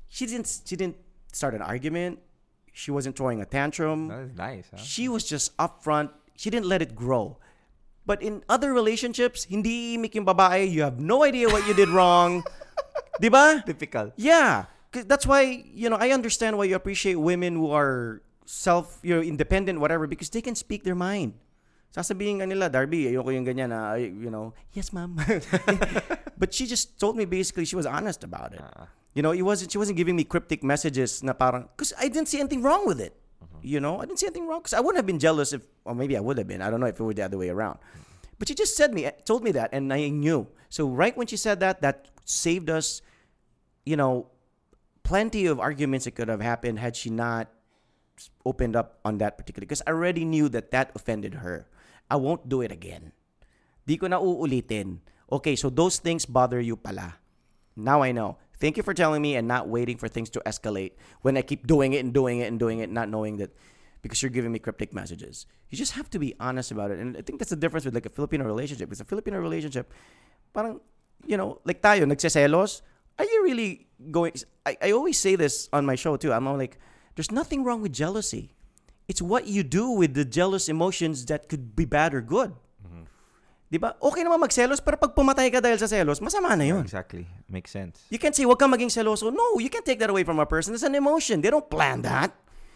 she didn't she didn't start an argument. She wasn't throwing a tantrum. That is nice. Huh? She was just upfront. She didn't let it grow. But in other relationships, hindi imik yung babae. You have no idea what you did wrong. [laughs] Di ba? Typical. Yeah. That's why, you know, I understand why you appreciate women who are self, you know, independent, whatever, because they can speak their mind. Sasabihin ka nila, Darby, ayoko yung ganyan ah, na, ay, you know, yes, ma'am. [laughs] but she just told me basically she was honest about it. Ah. You know, it wasn't, she wasn't giving me cryptic messages na parang, because I didn't see anything wrong with it. Mm-hmm. You know, I didn't see anything wrong. Because I wouldn't have been jealous if, or maybe I would have been. I don't know if it were the other way around. Mm-hmm. But she just said me, told me that, and I knew. So right when she said that, that saved us, you know, plenty of arguments that could have happened had she not opened up on that particular. Because I already knew that that offended her. I won't do it again. Di ko na uulitin. Okay, so those things bother you pala. Now I know. Thank you for telling me and not waiting for things to escalate when I keep doing it and doing it and doing it, not knowing that because you're giving me cryptic messages. You just have to be honest about it. And I think that's the difference with like a Filipino relationship. Because a Filipino relationship, parang, you know, like tayo, nagseselos. Are you really going... I, I always say this on my show too. I'm like, there's nothing wrong with jealousy. It's what you do with the jealous emotions that could be bad or good. Mm-hmm. Di ba? Okay naman magselos, pero pag pumatay ka dahil sa selos, masama na yun. Exactly. Makes sense. You can't say, wag kang maging seloso. No, you can't take that away from a person. It's an emotion. They don't plan that.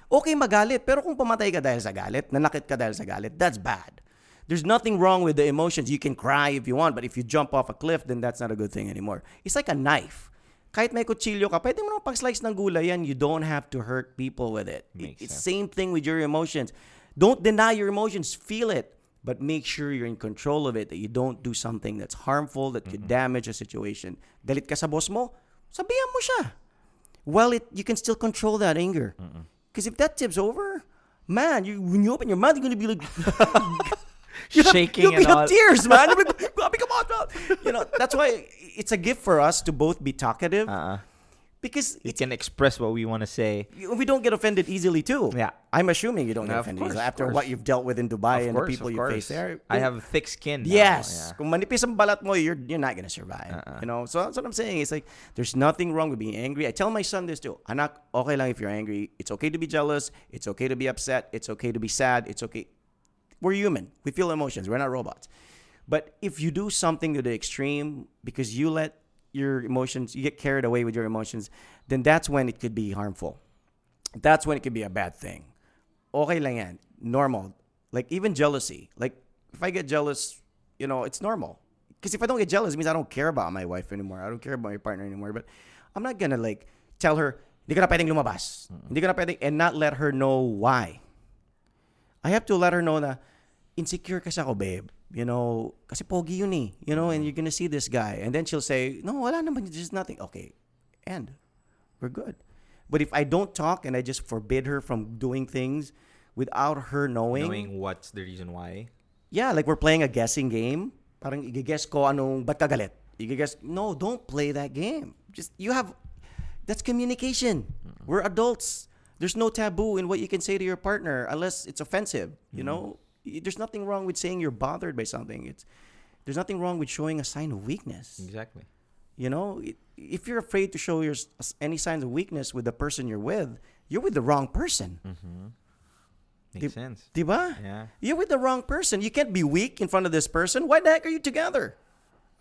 Okay magalit, pero kung pumatay ka dahil sa galit, nanakit ka dahil sa galit, that's bad. There's nothing wrong with the emotions. You can cry if you want, but if you jump off a cliff, then that's not a good thing anymore. It's like a knife. Kahit may kutsilyo ka, pwede mo naman pag-slice ng gulay yan. You don't have to hurt people with it. Makes it's sense. same thing with your emotions. Don't deny your emotions. Feel it. But make sure you're in control of it, that you don't do something that's harmful, that could damage a situation. Galit ka sa boss mo, sabihan mo siya. Well, it, you can still control that anger. Because if that tips over, man, you, when you open your mouth, you're going to be like... [laughs] you have- Shaking you'll be and have all. tears, man. You'll be [laughs] like, "Grabe ka, man." You know, that's why it's a gift for us to both be talkative. Uh-uh. Because We can express what we want to say. we don't get offended easily, too. Yeah. I'm assuming you don't get offended course, easily after course. what you've dealt with in Dubai of and course, the people you course. face there. I have a thick skin. now, Yes. yeah. Kung manipis ang balat mo, you're you're not gonna survive. Uh-uh. You know. So that's what I'm saying. It's like there's nothing wrong with being angry. I tell my son this too. Anak, okay lang if you're angry. It's okay to be jealous. It's okay to be upset. It's okay to be sad. It's okay. We're human. We feel emotions. We're not robots. But if you do something to the extreme because you let your emotions, you get carried away with your emotions, then that's when it could be harmful. That's when it could be a bad thing. Okay lang yan. Normal. Like even jealousy. Like if I get jealous, you know, it's normal. Because if I don't get jealous, it means I don't care about my wife anymore. I don't care about my partner anymore. But I'm not gonna like tell her, hindi ka na pwedeng lumabas. Hindi ka na pwedeng, and not let her know why. I have to let her know na insecure kasi ako, babe. You know, kasi pogi yun eh. You know, and you're gonna see this guy. And then she'll say, no, wala naman. There's nothing. Okay, and we're good. But if I don't talk and I just forbid her from doing things without her knowing, Knowing what's the reason why. yeah, like we're playing a guessing game. Parang i-guess ko anong ba't ka galit. I-guess, no, don't play that game. Just, you have, that's communication. We're adults. There's no taboo in what you can say to your partner unless it's offensive. You know, mm-hmm. there's nothing wrong with saying you're bothered by something. It's, there's nothing wrong with showing a sign of weakness. Exactly. You know, if you're afraid to show your any signs of weakness with the person you're with, you're with the wrong person. Mm-hmm. Makes Di- sense. Diba? Yeah. You're with the wrong person. You can't be weak in front of this person. Why the heck are you together?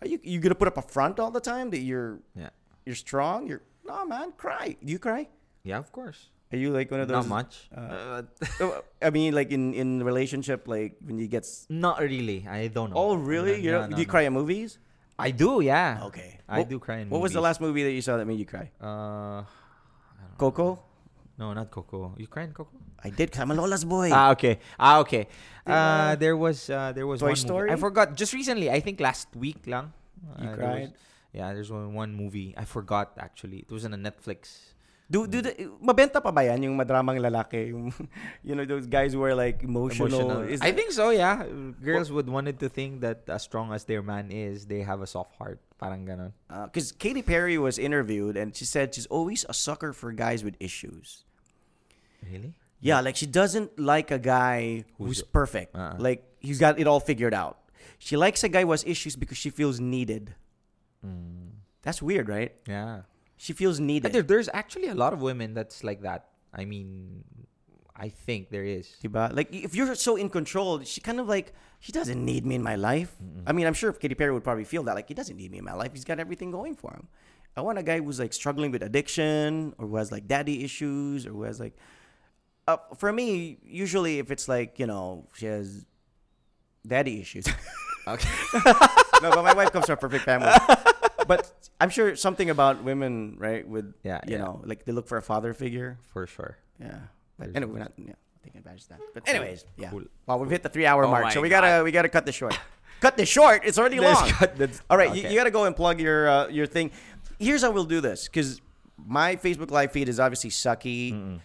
Are you you gonna put up a front all the time that you're Yeah. you're strong? You're no man, cry. Do you cry? Yeah, of course. Are you like one of those? Not much. Uh, Uh, [laughs] I mean, like in in relationship, like when you get. s- not really. I don't know. Oh really? No, You know, no, do you no. cry at movies? I do. Yeah. Okay. I What- do cry in What was the last movie that you saw that made you cry? Uh, Coco. no, not Coco. You cry in Coco? I did. Cause I'm a Lola's boy. Ah, okay. Ah, okay. Diba? Uh, there was uh, there was Toy one movie- Story? I forgot. Just recently, I think last week lang. You uh, there was- cried? yeah, there's one, one movie. I forgot actually. It was on a Netflix. Do do the, mabenta pa ba yan yung madramang lalaki yung [laughs] you know those guys who are like emotional. Is I think so. Yeah, girls would wanted to think that as strong as their man is, they have a soft heart. Parang ganon. because Uh, Katy Perry was interviewed and she said she's always a sucker for guys with issues. Really? Yeah, like she doesn't like a guy who's, perfect. Uh-uh. Like he's got it all figured out. She likes a guy who has issues because she feels needed. That's weird, right? Yeah. She feels needed. there, there's actually a lot of women that's like that. I mean, I think there is. Diba? Like if you're so in control, she kind of like he doesn't need me in my life. I mean, I'm sure Katy Perry would probably feel that like he doesn't need me in my life. He's got everything going for him. I want a guy who's like struggling with addiction or who has like daddy issues or who has like uh, for me, usually if it's like, you know, she has daddy issues. [laughs] Okay. [laughs] no, but my wife comes from a perfect family. But I'm sure something about women, right? With Yeah, you yeah. know, like they look for a father figure. For sure. Yeah. But There's anyway, we're not yeah, taking advantage of that. But anyways, yeah. Cool. Well, we've hit the three hour Oh mark, so we gotta we gotta cut this short. cut this short. It's already Let's long. [laughs] cut All right, you, okay. you gotta go and plug your uh, your thing. Here's how we'll do this because my Facebook live feed is obviously sucky.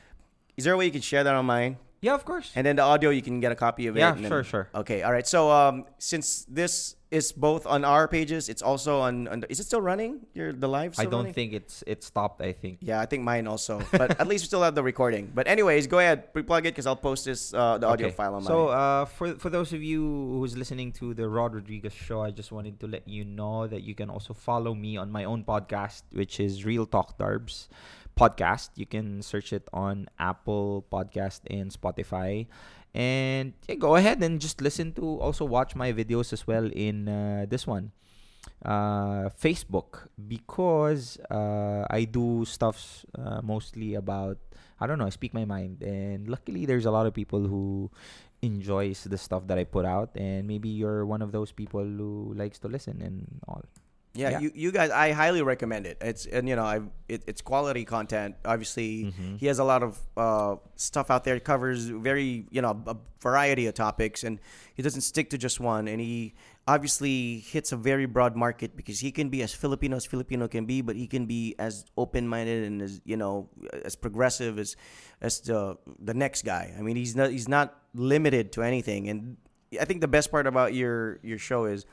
Is there a way you can share that on mine? Yeah, of course. And then the audio, you can get a copy of it. Yeah, and then- sure, sure. Okay, all right. So um, since this is both on our pages, it's also on. on the, is it still running? Your the live? I don't running? think it's it stopped. I think. Yeah, I think mine also. But at least we still have the recording. But anyways, go ahead, pre-plug it because I'll post this uh, the audio Okay. file on my So, uh, for for those of you who's listening to the Rod Rodriguez show, I just wanted to let you know that you can also follow me on my own podcast, which is Real Talk Darbs podcast. You can search it on Apple Podcast and Spotify. And yeah, go ahead and just listen to also watch my videos as well in uh, this one uh, Facebook because uh, I do stuff uh, mostly about I don't know I speak my mind and luckily there's a lot of people who enjoys the stuff that I put out and maybe you're one of those people who likes to listen and all. Yeah, yeah. You, you guys, I highly recommend it. It's and you know, I it, it's quality content. Obviously, Mm-hmm. he has a lot of uh, stuff out there. It covers very you know a variety of topics, and he doesn't stick to just one. And he obviously hits a very broad market because he can be as Filipino as Filipino can be, but he can be as open minded and as you know as progressive as as the the next guy. I mean, he's not he's not limited to anything. And I think the best part about your your show is.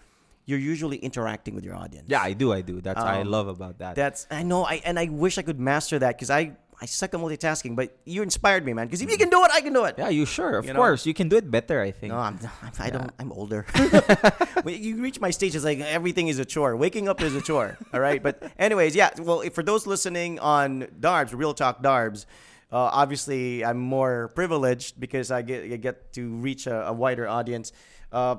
You're usually interacting with your audience. Yeah, I do. I do. That's what I Um, love about that. That's I know I and I wish I could master that because I I suck at multitasking. But you inspired me, man. Because if you can do it, I can do it. yeah, you sure? Of You know? course, you can do it better. I think. No, I'm, I'm I don't. I'm older. [laughs] [laughs] when you reach my stage, it's like everything is a chore. Waking up is a chore. [laughs] All right. But anyways, yeah. Well, for those listening on Darbs, Real Talk Darbs, uh, obviously I'm more privileged because I get I get to reach a, a wider audience. Uh,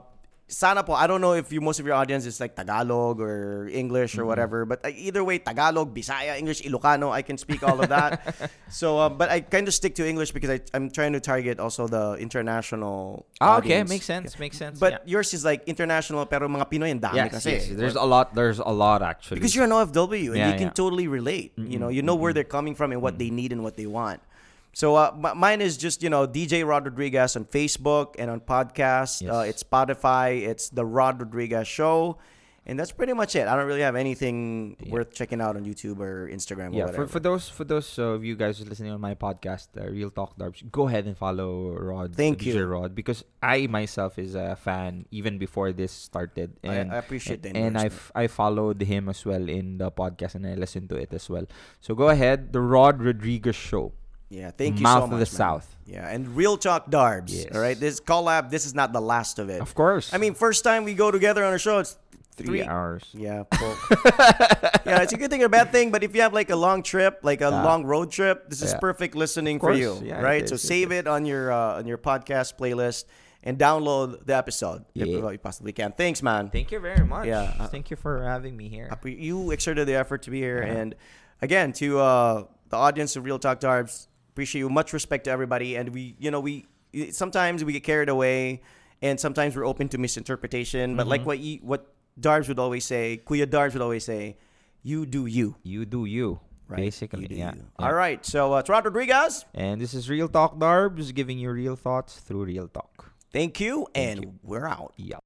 sana po, I don't know if you most of your audience is like Tagalog or English Mm-hmm. or whatever, but uh, either way, Tagalog, Bisaya, English, Ilocano, I can speak all of that. [laughs] so, uh, but I kind of stick to English because I, I'm trying to target also the international. Ah, okay, audience. makes sense. Makes sense. But yeah. yours is like international, pero mga Pinoy ang dami yes, kasi. yes, there's a lot. There's a lot actually. because you're an OFW and Yeah, you can yeah. totally relate. You know, you know where they're coming from and what they need and what they want. So uh, m- mine is just you know DJ Rod Rodriguez on Facebook and on podcast. Uh, it's Spotify. It's the Rod Rodriguez Show, and that's pretty much it. I don't really have anything worth checking out on YouTube or Instagram yeah, or for, for those for those of you guys listening on my podcast, uh, Real Talk Darbs, go ahead and follow Rod. Thank DJ you. Rod, because I myself is a fan even before this started, I- and I appreciate the and I endorsement. I followed him as well in the podcast, and I listened to it as well. So go ahead, the Rod Rodriguez Show. Yeah, thank you Mouth so of much. the man. South. Yeah, and Real Talk Darbs. Yes. All right, this collab. This is not the last of it. Of course. I mean, first time we go together on a show, it's three, hours. Yeah. [laughs] Yeah, it's a good thing or a bad thing, but if you have like a long trip, like a Yeah. long road trip, this is Yeah. perfect listening for you, Yeah, right? So save it on your uh, on your podcast playlist and download the episode if you possibly can. Thanks, man. Thank you very much. Yeah, uh, Thank you for having me here. You exerted the effort to be here, Yeah. and again to uh, the audience of Real Talk Darbs, appreciate you. Much respect to everybody, and we, you know, we sometimes we get carried away, and sometimes we're open to misinterpretation. But Mm-hmm. like what you, what Darbs would always say, Kuya Darbs would always say, "You do you." You do you. Right? Basically, You do yeah. you. yeah. All right. So uh, it's Rod Rodriguez. And this is Real Talk Darbs giving you real thoughts through real talk. Thank you, and we're out. Yeah.